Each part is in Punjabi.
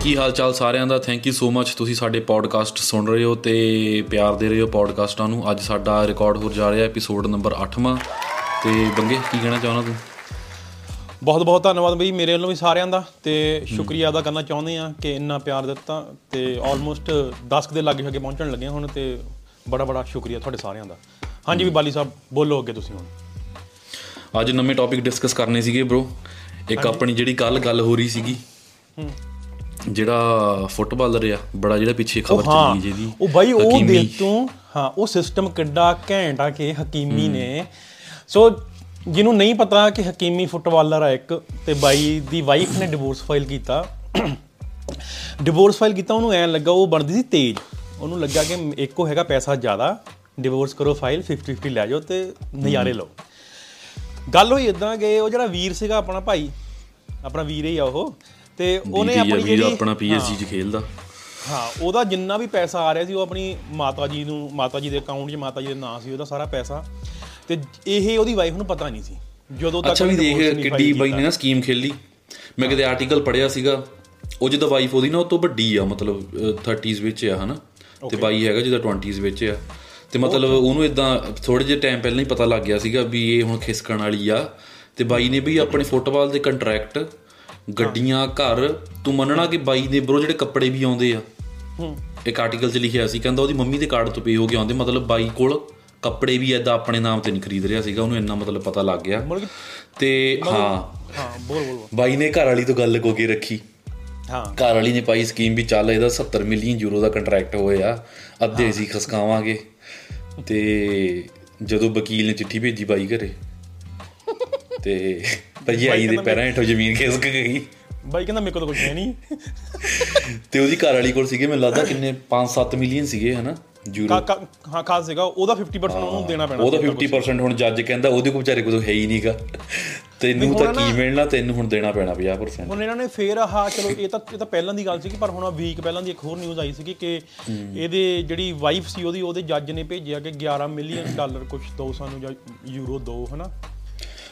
ਕੀ ਹਾਲ ਚਾਲ ਸਾਰਿਆਂ ਦਾ? ਥੈਂਕ ਯੂ ਸੋ ਮੱਚ ਤੁਸੀਂ ਸਾਡੇ ਪੋਡਕਾਸਟ ਸੁਣ ਰਹੇ ਹੋ ਤੇ ਪਿਆਰ ਦੇ ਰਹੇ ਹੋ ਪੋਡਕਾਸਟਾਂ ਨੂੰ। ਅੱਜ ਸਾਡਾ ਰਿਕਾਰਡ ਹੋ ਜਾ ਰਿਹਾ ਐਪੀਸੋਡ ਨੰਬਰ 8ਵਾਂ ਤੇ ਬੰਗੇ ਕੀ ਕਹਿਣਾ ਚਾਹੁੰਦਾ ਤੂੰ ਬਹੁਤ ਬਹੁਤ ਧੰਨਵਾਦ ਬਈ ਮੇਰੇ ਵੱਲੋਂ ਵੀ ਸਾਰਿਆਂ ਦਾ। ਤੇ ਸ਼ੁਕਰੀਆ ਅਦਾ ਕਰਨਾ ਚਾਹੁੰਦੇ ਆ ਕਿ ਇੰਨਾ ਪਿਆਰ ਦਿੱਤਾ ਤੇ ਆਲਮੋਸਟ 10 ਦੇ ਲਾਗੇ ਛਾਗੇ ਪਹੁੰਚਣ ਲੱਗੇ ਹੁਣ ਤੇ ਬੜਾ ਬੜਾ ਸ਼ੁਕਰੀਆ ਤੁਹਾਡੇ ਸਾਰਿਆਂ ਦਾ। ਹਾਂਜੀ ਵੀ ਬਾਲੀ ਸਾਹਿਬ ਬੋਲੋ ਅੱਗੇ ਤੁਸੀਂ ਹੁਣ। ਅੱਜ ਨਵੇਂ ਟੌਪਿਕ ਡਿਸਕਸ ਕਰਨੇ ਸੀਗੇ ਬ్రో ਇੱਕ ਆਪਣੀ ਜਿਹੜੀ ਕੱਲ ਗੱਲ ਹੋ ਰਹੀ ਸੀਗੀ। ਜਿਹੜਾ ਫੁੱਟਬਾਲਰ ਆ ਬੜਾ ਜਿਹੜਾ ਪਿੱਛੇ ਖਬਰ ਚੱਲੀ ਜਿਹਦੀ ਉਹ ਬਾਈ ਉਹ। ਦੇ ਤੂੰ ਹਾਂ ਉਹ ਸਿਸਟਮ ਕਿੱਡਾ ਘੈਂਟ ਆ ਕਿ ਹਕੀਮੀ ਨੇ। ਸੋ ਜਿਹਨੂੰ ਨਹੀਂ ਪਤਾ ਕਿ ਹਕੀਮੀ ਫੁੱਟਬਾਲਰ ਆ ਇੱਕ ਤੇ ਬਾਈ ਦੀ ਵਾਈਫ ਨੇ ਡਿਵੋਰਸ ਫਾਈਲ ਕੀਤਾ। ਡਿਵੋਰਸ ਫਾਈਲ ਕੀਤਾ ਉਹਨੂੰ ਐਂ ਲੱਗਾ ਉਹ ਬਣਦੀ ਸੀ ਤੇਜ਼। ਉਹਨੂੰ ਲੱਗਾ ਕਿ ਇੱਕੋ ਹੈਗਾ ਪੈਸਾ ਜ਼ਿਆਦਾ ਡਿਵੋਰਸ ਕਰੋ ਫਾਈਲ 50 50 ਲੈ ਜਾਓ ਤੇ ਨਜ਼ਾਰੇ ਲਓ। ਗੱਲ ਹੋਈ ਇਦਾਂ ਕਿ ਉਹ ਜਿਹੜਾ ਵੀਰ ਸੀਗਾ ਆਪਣਾ ਭਾਈ ਆਪਣਾ ਵੀਰ ਹੀ ਆ ਉਹ ਤੇ ਉਹਨੇ ਆਪਣੀ ਜਿਹੜੀ ਆਪਣਾ ਪੀਐਸਜੀ ਚ ਖੇਲਦਾ। ਹਾਂ ਉਹਦਾ ਜਿੰਨਾ ਵੀ ਪੈਸਾ ਆ ਰਿਹਾ ਸੀ ਉਹ ਆਪਣੀ ਮਾਤਾ ਜੀ ਨੂੰ ਮਾਤਾ ਜੀ ਦੇ ਅਕਾਊਂਟ 'ਚ ਮਾਤਾ ਜੀ ਦੇ ਨਾਂ ਸੀ ਉਹਦਾ ਸਾਰਾ ਪੈਸਾ। ਤੇ ਇਹ ਉਹਦੀ ਵਾਈਫ ਨੂੰ ਪਤਾ ਨਹੀਂ ਸੀ ਜਦੋਂ ਤੱਕ ਅੱਛਾ ਵੀ ਦੇਖ ਕਿੱਡੀ ਬਾਈ ਨੇ ਨਾ ਸਕੀਮ ਖੇਲੀ। ਮੈਂ ਕਿਤੇ ਆਰਟੀਕਲ ਪੜਿਆ ਸੀਗਾ ਉਹ ਜਿਹਦਾ ਵਾਈਫ ਉਹਦੀ ਨਾ ਉਹ ਤੋਂ ਵੱਡੀ ਆ ਮਤਲਬ ਅਹ, 30s ਵਿੱਚ ਆ ਹਨਾ? ਤੇ ਬਾਈ ਹੈਗਾ ਜਿਹਦਾ 20s ਵਿੱਚ ਆ। ਤੇ ਮਤਲਬ ਉਹਨੂੰ ਇਦਾਂ ਥੋੜੇ ਜਿਹੇ ਟਾਈਮ ਪਹਿਲਾਂ ਹੀ ਪਤਾ ਲੱਗ ਗਿਆ ਸੀਗਾ ਵੀ ਇਹ ਹੁਣ ਖਿਸਕਣ ਵਾਲੀ ਆ। ਤੇ ਬਾਈ ਨੇ ਵੀ ਆਪਣੇ ਫੁੱਟਬਾਲ ਦੇ ਕੰਟਰੈਕਟ ਗੱਡੀਆਂ ਘਰ ਤੂੰ ਮੰਨਣਾ ਕਿ ਬਾਈ ਦੇ ਬਰੋ ਜਿਹੜੇ ਕੱਪੜੇ ਵੀ ਆਉਂਦੇ ਆ। ਹੂੰ। ਇੱਕ ਆਰਟੀਕਲ 'ਚ ਲਿਖਿਆ ਸੀ ਕਹਿੰਦਾ ਉਹਦੀ ਮੰਮੀ ਦੇ ਕਾਰਡ ਤੋਂ ਪੇ ਹੋ ਕੇ ਆਉਂਦੇ ਮਤਲਬ ਬਾਈ ਕੋਲ ਕੱਪੜੇ ਵੀ ਐਦਾਂ ਆਪਣੇ ਨਾਮ ਤੇ ਨਹੀਂ ਖਰੀਦ ਰਿਹਾ ਸੀਗਾ ਉਹਨੂੰ ਇੰਨਾ ਮਤਲਬ ਪਤਾ ਲੱਗ ਗਿਆ। ਤੇ ਹਾਂ। ਹਾਂ ਬੋਲ ਬੋਲ ਬੋਲ। ਬਾਈ ਨੇ ਘਰ ਵਾਲੀ ਤੋਂ ਗੱਲ ਕੋ ਕੇ ਰੱਖੀ। ਹਾਂ। ਘਰ ਵਾਲੀ ਨੇ ਪਾਈ ਸਕੀਮ ਵੀ ਚੱਲ ਇਹਦਾ 70 ਮਿਲੀਅਨ ਯੂਰੋ ਦਾ ਕੰਟਰੈਕਟ ਹੋਇਆ ਅੱਧੇ ਅਸੀਂ ਖਸਕਾਵਾਂਗੇ। ਤੇ ਜਦੋਂ ਵਕੀਲ ਨੇ ਚਿੱਠੀ ਭੇਜੀ ਬਾਈ ਘਰੇ ਤੇ ਭਰਜਾਈ ਦੇ ਪੈਰਾਂ ਹੇਠੋਂ ਜ਼ਮੀਨ ਖਿਸਕ ਗਈ। ਬਾਈ ਕਹਿੰਦਾ ਮੇਰੇ ਕੋਲ ਕੁਝ ਹੈ ਨਹੀਂ। ਤੇ ਉਹਦੀ ਘਰ ਵਾਲੀ ਕੋਲ ਸੀਗੇ ਮੈਨੂੰ ਲੱਗਦਾ ਕਿੰਨੇ 5-7 ਮਿਲੀਅਨ ਸੀਗੇ ਹਨਾ? ਯੂਰੋ ਕਾ- ਕਾ- ਹਾਂ ਖਾਸ ਸੀਗਾ। ਉਹਦਾ 50% ਉਹਨੂੰ ਦੇਣਾ ਪੈਣਾ ਉਹਦਾ ਸੀ। 50% ਹੁਣ ਜੱਜ ਕਹਿੰਦਾ ਉਹਦੇ ਕੋਲ ਵਿਚਾਰੇ ਕੋਲ ਹੈ ਹੀ ਨਹੀਂਗਾ। ਤੈਨੂੰ ਤਾਂ ਕੀ ਮਿਲਣਾ ਤੈਨੂੰ ਹੁਣ ਦੇਣਾ ਪੈਣਾ 50% ਹੁਣ ਇਹਨਾਂ ਨੇ ਫੇਰ ਆਹ ਚਲੋ ਇਹ ਤਾਂ ਇਹ ਤਾਂ ਪਹਿਲਾਂ ਦੀ ਗੱਲ ਸੀ ਪਰ ਹੁਣ ਵੀਕ ਪਹਿਲਾਂ ਦੀ ਇੱਕ ਹੋਰ ਨਿਊਜ਼ ਆਈ ਸੀ ਕਿ ਇਹਦੇ ਜਿਹੜੀ ਵਾਈਫ ਸੀ ਉਹਦੀ ਉਹਦੇ ਜੱਜ ਨੇ ਭੇਜਿਆ ਕਿ 11 ਮਿਲੀਅਨ ਡਾਲਰ ਕੁਝ ਦੋ ਸਾਨੂੰ ਜਾਂ ਯੂਰੋ ਦੋ ਹਨਾ?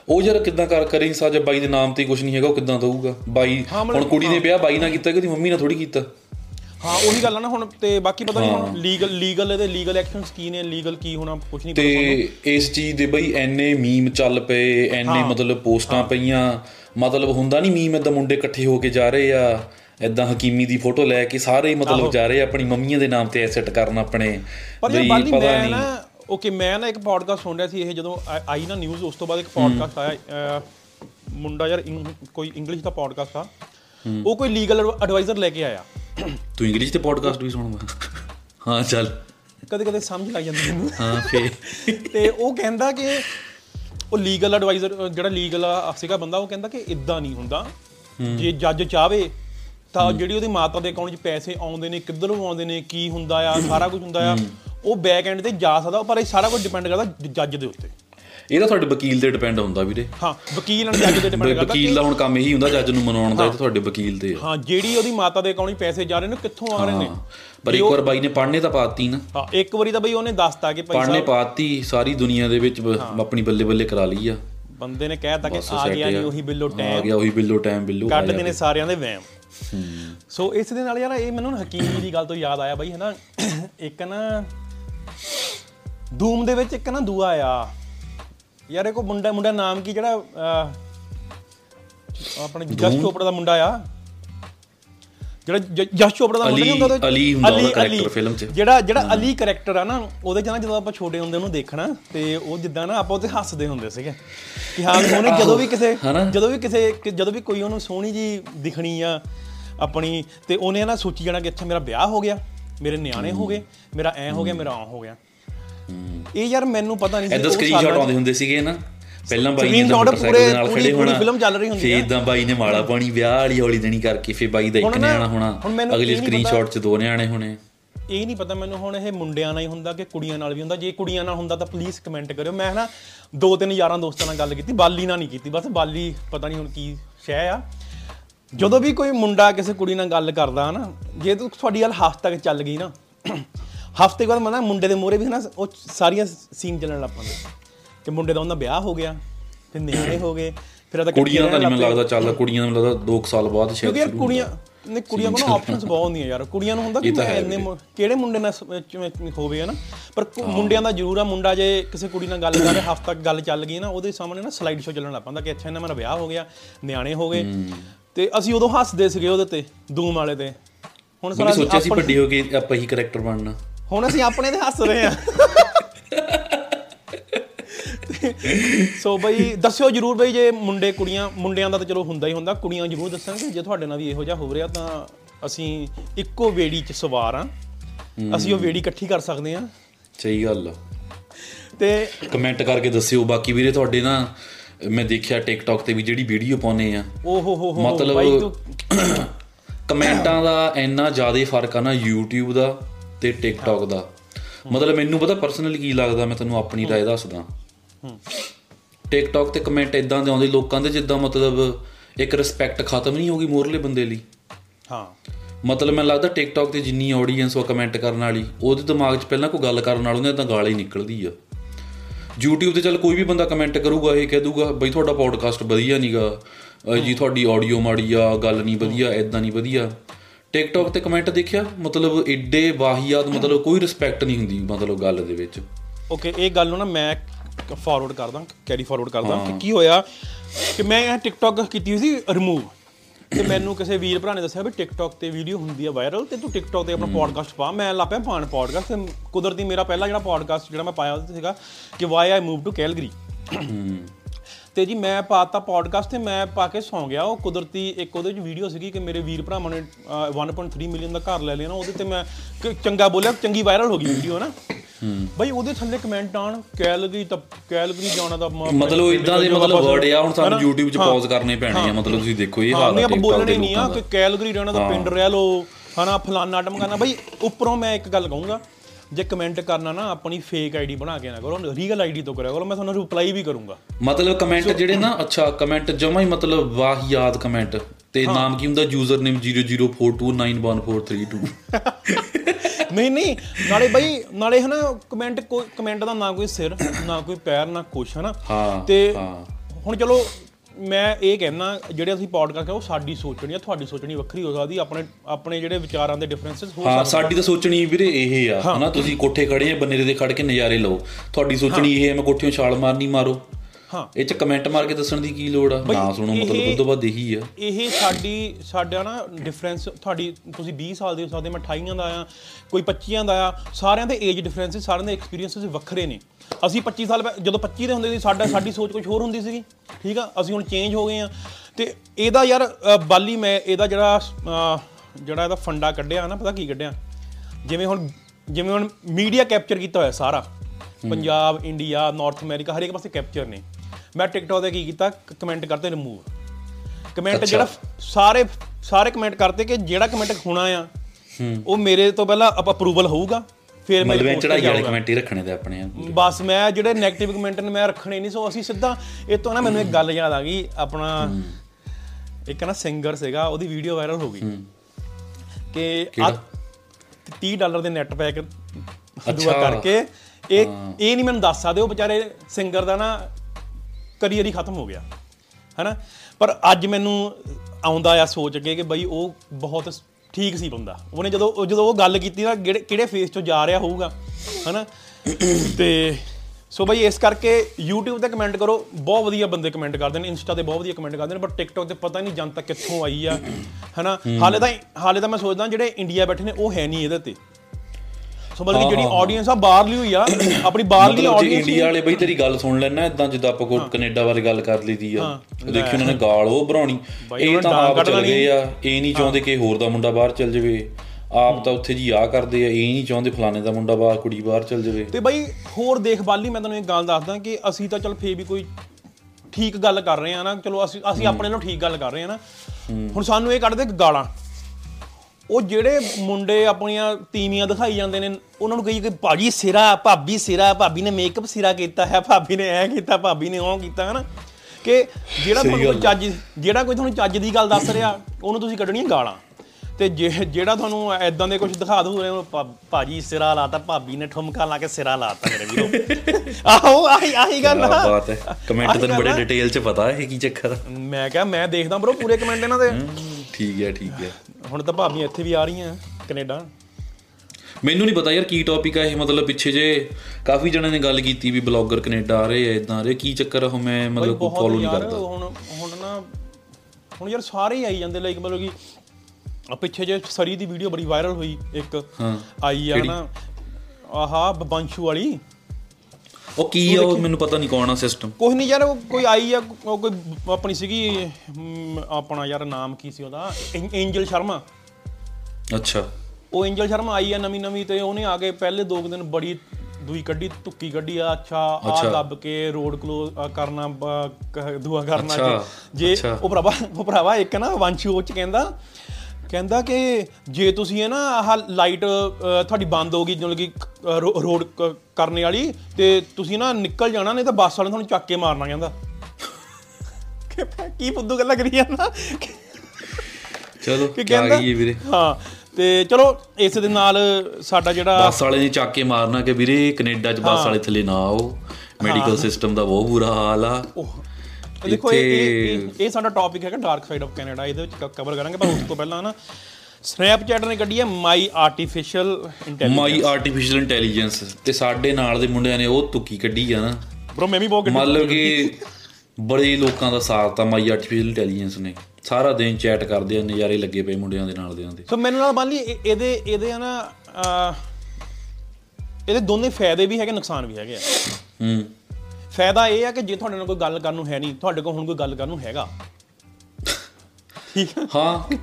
ਉਹ ਯਾਰ ਕਿੱਦਾਂ ਕਰ ਕਰੀ ਸਾਜ? ਬਾਈ ਦੇ ਨਾਮ ਤੇ ਕੁਝ ਨਹੀਂ ਹੈਗਾ ਉਹ ਕਿੱਦਾਂ ਦਊਗਾ? ਬਾਈ ਹੁਣ ਕੁੜੀ ਨੇ ਵਿਆਹ ਬਾਈ ਨਾਲ ਕੀਤਾ ਕਿ ਉਹਦੀ ਮੰਮੀ ਨਾਲ ਥੋੜੀ ਕੀਤਾ? ਹਾਂ ਉਹੀ ਗੱਲ ਆ ਨਾ ਹੁਣ ਤੇ ਬਾਕੀ ਪਤਾ ਨਹੀਂ ਹੁਣ ਲੀਗਲ ਲੀਗਲ ਇਹਦੇ ਲੀਗਲ ਐਕਸ਼ਨਸ ਕੀ ਨੇ ਲੀਗਲ ਕੀ ਹੋਣਾ ਕੁਝ ਨਹੀਂ ਪਤਾ ਤੇ ਇਸ ਚੀਜ਼ ਦੇ ਬਈ ਐਨੇ ਮੀਮ ਚੱਲ ਪਏ ਐਨੇ ਮਤਲਬ ਪੋਸਟਾਂ ਪਈਆਂ ਮਤਲਬ ਹੁੰਦਾ ਨਹੀਂ ਮੀਮ ਏਦਾਂ ਮੁੰਡੇ ਇਕੱਠੇ ਹੋ ਕੇ ਜਾ ਰਹੇ ਆ ਏਦਾਂ ਹਕੀਮੀ ਦੀ ਫੋਟੋ ਲੈ ਕੇ ਸਾਰੇ ਮਤਲਬ ਜਾ ਰਹੇ ਆਪਣੀ ਮੰਮੀਆਂ ਦੇ ਨਾਮ ਤੇ ਐਸੈਟ ਕਰਨ ਆਪਣੇ ਬਈ ਪਤਾ ਨਹੀਂ ਓਕੇ ਮੈਂ ਨਾ ਇੱਕ ਪੋਡਕਾਸਟ ਸੁਣ ਰਿਹਾ ਸੀ ਇਹ ਜਦੋਂ ਆਈ ਨਾ ਨਿਊਜ਼ ਉਸ ਤੋਂ ਬਾਅਦ ਇੱਕ ਪੋਡਕਾਸਟ ਆਇਆ ਮੁੰਡਾ ਯਾਰ ਕੋਈ ਇੰਗਲਿਸ਼ ਦਾ ਪੋਡਕਾਸਟ ਆ। ਉਹ ਕੋਈ ਲੀਗਲ ਐਡਵਾਈਜ਼ਰ ਲੈ ਕੇ ਆਇਆ। ਤੂੰ ਇੰਗਲਿਸ਼ ਤੇ ਪੋਡਕਾਸਟ ਵੀ ਸੁਣਦਾ? ਹਾਂ ਚੱਲ। ਕਦੇ ਕਦੇ ਸਮਝ ਲੱਗ ਜਾਂਦੀ ਮੈਨੂੰ। ਹਾਂ ਫੇ ਤੇ ਉਹ ਕਹਿੰਦਾ ਕਿ ਉਹ ਲੀਗਲ ਐਡਵਾਈਜ਼ਰ ਜਿਹੜਾ ਲੀਗਲ ਸੀਗਾ ਬੰਦਾ ਉਹ ਕਹਿੰਦਾ ਕਿ ਇਦਾਂ ਨਹੀਂ ਹੁੰਦਾ। ਜੇ ਜੱਜ ਚਾਵੇ ਤਾਂ ਜਿਹੜੀ ਉਹਦੀ ਮਾਤਾ ਦੇ ਅਕਾਊਂਟ 'ਚ ਪੈਸੇ ਆਉਂਦੇ ਨੇ ਕਿੱਧਰੋਂ ਆਉਂਦੇ ਨੇ ਕੀ ਹੁੰਦਾ ਆ ਸਾਰਾ ਕੁਝ ਹੁੰਦਾ ਆ। ਉਹ ਬੈਕ ਐਂਡ ਤੇ ਜਾ ਸਕਦਾ ਪਰ ਇਹ ਸਾਰਾ ਕੁਝ ਡਿਪੈਂਡ ਕਰਦਾ ਜੱਜ ਦੇ ਉੱਤੇ। ਇਹ ਤਾਂ ਤੁਹਾਡੇ ਵਕੀਲ ਤੇ ਡਿਪੈਂਡ ਹੁੰਦਾ ਵੀਰੇ। ਹਾਂ ਵਕੀਲ ਨਾਲ ਜੱਜ ਤੇ ਡਿਪੈਂਡ ਕਰਦਾ ਵਕੀਲ ਦਾ ਹੁਣ ਕੰਮ ਇਹੀ ਹੁੰਦਾ ਜੱਜ ਨੂੰ ਮਨਾਉਣ ਦਾ ਇਹ ਤਾਂ ਤੁਹਾਡੇ ਵਕੀਲ ਤੇ ਆ। ਹਾਂ ਜਿਹੜੀ ਉਹਦੀ ਮਾਤਾ ਦੇ ਅਕਾਊਂਟ ਪੈਸੇ ਜਾ ਰਹੇ ਨੇ ਕਿੱਥੋਂ ਆ ਰਹੇ ਨੇ? ਪਰ ਇੱਕ ਵਾਰ ਬਾਈ ਨੇ ਪੜ੍ਹਨੇ ਤਾਂ ਪਾਤੀ ਨਾ। ਹਾਂ ਇੱਕ ਵਾਰੀ ਤਾਂ ਬਈ ਉਹਨੇ ਦੱਸਤਾ ਕਿ ਭਾਈ ਪੜ੍ਹਨੇ ਪਾਤੀ ਸਾਰੀ ਦੁਨੀਆ ਦੇ ਵਿੱਚ ਆਪਣੀ ਬੱਲੇ ਬੱਲੇ ਕਰਾ ਲਈ ਆ। ਬੰਦੇ ਨੇ ਕਹਿਤਾ ਕਿ ਆ ਗਿਆ ਨਹੀਂ ਆ। ਉਹੀ ਬਿੱਲੋ ਆ ਟੈਮ ਗਿਆ ਉਹੀ ਬਿੱਲੋ ਟਾਈਮ ਬਿੱਲੋ ਕੱਢ ਦੇ ਨੇ ਸਾਰਿਆਂ ਦੇ ਵਹਿਮ। ਸੋ ਇਸ ਦੇ ਨਾਲ ਯਾਰ ਇਹ ਮੈਨੂੰ ਹਕੀਮ ਦੀ ਗੱਲ ਤੋਂ ਯਾਦ ਆਇਆ ਬਈ ਹਨਾ? ਇੱਕ ਨਾ ਧੂਮ ਦੇ ਵਿੱਚ ਇੱਕ ਨਾ ਦੂਆ ਆ ਯਾਰ ਇਹ ਕੋ ਮੁੰਡਾ ਮੁੰਡਾ ਨਾਮ ਕੀ ਜਿਹੜਾ ਅਹ, ਆਪਣੇ ਜਸ ਚੋਪੜਾ ਦਾ ਮੁੰਡਾ ਆ? ਜਿਹੜਾ ਜ- ਜਸ ਚੋਪੜਾ ਦਾ ਮੁੰਡਾ ਨਹੀਂ ਅਲੀ- ਹੁੰਦਾ ਉਹਦੇ- ਅਲੀ ਹੁੰਦਾ ਉਹਦਾ character ਅਲੀ। film 'ਚ। ਜਿਹੜਾ ਜਿਹੜਾ ਅਲੀ ਕੈਰੈਕਟਰ ਆ ਨਾ ਉਹਦੇ ਚ ਨਾ ਜਦੋਂ ਆਪਾਂ ਛੋਟੇ ਹੁੰਦੇ ਉਹਨੂੰ ਦੇਖਣਾ ਤੇ ਉਹ ਜਿੱਦਾਂ ਨਾ ਆਪਾਂ ਉਹਤੇ ਹੱਸਦੇ ਹੁੰਦੇ ਸੀਗੇ। ਕਿ ਹਾਂ ਵੀ ਉਹਨੇ ਜਦੋਂ ਵੀ ਕਿਸੇ ਹਨਾ? ਜਦੋਂ ਵੀ ਕਿਸੇ ਕਿ- ਜਦੋਂ ਵੀ ਕੋਈ ਉਹਨੂੰ ਸੋਹਣੀ ਜੀ ਦਿਖਣੀ ਆ ਆਪਣੀ ਤੇ ਉਹਨੇ ਨਾ ਸੋਚੀ ਜਾਣਾ ਕਿ ਅੱਛਾ ਮੇਰਾ ਵਿਆਹ ਹੋ ਗਿਆ। ਮੇਰੇ ਨਿਆਣੇ ਹੋ ਗਏ ਮੇਰਾ ਐ ਹੋ ਗਿਆ ਮੇਰਾ ਆ ਹੋ ਗਿਆ। ਇਹ ਯਾਰ ਮੈਨੂੰ ਪਤਾ ਨਹੀਂ ਸੀ ਉਹ ਸਕਰੀਨਸ਼ਾਟ ਆਉਂਦੇ ਹੁੰਦੇ ਸੀਗੇ ਨਾ। ਪਹਿਲਾਂ ਬਾਈ ਨੇ ਮੋਟਰਸਾਈਕਲ ਪੂਰੇ- ਦੇ ਨਾਲ ਖੜੇ ਹੋਣਾ film ਚੱਲ ਰਹੀ ਹੁੰਦੀ ਆ। ਇਦਾਂ ਬਾਈ ਨੇ ਮਾਲਾ ਪਾਣੀ ਵਿਆਹ ਵਾਲੀ ਹੌਲੀ ਦੇਣੀ ਕਰਕੇ ਫੇ ਬਾਈ ਦਾ ਇੱਕ ਨਿਆਣਾ ਹੋਣਾ। ਅਗਲੀ ਸਕਰੀਨਸ਼ਾਟ 'ਚ ਦੋ ਨਿਆਣੇ ਹੋਣੇ। ਇਹ ਨਹੀਂ ਪਤਾ ਮੈਨੂੰ ਹੁਣ ਇਹ ਮੁੰਡਿਆਂ ਨਾਲ ਹੀ ਹੁੰਦਾ ਕਿ ਕੁੜੀਆਂ ਨਾਲ ਵੀ ਹੁੰਦਾ। ਜੇ ਕੁੜੀਆਂ ਨਾਲ ਹੁੰਦਾ ਤਾਂ ਪਲੀਜ਼ ਕਮੈਂਟ ਕਰਿਓ। ਮੈਂ ਨਾ ਦੋ ਤਿੰਨ ਯਾਰਾਂ ਦੋਸਤਾਂ ਨਾਲ ਗੱਲ ਕੀਤੀ ਬਾਲੀ ਨਾਲ ਨਹੀਂ ਕੀਤੀ। ਬਸ ਬਾਲੀ ਪਤਾ ਨਹੀਂ ਹੁਣ ਕੀ ਸ਼ੈ ਆ। ਜਦੋਂ ਵੀ ਕੋਈ ਮੁੰਡਾ ਕਿਸੇ ਕੁੜੀ ਨਾਲ ਗੱਲ ਕਰਦਾ ਨਾ ਜੇ ਤੂੰ ਤੁਹਾਡੀ ਗੱਲ ਹਫ਼ਤੇ ਤੱਕ ਚੱਲ ਗਈ ਨਾ ਹਫ਼ਤੇ ਬਾਅਦ ਮੈਂ ਨਾ ਮੁੰਡੇ ਦੇ ਮੂਹਰੇ ਵੀ ਨਾ ਉਹ ਸਾਰੀਆਂ ਸੀਨ ਚੱਲਣ ਲੱਗ ਪੈਂਦੇ। ਕਿ ਮੁੰਡੇ ਦਾ ਉਹਨਾਂ ਵਿਆਹ ਹੋ ਗਿਆ ਫਿਰ ਨਿਆਣੇ ਹੋ ਗਏ ਫਿਰ ਉਹਦਾ ਕੁੜੀਆਂ ਦਾ ਨਹੀਂ ਮੈਨੂੰ ਲੱਗਦਾ ਚੱਲਦਾ ਕੁੜੀਆਂ ਮੈਨੂੰ ਲੱਗਦਾ 2 ਸਾਲ ਬਾਅਦ ਸ਼ਾਇਦ ਕਿਉਂਕਿ ਕੁੜੀਆਂ ਨਹੀਂ ਕੁੜੀਆਂ ਕੋਲ ਆਪਸ਼ਨਸ ਬਹੁਤ ਹੁੰਦੀਆਂ ਯਾਰ। ਕੁੜੀਆਂ ਨੂੰ ਹੁੰਦਾ ਕਿ ਮੈਂ ਇੰਨੇ ਕਿਹੜੇ ਮੁੰਡੇ ਨਾਲ ਹੋਵੇ ਹਨਾ ਪਰ ਮੁੰਡਿਆਂ ਦਾ ਜ਼ਰੂਰ ਆ ਮੁੰਡਾ ਜੇ ਕਿਸੇ ਕੁੜੀ ਨਾਲ ਗੱਲ ਕਰ ਹਫ਼ਤਾ ਤੱਕ ਗੱਲ ਚੱਲ ਗਈ ਨਾ ਉਹਦੇ ਸਾਹਮਣੇ ਨਾ ਸਲਾਈਡ ਸ਼ੋ ਚੱਲਣ ਲੱਗ ਪੈਂਦਾ ਕਿ ਅੱਛਾ ਇਹਨਾਂ ਮੇਰਾ ਵਿਆਹ ਹੋ ਗਿਆ ਨਿਆਣੇ ਹੋ ਗਏ। ਤੇ ਅਸੀਂ ਉਦੋਂ ਹੱਸਦੇ ਸੀਗੇ ਉਹਦੇ ਤੇ ਦੂਮ ਵਾਲੇ ਤੇ। ਹੁਣ ਸਾਰਾ ਸੋਚਿਆ ਸੀ ਵੱਡੀ ਹੋ ਕੇ ਆਪਾਂ ਹੀ ਕੈਰੈਕਟਰ ਬਣਨਾ। ਹੁਣ ਅਸੀਂ ਆਪਣੇ ਤੇ ਹੱਸ ਰਹੇ ਆ ਸੋ ਬਈ ਦੱਸਿਓ ਜਰੂਰ ਬਈ ਜੇ ਮੁੰਡੇ ਕੁੜੀਆਂ ਮੁੰਡਿਆਂ ਦਾ ਤਾਂ ਚਲੋ ਹੁੰਦਾ ਹੀ ਹੁੰਦਾ ਕੁੜੀਆਂ ਜਰੂਰ ਦੱਸਣਗੇ ਜੇ ਤੁਹਾਡੇ ਨਾਲ ਵੀ ਇਹੋ ਜਿਹਾ ਹੋ ਰਿਹਾ ਤਾਂ ਅਸੀਂ ਇੱਕੋ ਵੇੜੀ 'ਚ ਸਵਾਰ ਆ ਅਸੀਂ ਉਹ ਵੇੜੀ ਇਕੱਠੀ ਕਰ ਸਕਦੇ ਆ ਸਹੀ ਗੱਲ ਤੇ ਕਮੈਂਟ ਕਰਕੇ ਦੱਸਿਓ ਬਾਕੀ ਵੀਰੇ ਤੁਹਾਡੇ ਨਾ ਮੈਂ ਦੇਖਿਆ ਟਿਕਟੌਕ ਤੇ ਵੀ ਜਿਹੜੀ ਵੀਡੀਓ ਪਾਉਨੇ ਆ। ਓਹ ਹੋ ਹੋ ਮਤਲਬ ਕਮੈਂਟਾਂ ਦਾ ਇੰਨਾ ਜ਼ਿਆਦਾ ਫ਼ਰਕ ਆ ਨਾ YouTube ਦਾ ਤੇ TikTok ਦਾ। ਮਤਲਬ ਮੈਨੂੰ ਪਤਾ ਪਰਸਨਲੀ ਕੀ ਲੱਗਦਾ ਮੈਂ ਤੈਨੂੰ ਆਪਣੀ رائے ਦੱਸਦਾ। TikTok ਤੇ ਕਮੈਂਟ ਇਦਾਂ ਦੇ ਆਉਂਦੇ ਲੋਕਾਂ ਦੇ ਜਿੱਦਾਂ ਮਤਲਬ ਇੱਕ ਰਿਸਪੈਕਟ ਖਤਮ ਨਹੀਂ ਹੋਗੀ ਮੋਰਲੇ ਬੰਦੇ ਲਈ। ਹਾਂ। ਮਤਲਬ ਮੈਨੂੰ ਲੱਗਦਾ TikTok ਤੇ ਜਿੰਨੀ ਆਡੀਅנס ਉਹ ਕਮੈਂਟ ਕਰਨ ਵਾਲੀ ਉਹਦੇ ਦਿਮਾਗ 'ਚ ਪਹਿਲਾਂ ਕੋਈ ਗੱਲ ਕਰਨ ਨਾਲ ਉਹਨੇ ਤਾਂ ਗਾਲ ਹੀ ਨਿਕਲਦੀ ਆ। YouTube ਤੇ ਚੱਲ ਕੋਈ ਵੀ ਬੰਦਾ ਕਮੈਂਟ ਕਰੂਗਾ ਇਹ ਕਹਿ ਦੂਗਾ ਬਈ ਤੁਹਾਡਾ ਪੋਡਕਾਸਟ ਵਧੀਆ ਨਹੀਂਗਾ ਜੀ ਤੁਹਾਡੀ ਆਡੀਓ ਮਾੜੀ ਆ ਗੱਲ ਨਹੀਂ ਵਧੀਆ ਐਦਾਂ ਨਹੀਂ ਵਧੀਆ। TikTok ਤੇ ਕਮੈਂਟ ਦੇਖਿਆ? ਮਤਲਬ ਏਡੇ ਵਾਹੀਆਤ ਮਤਲਬ ਕੋਈ ਰਿਸਪੈਕਟ ਨਹੀਂ ਹੁੰਦੀ ਮਤਲਬ ਗੱਲ ਦੇ ਵਿੱਚ। ਓਕੇ ਇਹ ਗੱਲ ਨੂੰ ਨਾ ਮੈਂ ਫਾਰਵਰਡ ਕਰਦਾ ਕੈਰੀ ਫਾਰਵਰਡ ਕਰਦਾ ਕਿ ਕੀ ਹੋਇਆ ਕਿ ਮੈਂ ਇਹ ਟਿਕਟੌਕ ਕੀਤੀ ਹੋਈ ਸੀ ਰਿਮੂਵ ਤੇ ਮੈਨੂੰ ਕਿਸੇ ਵੀਰ ਭਰਾ ਨੇ ਦੱਸਿਆ ਵੀ ਟਿਕਟੌਕ ਤੇ ਵੀਡੀਓ ਹੁੰਦੀ ਆ ਵਾਇਰਲ ਤੇ ਤੂੰ ਟਿਕਟੌਕ ਤੇ ਆਪਣਾ ਪੋਡਕਾਸਟ ਪਾ। ਮੈਂ ਲਾਪਿਆ ਪਾਣ ਪੋਡਕਾਸਟ ਤੇ ਕੁਦਰਤੀ ਮੇਰਾ ਪਹਿਲਾ ਜਿਹੜਾ ਪੋਡਕਾਸਟ ਜਿਹੜਾ ਮੈਂ ਪਾਇਆ ਉਹ ਸੀਗਾ ਕਿ why I move to Calgary ਤੇ ਜੀ ਮੈਂ ਪਾਤਾ ਪੋਡਕਾਸਟ ਤੇ ਮੈਂ ਪਾ ਕੇ ਸੌਂ ਗਿਆ। ਉਹ ਕੁਦਰਤੀ ਇੱਕ ਉਹਦੇ ਵਿੱਚ ਵੀਡੀਓ ਸੀਗੀ ਕਿ ਮੇਰੇ ਵੀਰ ਭਰਾਵਾਂ ਨੇ ਅਹ, 1.3 ਮਿਲੀਅਨ ਦਾ ਘਰ ਲੈ ਲਿਆ ਨਾ ਉਹਦੇ ਤੇ ਮੈਂ ਚੰਗਾ ਬੋਲਿਆ ਚੰਗੀ ਵਾਇਰਲ ਹੋ ਗਈ ਵੀਡੀਓ ਨਾ ਬਈ ਉਹਦੇ ਥੱਲੇ ਕਮੈਂਟ ਆਣ ਕੈਲਗਰੀ ਤਾਂ ਕੈਲਗਰੀ ਜਾਣਾ ਦਾ ਮਤਲਬ ਇਦਾਂ ਦੇ ਮਤਲਬ ਵਰਡ ਆ ਹੁਣ ਸਾਨੂੰ YouTube 'ਚ ਪੌਜ਼ ਕਰਨੇ ਪੈਣੇ ਆ ਮਤਲਬ ਤੁਸੀਂ ਦੇਖੋ ਇਹ ਹਾਂ ਹਾਲ ਆ ਆਪਾਂ ਬੋਲਣੇ ਦੇ ਨਹੀਂ ਆ ਕਿ ਦਾ ਕੈਲਗਰੀ ਰਹਿਣਾ ਤਾਂ ਪਿੰਡ ਰਹਿ ਲੋ ਹਨਾ ਫਲਾਨਾ ਟਮਕਾਨਾ। ਬਈ ਉੱਪਰੋਂ ਮੈਂ ਇੱਕ ਗੱਲ ਕਹੂੰਗਾ ਜੇ ਕਮੈਂਟ ਕਰਨਾ ਨਾ ਆਪਣੀ ਫੇਕ ਆਈਡੀ ਬਣਾ ਕੇ ਨਾ ਕਰੋ ਰੀਅਲ ਆਈਡੀ ਤੋਂ ਕਰਿਆ ਕਰੋ ਮੈਂ ਤੁਹਾਨੂੰ ਰਿਪਲਾਈ ਵੀ ਕਰੂੰਗਾ। ਮਤਲਬ ਕਮੈਂਟ ਜਿਹੜੇ ਨਾ ਅੱਛਾ ਕਮੈਂਟ ਜਮਾ ਹੀ ਮਤਲਬ ਵਾਹੀਆਤ ਕਮੈਂਟ ਤੇ ਨਾਮ ਕੀ ਹੁੰਦਾ? ਯੂਜ਼ਰ ਨੇਮ 0042911432 ਨਹੀਂ ਨਹੀਂ। ਨਾਲੇ ਬਈ ਨਾਲੇ ਹਨਾ ਕਮੈਂਟ ਕੋਈ ਕਮੈਂਟ ਦਾ ਨਾ ਕੋਈ ਸਿਰ ਨਾ ਕੋਈ ਪੈਰ ਨਾ ਕੁਛ ਹਨਾ। ਹਾਂ ਤੇ ਹੁਣ ਚਲੋ ਮੈਂ ਇਹ ਕਹਿਣਾ ਜਿਹੜੇ ਅਸੀਂ ਪੋਡਕਾਸਟ ਉਹ ਸਾਡੀ ਸੋਚਣੀ ਆ ਤੁਹਾਡੀ ਸੋਚਣੀ ਵੱਖਰੀ ਹੋ ਸਕਦੀ ਆਪਣੇ ਆਪਣੇ ਜਿਹੜੇ ਵਿਚਾਰਾਂ ਦੇ ਡਿਫਰੈਂਸਸ ਹੋ ਹਾਂ ਸਾਡੀ ਤਾਂ ਸੋਚਣੀ ਵੀਰੇ ਇਹ ਆ ਹਨਾ ਤੁਸੀਂ ਕੋਠੇ ਖੜੇ ਆ ਬੰਨੇ ਦੇ ਖੜ ਕੇ ਨਜ਼ਾਰੇ ਲਓ। ਤੁਹਾਡੀ ਸੋਚਣੀ ਇਹ ਹੈ ਮੈਂ ਕੋਠਿਓਂ ਛਾਲ ਮਾਰਨੀ ਮਾਰੋ। ਹਾਂ। ਇਹ ਚ ਕਮੈਂਟ ਮਾਰ ਕੇ ਦੱਸਣ ਦੀ ਕੀ ਲੋੜ ਆ? ਨਾ ਸੁਣੋ ਮਤਲਬ ਉਸ ਤੋਂ ਬਾਅਦ ਇਹੀ ਆ। ਇਹ ਸਾਡੀ ਸਾਡਾ ਨਾ ਡਿਫਰੈਂਸ ਤੁਹਾਡੀ ਤੁਸੀਂ 20 ਸਾਲ ਦੇ ਹੋ ਸਕਦੇ ਮੈਂ 28 ਦਾ ਆ ਕੋਈ 25 ਦਾ ਆ ਸਾਰਿਆਂ ਦੇ ਏਜ ਡਿਫਰੈਂਸਿਸ ਸਾਰਿਆਂ ਦੇ ਐਕਸਪੀਰੀਐਂਸਸ ਵੱਖਰੇ ਨੇ। ਅਸੀਂ 25 ਸਾਲ ਜਦੋਂ 25 ਦੇ ਹੁੰਦੇ ਸੀ ਸਾਡਾ ਸਾਡੀ ਸੋਚ ਕੁਝ ਹੋਰ ਹੁੰਦੀ ਸੀਗੀ ਠੀਕ ਆ? ਅਸੀਂ ਹੁਣ ਚੇਂਜ ਹੋ ਗਏ ਆ। ਤੇ ਇਹਦਾ ਯਾਰ ਬਾਲੀ ਮੈਂ ਇਹਦਾ ਜਿਹੜਾ ਜਿਹੜਾ ਇਹਦਾ ਫੰਡਾ ਕੱਢਿਆ ਨਾ ਪਤਾ ਕੀ ਕੱਢਿਆ? ਜਿਵੇਂ ਹੁਣ ਜਿਵੇਂ ਹੁਣ ਮੀਡੀਆ ਕੈਪਚਰ ਕੀਤਾ ਹੋਇਆ ਸਾਰਾ ਪੰਜਾਬ ਇੰਡੀਆ ਨਾਰਥ ਅਮਰੀਕਾ ਹਰੇਕ ਪਾਸੇ ਕੈਪਚਰ ਨੇ। ਮੈਂ ਟਿਕਟੌਕ ਤੇ ਕੀ ਕੀਤਾ? ਕਮੈਂਟ ਕਰਤੇ ਰਿਮੂਵ ਕਮੈਂਟ ਜਿਹੜਾ ਸਾਰੇ ਸਾਰੇ ਕਮੈਂਟ ਕਰਤੇ ਕਿ ਜਿਹੜਾ ਕਮੈਂਟ ਹੋਣਾ ਆ ਉਹ ਮੇਰੇ ਤੋਂ ਪਹਿਲਾਂ ਅਪਰੂਵਲ ਹੋਊਗਾ ਫਿਰ ਮੇਰੇ ਮਤਲਬ ਚੜਾਈ ਵਾਲੇ। ਕਮੈਂਟ ਹੀ ਰੱਖਣੇ ਤੇ ਆਪਣੇ ਬਸ ਮੈਂ ਜਿਹੜੇ 네ਗੇਟਿਵ ਕਮੈਂਟ ਨੇ ਮੈਂ ਰੱਖਣੇ ਨਹੀਂ ਸੋ ਅਸੀਂ ਸਿੱਧਾ ਇਹ ਤੋਂ ਨਾ ਮੈਨੂੰ ਇੱਕ ਗੱਲ ਯਾਦ ਆ ਗਈ ਆਪਣਾ ਇੱਕ ਨਾ ਸਿੰਗਰ ਸੀਗਾ ਉਹਦੀ ਵੀਡੀਓ ਵਾਇਰਲ ਹੋ ਗਈ। ਕਿ ਆ 30 ਡਾਲਰ ਦੇ ਨੈਟ ਪੈਕ ਦੁਆ। ਕਰਕੇ ਇਹ ਇਹ ਨਹੀਂ ਮੈਨੂੰ ਦੱਸ ਸਕਦੇ ਉਹ ਵਿਚਾਰੇ ਸਿੰਗਰ ਦਾ ਨਾ ਕਰੀਅਰ ਹੀ ਖਤਮ ਹੋ ਗਿਆ, ਹੈਨਾ? ਪਰ ਅੱਜ ਮੈਨੂੰ ਆਉਂਦਾ ਆ ਸੋਚ ਕੇ ਕਿ ਬਈ ਉਹ ਬਹੁਤ ਠੀਕ ਸੀ ਬੰਦਾ। ਉਹਨੇ ਜਦੋਂ ਉਹ- ਜਦੋਂ ਉਹ ਗੱਲ ਕੀਤੀ ਨਾ, ਕਿਹੜੇ ਕਿਹੜੇ ਫੇਸ ਚੋਂ ਜਾ ਰਿਹਾ ਹੋਊਗਾ, ਹੈਨਾ? ਤੇ ਸੋ ਬਈ ਇਸ ਕਰਕੇ YouTube ਤੇ ਕਮੈਂਟ ਕਰੋ, ਬਹੁਤ ਵਧੀਆ ਬੰਦੇ ਕਮੈਂਟ ਕਰਦੇ ਨੇ ਇੰਸਟਾ ਤੇ ਬਹੁਤ ਵਧੀਆ ਕਮੈਂਟ ਕਰਦੇ ਨੇ ਪਰ TikTok ਤੇ ਪਤਾ ਨਹੀਂ ਜਨਤਾ ਕਿੱਥੋਂ ਆਈ ਆ, ਹੈਨਾ? ਹਾਲੇ ਤਾਂ ਹਾਲੇ ਤਾਂ ਮੈਂ ਸੋਚਦਾ ਜਿਹੜੇ ਇੰਡੀਆ ਬੈਠੇ ਨੇ, ਉਹ ਹੈ ਨਹੀਂ ਇਹਦੇ ਤੇ। ਸੋ ਮਤਲਬ ਕਿ ਜਿਹੜੀ ਆਡੀਅנס ਆ ਬਾਹਰਲੀ ਹੋਈ ਆ ਆਪਣੀ ਬਾਹਰਲੀ ਆਡੀਅנס ਇੰਡੀਆ ਵਾਲੇ ਬਈ ਤੇਰੀ ਗੱਲ ਸੁਣ ਲੈਣਾ ਇਦਾਂ ਜਿੱਦਾਂ ਆਪਾਂ ਕੋਈ ਕੈਨੇਡਾ ਬਾਰੇ ਗੱਲ ਕਰ ਲਈ ਦੀ ਆ। ਦੇਖੀ ਉਹਨਾਂ ਨੇ ਗਾਲ ਉਹ ਭਰਾਉਣੀ ਇਹ ਤਾਂ ਆਪ ਚੱਲ ਗਏ ਆ ਇਹ ਨਹੀਂ ਚਾਹੁੰਦੇ ਕਿ ਹੋਰ ਦਾ ਮੁੰਡਾ ਬਾਹਰ ਚੱਲ ਜਾਵੇ। ਆਪ ਤਾਂ ਉੱਥੇ ਜੀ ਆ ਕਰਦੇ ਆ ਇਹ ਨਹੀਂ ਚਾਹੁੰਦੇ ਫਲਾਣੇ ਦਾ ਮੁੰਡਾ ਬਾਹਰ ਕੁੜੀ ਬਾਹਰ ਚੱਲ ਜਾਵੇ। ਤੇ ਬਾਈ ਹੋਰ ਦੇਖਭਾਲੀ ਮੈਂ ਤੁਹਾਨੂੰ ਇੱਕ ਗੱਲ ਦੱਸਦਾ ਕਿ ਅਸੀਂ ਤਾਂ ਚਲ ਫੇਰ ਵੀ ਕੋਈ ਠੀਕ ਗੱਲ ਕਰ ਰਹੇ ਆ ਨਾ ਚਲੋ ਅਸੀਂ ਅਸੀਂ ਆਪਣੇ ਨਾਲ ਠੀਕ ਗੱਲ ਕਰ ਰਹੇ ਆ ਨਾ। ਹੁਣ ਸਾਨੂੰ ਇਹ ਕੱਢਦੇ ਗਾਲਾਂ। ਉਹ ਜਿਹੜੇ ਮੁੰਡੇ ਆਪਣੀਆਂ ਤੀਵੀਆਂ ਦਿਖਾਈ ਜਾਂਦੇ ਨੇ ਉਹਨਾਂ ਨੂੰ ਕਹੀ ਕਿ ਭਾਜੀ ਸਿਰਾ ਭਾਬੀ ਸਿਰਾ ਭਾਬੀ ਨੇ ਮੇਕਅਪ ਸਿਰਾ ਕੀਤਾ ਹੈ ਭਾਬੀ ਨੇ ਐ ਕੀਤਾ ਭਾਬੀ ਨੇ ਉਹ ਕੀਤਾ ਹਨਾ? ਕਿ ਜਿਹੜਾ ਤੁਹਾਨੂੰ ਕੋਈ ਚੱਜ ਜਿਹੜਾ ਕੋਈ ਤੁਹਾਨੂੰ ਚੱਜ ਦੀ ਗੱਲ ਦੱਸ ਰਿਹਾ ਉਹਨੂੰ ਤੁਸੀਂ ਕੱਢਣੀਆਂ ਗਾਲਾਂ। ਤੇ ਜਿਹੜਾ ਤੁਹਾਨੂੰ ਐਦਾਂ ਦੇ ਕੁਝ ਦਿਖਾ ਦੂ ਰਹੇ ਭਾਜੀ ਸਿਰਾ ਲਾਤਾ ਭਾਬੀ ਨੇ ਠੁਮਕਾ ਲਾ ਕੇ ਸਿਰਾ ਲਾਤਾ ਮੇਰੇ ਵੀਰੋ। ਆਹੋ ਆਹੀ ਆਹੀ ਗੱਲ ਆ। ਬਾਤ ਹੈ। ਕਮੈਂਟ ਤੈਨੂੰ ਬੜੇ। ਡਿਟੇਲ ਚ ਪਤਾ ਹੈ ਕੀ ਚੱਕਰ ਮੈਂ ਕਿਹਾ ਮੈਂ ਦੇਖਦਾ ਬਰੋ ਪੂਰੇ ਕਮੈਂਟ ਇਹਨਾਂ ਦੇ। ਠੀਕ ਹੈ ਠੀਕ ਹੈ। ਹੁਣ ਤਾਂ ਭਾਬੀਆਂ ਇੱਥੇ ਵੀ ਆ ਰਹੀਆਂ ਕੈਨੇਡਾ। ਮੈਨੂੰ ਨਹੀਂ ਪਤਾ ਯਾਰ ਕੀ ਟੌਪਿਕ ਆ ਇਹ ਮਤਲਬ ਪਿੱਛੇ ਜੇ ਕਾਫੀ ਜਣਿਆਂ ਨੇ ਗੱਲ ਕੀਤੀ ਵੀ ਬਲੌਗਰ ਕੈਨੇਡਾ ਆ ਰਹੇ ਆ ਇਦਾਂ ਰਹੇ ਕੀ ਚੱਕਰ ਉਹ ਮੈਂ ਮਤਲਬ ਕੋਈ ਫੋਲੋ ਨਹੀਂ ਕਰਦਾ। ਹੁਣ ਹੁਣ ਨਾ ਹੁਣ ਯਾਰ ਸਾਰੇ ਹੀ ਆਈ ਜਾਂਦੇ ਲਾਈਕ ਮਤਲਬ ਕਿ ਆ ਪਿੱਛੇ ਜੇ ਸਰੀ ਦੀ ਵੀਡੀਓ ਬੜੀ ਵਾਇਰਲ ਹੋਈ ਇੱਕ ਹਾਂ ਆਈ ਆ ਨਾ ਆਹਾ ਬੰਸ਼ੂ ਵਾਲੀ। ਉਹ ਕੀ ਆ ਉਹ ਮੈਨੂੰ ਪਤਾ ਨਹੀਂ ਕੌਣ ਆ ਸਿਸਟਮ ਕੁਝ ਨਹੀਂ ਯਾਰ ਕੋਈ ਆਈ ਆ ਕੋਈ ਆਪਣੀ ਸੀਗੀ ਆਪਣਾ ਯਾਰ ਨਾਮ ਕੀ ਸੀ ਉਹਦਾ? ਐਂਜਲ ਸ਼ਰਮਾ। ਅੱਛਾ। ਉਹ ਐਂਜਲ ਸ਼ਰਮਾ ਆਈ ਆ ਨਵੀਂ ਨਵੀਂ ਤੇ ਉਹਨੇ ਆ ਕੇ ਪਹਿਲੇ ਦੋ ਦਿਨ ਬੜੀ ਦੂਈ ਕੱਢੀ ਤੁੱਕੀ ਕੱਢੀ ਆ ਅੱਛਾ ਆ ਦੱਬ ਕੇ ਰੋਡ ਕਲੋਜ਼ ਕਰਨਾ ਦੁਆ ਕਰਨਾ ਜੇ-। ਉਹ ਭਰਾਵਾ ਉਹ ਭਰਾਵਾ ਇੱਕ ਨਾ ਵੰਸ਼ੂ ਉਹ ਚ ਕਹਿੰਦਾ ਕਹਿੰਦਾ ਕਿ ਜੇ ਤੁਸੀਂ ਇਹ ਨਾ ਆਹ ਲਾਈਟ ਤੁਹਾਡੀ ਬੰਦ ਹੋ ਗਈ ਜਿਵੇਂ ਕਿ ਰੋਡ ਕਰਨੇ ਵਾਲੀ ਤੇ ਤੁਸੀਂ ਨਾ ਨਿਕਲ ਜਾਣਾ ਨਹੀਂ ਤਾਂ ਬੱਸ ਵਾਲੇ ਤੁਹਾਨੂੰ ਚੱਕ ਕੇ ਮਾਰਨਾ ਕਹਿੰਦਾ। ਕਿ ਫੁੱਦੂ ਗੱਲਾਂ ਕਰੀ ਜਾਂਦਾ? ਚਲੋ ਕਿ ਗਈ ਵੀਰੇ। ਹਾਂ ਤੇ ਚਲੋ ਇਸ ਦੇ ਨਾਲ ਸਾਡਾ ਜਿਹੜਾ ਬੱਸ ਵਾਲੇ ਨੇ ਚੱਕ ਕੇ ਮਾਰਨਾ ਕਿ ਵੀਰੇ ਕੈਨੇਡਾ 'ਚ ਬੱਸ ਵਾਲੇ ਥੱਲੇ ਨਾ ਆਓ। ਮੈਡੀਕਲ ਸਿਸਟਮ ਦਾ ਬਹੁਤ ਬੁਰਾ ਹਾਲ ਆ। ਦੇਖੋ ਇਹ ਇਹ- ਸਾਡਾ ਟੌਪਿਕ ਹੈਗਾ ਡਾਰਕ ਸਾਈਡ ਆਫ ਕੈਨੇਡਾ ਇਹਦੇ ਵਿੱਚ ਕਵਰ ਕਰਾਂਗੇ ਪਰ ਉਸ ਤੋਂ ਪਹਿਲਾਂ ਨਾ ਸਨੈਪਚੈਟ ਨੇ ਕੱਢੀ ਹੈ my artificial intelligence my artificial intelligence ਤੇ ਸਾਡੇ ਨਾਲ ਦੇ ਮੁੰਡਿਆਂ ਨੇ ਉਹ ਤੁੱਕੀ ਕੱਢੀ ਆ ਨਾ। ਬ్రో ਮੈਂ ਵੀ ਬਹੁਤ ਕੱਢੀ ਮਤਲਬ ਕਿ ਬੜੇ ਲੋਕਾਂ ਦਾ ਸਾਥ ਤਾਂ ਮਾਈ ਆਰਟੀਫੀਸ਼ੀਅਲ ਇੰਟੈਲੀਜੈਂਸ ਨੇ। ਸਾਰਾ ਦਿਨ ਚੈਟ ਕਰਦੇ ਆ ਨਜ਼ਾਰੇ ਲੱਗੇ ਪਏ ਮੁੰਡਿਆਂ ਦੇ ਨਾਲ ਦੇ ਸੋ ਮੈਨੂੰ ਨਾਲ ਮੰਨ ਲਈ ਇਹ- ਇਹਦੇ ਇਹਦੇ ਆ ਨਾ ਇਹਦੇ ਦੋਨੇ ਫਾਇਦੇ ਵੀ ਹੈਗੇ ਨੁਕਸਾਨ ਵੀ ਹੈਗੇ ਆ। ਹੂੰ। ਫਾਇਦਾ ਇਹ ਆ ਕਿ ਜੇ ਤੁਹਾਡੇ ਨਾਲ ਕੋਈ ਗੱਲ ਕਰਨ ਨੂੰ ਹੈ ਨਹੀਂ ਤੁਹਾਡੇ ਕੋਲ ਹੁਣ ਕੋਈ ਗੱਲ ਕਰਨ ਨੂੰ ਹੈਗਾ। ਹੈ ਹਾਂ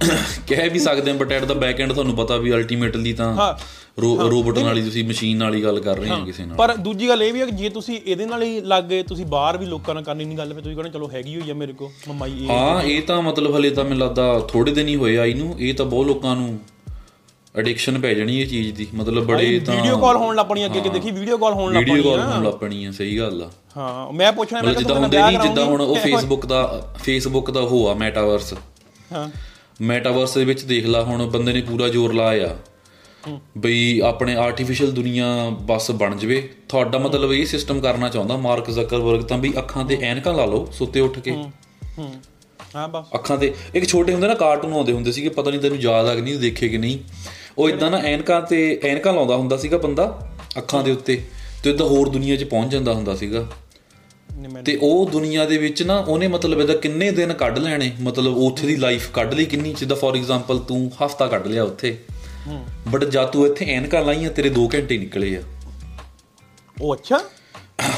ਕਹਿ ਵੀ ਸਕਦੇ ਆ but at the back end ਤੁਹਾਨੂੰ ਪਤਾ ਵੀ ਅਲਟੀਮੇਟਲੀ ਤਾਂ ਹਾਂ। ਰੋਬੋਟ ਨਾਲ ਹੀ ਤੁਸੀਂ ਮਸ਼ੀਨ ਨਾਲ ਹੀ ਗੱਲ ਕਰ ਰਹੇ ਹੋ ਕਿਸੇ ਨਾਲ। ਪਰ ਦੂਜੀ ਗੱਲ ਇਹ ਵੀ ਹੈ ਕਿ ਜੇ ਤੁਸੀਂ ਇਹਦੇ ਨਾਲ ਹੀ ਲੱਗ ਗਏ ਤੁਸੀਂ ਬਾਹਰ ਵੀ ਲੋਕਾਂ ਨਾਲ ਕਰਨੀ ਨਹੀਂ ਗੱਲ ਫਿਰ ਤੁਸੀਂ ਕਹਿੰਦੇ ਚਲੋ ਹੈਗੀ ਹੋਈ ਆ ਮੇਰੇ ਕੋ ਮਮਾਈ ਇਹ ਹਾਂ ਇਹ ਤਾਂ ਮਤਲਬ ਹਲੇ ਤਾਂ ਮੈਨੂੰ ਲੱਗਦਾ ਥੋੜੇ ਦਿਨ ਹੀ ਹੋਏ ਆਈ ਨੂੰ ਇਹ ਤਾਂ ਬਹੁਤ ਲੋਕਾਂ ਨੂੰ ਐਡਿਕਸ਼ਨ ਪੈ ਜਾਣੀ ਇਹ ਚੀਜ਼ ਦੀ। ਮਤਲਬ ਬੜੇ ਤਾਂ ਵੀਡੀਓ ਕਾਲ ਹੋਣ ਲੱਗ ਪਣੀ ਅੱਗੇ ਅੱਗੇ ਦੇਖੀ ਵੀਡੀਓ ਕਾਲ ਹੋਣ ਲੱਗ ਵੀਡੀਓ ਕਾਲ ਹੋਣ ਲੱਗ ਪਣੀ ਆ ਸਹੀ ਗੱਲ ਆ। ਹਾਂ ਮੈਂ ਪੁੱਛਣਾ ਮੈਂ ਜਿੱਦਾਂ ਹੁੰਦੇ ਨਹੀਂ ਜਿੱਦਾਂ ਹੁਣ ਉਹ ਫੇਸਬੁੱਕ ਦਾ ਫੇਸਬੁੱਕ ਦਾ ਉਹ ਆ ਮੈਟਾਵਰਸ ਹਾਂ। ਮੈਟਾਵਰਸ ਦੇ ਵਿੱਚ ਦੇਖ ਲਾ ਹੁਣ ਬੰਦੇ ਨੇ ਪੂਰਾ ਜ਼ੋਰ ਲਾਇਆ। ਬਈ ਆਪਣੇ ਆਰਟੀਫੀਸ਼ੀਅਲ ਦੁਨੀਆ ਬਸ ਬਣ ਜਵੇ। ਤੁਹਾਡਾ ਮਤਲਬ ਇਹ ਸਿਸਟਮ ਕਰਨਾ ਚਾਹੁੰਦਾ ਮਾਰਕ ਜ਼ਕਰਬਰਗ ਤਾਂ ਵੀ ਅੱਖਾਂ ਤੇ ਐਨਕਾਂ ਲਾ ਲਓ ਸੁੱਤੇ ਉੱਠ ਕੇ। ਹੂੰ ਹਾਂ। ਬਸ। ਅੱਖਾਂ ਤੇ ਇੱਕ ਛੋਟੇ ਹੁੰਦੇ ਨਾ ਕਾਰਟੂਨ ਆਉਂਦੇ ਹੁੰਦੇ ਸੀਗੇ ਪਤਾ ਨਹੀਂ ਤੈਨੂੰ ਯਾਦ ਆ ਕਿ ਨਹੀਂ ਦੇਖੇ ਕਿ ਨਹੀਂ। ਉਹ ਇਦਾਂ ਨਾ ਐਨਕਾਂ ਤੇ ਐਨਕਾਂ ਲਾਉਂਦਾ ਹੁੰਦਾ ਸੀਗਾ ਬੰਦਾ ਅੱਖਾਂ ਦੇ ਉੱਤੇ ਤੇ ਇਦਾਂ ਹੋਰ ਦੁਨੀਆ 'ਚ ਪਹੁੰਚ ਜਾਂਦਾ ਹੁੰਦਾ ਸੀਗਾ। ਤੇ ਉਹ ਦੁਨੀਆ ਦੇ ਵਿੱਚ ਨਾ ਉਹਨੇ ਮਤਲਬ ਇਹਦਾ ਕਿੰਨੇ ਦਿਨ ਕੱਢ ਲੈਣੇ ਮਤਲਬ ਉੱਥੇ ਦੀ ਲਾਈਫ ਕੱਢ ਲਈ ਕਿੰਨੀ ਜਿੱਦਾਂ ਫੋਰ ਐਗਜ਼ਾਮਪਲ ਤੂੰ ਹਫਤਾ ਕੱਢ ਲਿਆ ਉੱਥੇ। ਬਟ ਜਦ ਤੂੰ ਇੱਥੇ ਐਨਕਾਂ ਲਾਈਆਂ ਤੇਰੇ 2 ਘੰਟੇ ਨਿਕਲੇ ਆ। ਉਹ ਅੱਛਾ?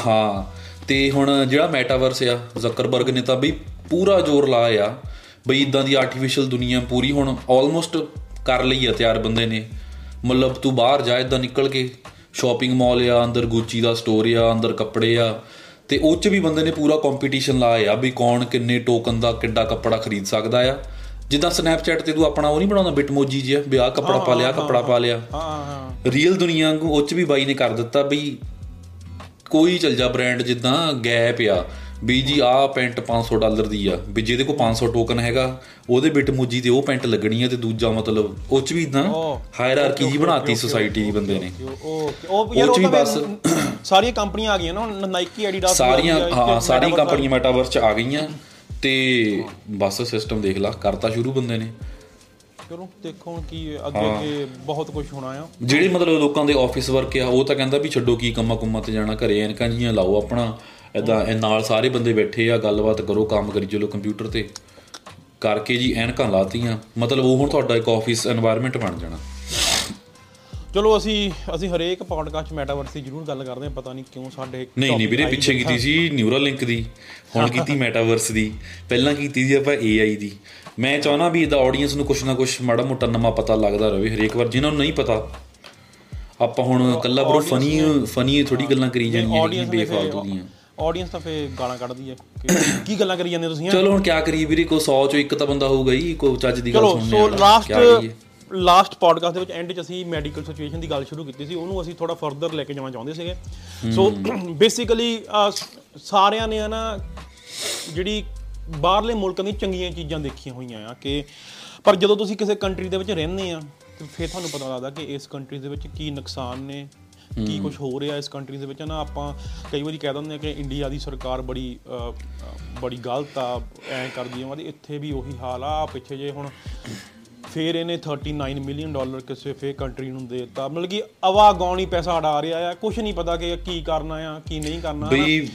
ਹਾਂ ਤੇ ਹੁਣ ਜਿਹੜਾ ਮੈਟਾਵਰਸ ਆ ਜ਼ਕਰਬਰਗ ਨੇ ਤਾਂ ਬਈ ਪੂਰਾ ਜ਼ੋਰ ਲਾਇਆ ਬਈ ਇਦਾਂ ਦੀ ਆਰਟੀਫੀਸ਼ੀਅਲ ਦੁਨੀਆ ਪੂਰੀ ਹੁਣ ਆਲਮੋਸਟ ਕਰ ਲਈ ਆ ਤਿਆਰ ਬੰਦੇ ਨੇ। ਮਤਲਬ ਤੂੰ ਬਾਹਰ ਜਾ ਇਦਾਂ ਨਿਕਲ ਕੇ ਸ਼ਾਪਿੰਗ ਮਾਲ ਆ ਅੰਦਰ ਗੁੱਚੀ ਦਾ ਸਟੋਰ ਆ ਅੰਦਰ ਕੱਪੜੇ ਆ। ਤੇ ਉਹ 'ਚ ਵੀ ਬੰਦੇ ਨੇ ਪੂਰਾ ਕੰਪੀਟੀਸ਼ਨ ਲਾਇਆ ਵੀ ਕੌਣ ਕਿੰਨੇ ਟੋਕਨ ਦਾ ਕਿੱਡਾ ਕੱਪੜਾ ਖਰੀਦ ਸਕਦਾ ਆ। ਜਿੱਦਾਂ ਸਨੈਪਚੈਟ ਤੇ ਤੂੰ ਆਪਣਾ ਉਹ ਨਹੀਂ ਬਣਾਉਂਦਾ ਬਿਟਮੋਜੀ ਜਿਹਾ ਵੀ ਆਹ ਕੱਪੜਾ ਪਾ ਲਿਆ ਕੱਪੜਾ ਪਾ ਲਿਆ। ਹਾਂ ਹਾਂ ਰੀਅਲ ਦੁਨੀਆ ਵਾਂਗੂ ਉਹ 'ਚ ਵੀ ਬਾਈ ਨੇ ਕਰ ਦਿੱਤਾ ਵੀ ਕੋਈ ਚਲ ਜਾ ਬ੍ਰਾਂਡ ਜਿੱਦਾਂ ਗੈਪ ਆ। ਵੀ ਜੀ ਆਹ ਪੈਂਟ 500 ਡਾਲਰ ਦੀ ਆ ਵੀ ਜਿਹਦੇ ਕੋਲ 500 ਟੋਕਨ ਹੈਗਾ ਉਹਦੇ ਬਿਟ ਮੁੱਜੀ ਤੇ ਉਹ ਪੈਂਟ ਲੱਗਣੀ ਆ ਤੇ ਦੂਜਾ ਮਤਲਬ ਉਹ 'ਚ ਵੀ ਇਦਾਂ ਹਾਇਰਾਰਕੀ ਜੀ ਬਣਾਤੀ ਸੋਸਾਇਟੀ ਦੀ ਬੰਦੇ ਨੇ। ਉਹ ਉਹ ਯਾਰ ਉਹ ਬਸ ਸਾਰੀਆਂ ਕੰਪਨੀਆਂ ਆ ਗਈਆਂ ਨਾ ਹੁਣ ਨਾਈਕੀ ਐਡੀਡਾਸ ਸਾਰੀਆਂ ਹਾਂ ਸਾਰੀਆਂ ਕੰਪਨੀਆਂ ਮੈਟਾਵਰਸ 'ਚ ਆ ਗਈਆਂ ਤੇ ਬਸ ਸਿਸਟਮ ਦੇਖ ਲਾ ਕਰਤਾ ਸ਼ੁਰੂ ਬੰਦੇ ਨੇ। ਚਲੋ ਦੇਖੋ ਕੀ ਅੱਗੇ ਅੱਗੇ ਬਹੁਤ ਕੁਝ ਹੋਣਾ ਆ। ਜਿਹੜੇ ਮਤਲਬ ਲੋਕਾਂ ਦੇ ਆਫਿਸ ਵਰਕ ਆ ਉਹ ਤਾਂ ਕਹਿੰਦਾ ਵੀ ਛੱਡੋ ਕੀ ਕੰਮਾਂ ਕੁੰਮਾਂ ਤੇ ਜਾਣਾ ਘਰੇ ਐਨਕਾਂ ਜੀਆਂ ਲਾਓ ਆਪਣਾ। ਐਦਾਂ ਨਾਲ ਸਾਰੇ ਬੰਦੇ ਬੈਠੇ ਆ ਗੱਲਬਾਤ ਕਰੋ ਕੰਮ ਕਰੀ ਚਲੋ ਕੰਪਿਊਟਰ ਤੇ। ਕਰਕੇ ਜੀ ਐਨਕਾਂ ਲਾਤੀਆਂ। ਮਤਲਬ ਉਹ ਹੁਣ ਤੁਹਾਡਾ ਇੱਕ ਆਫਿਸ এনवायरमेंट ਬਣ ਜਾਣਾ। ਚਲੋ ਅਸੀਂ ਅਸੀਂ ਹਰੇਕ ਪੌਡਕਾਸਟ ਮੈਟਾਵਰਸ ਦੀ ਜ਼ਰੂਰ ਗੱਲ ਕਰਦੇ ਹਾਂ ਪਤਾ ਨਹੀਂ ਕਿਉਂ ਸਾਡੇ ਨਹੀਂ ਨਹੀਂ ਵੀਰੇ ਪਿੱਛੇ ਕੀਤੀ ਸੀ ਨਿਊਰਲ ਲਿੰਕ ਦੀ ਹੁਣ ਕੀਤੀ ਮੈਟਾਵਰਸ ਦੀ। ਪਹਿਲਾਂ ਕੀਤੀ ਸੀ ਆਪਾਂ AI ਦੀ। ਮੈਂ ਚਾਹਣਾ ਵੀ ਇਹਦਾ ਆਡੀਅנס ਨੂੰ ਕੁਛ ਨਾ ਕੁਛ ਮਾੜਾ ਮੋਟਾ ਨਵਾਂ ਪਤਾ ਲੱਗਦਾ ਰਹੇ ਹਰੇਕ ਵਾਰ ਜਿਨ੍ਹਾਂ ਨੂੰ ਨਹੀਂ ਪਤਾ। ਆਪਾਂ ਹੁਣ ਕੱਲਾ ਬਰੋ ਫਨੀ ਫਨੀ ਥੋੜੀ ਗੱਲਾਂ ਕਰੀ ਜਾਣੀਆਂ ਬੇਫਾਲਤੂ ਦੀਆਂ। ਆਡੀਅנס ਤਾਂ ਫੇ ਗਾਲਾਂ ਕੱਢਦੀ ਹੈ ਕਿ ਕੀ ਗੱਲਾਂ ਕਰੀ ਜਾਂਦੇ ਤੁਸੀਂ? ਚਲੋ ਹੁਣ ਕਿਆ ਕਰੀਏ ਵੀਰੇ ਕੋ 100 ਚੋਂ ਇੱਕ ਤਾਂ ਬੰਦਾ ਹੋਊਗਾ ਹੀ ਕੋ ਚੱਜ ਦੀ ਗੱਲ ਚਲੋ ਸੁਣਨੇ ਸੋ ਵਾਲਾ ਲਾਸਟ? ਲਾਸਟ ਪੋਡਕਾਸਟ ਦੇ ਵਿੱਚ ਐਂਡ 'ਚ ਅਸੀਂ ਮੈਡੀਕਲ ਸਿਚੁਏਸ਼ਨ ਦੀ ਗੱਲ ਸ਼ੁਰੂ ਕੀਤੀ ਸੀ ਉਹਨੂੰ ਅਸੀਂ ਥੋੜਾ ਫਰਦਰ ਲੈ ਕੇ ਜਾਣਾ ਚਾਹੁੰਦੇ ਸੀਗੇ ਸੋ ਬੇਸਿਕਲੀ ਸਾਰਿਆਂ ਨੇ ਨਾ ਜਿਹੜੀ ਬਾਹਰਲੇ ਮੁਲਕਾਂ ਦੀ ਚੰਗੀਆਂ ਚੀਜ਼ਾਂ ਦੇਖੀਆਂ ਹੋਈਆਂ ਆ ਕਿ ਪਰ ਜਦੋਂ ਤੁਸੀਂ ਕਿਸੇ ਕੰਟਰੀ ਦੇ ਵਿੱਚ ਰਹਿੰਦੇ ਆ ਤੇ ਫਿਰ ਤੁਹਾਨੂੰ ਪਤਾ ਲੱਗਦਾ ਕਿ ਇਸ ਕੰਟਰੀ ਦੇ ਵਿੱਚ ਕੀ ਨੁਕਸਾਨ ਨੇ ਕੀ ਕੁਝ ਹੋ ਰਿਹਾ ਇਸ ਕੰਟਰੀ ਦੇ ਵਿੱਚ? ਨਾ ਆਪਾਂ ਕਈ ਵਾਰੀ ਕਹਿ ਦਿੰਦੇ ਆ ਕਿ ਇੰਡੀਆ ਦੀ ਸਰਕਾਰ ਬੜੀ ਬੜੀ ਗਲਤ ਆ ਐ ਕਰਦੀ ਆ ਉਹਦੀ ਇੱਥੇ ਵੀ ਉਹੀ ਹਾਲ ਆ ਪਿੱਛੇ ਜੇ ਹੁਣ ਫਿਰ ਇਹਨੇ 39 ਮਿਲੀਅਨ ਡਾਲਰ ਕਿਸੇ ਫੇਕ ਕੰਟਰੀ ਨੂੰ ਦੇ ਦਿੱਤਾ। ਮਤਲਬ ਕਿ ਆਵਾਗੌਣੀ ਪੈਸਾ ਉਡਾ ਰਿਹਾ ਆ ਕੁਝ ਨਹੀਂ ਪਤਾ ਕਿ ਕੀ ਕਰਨਾ ਆ ਕੀ ਨਹੀਂ ਕਰਨਾ ਬਈ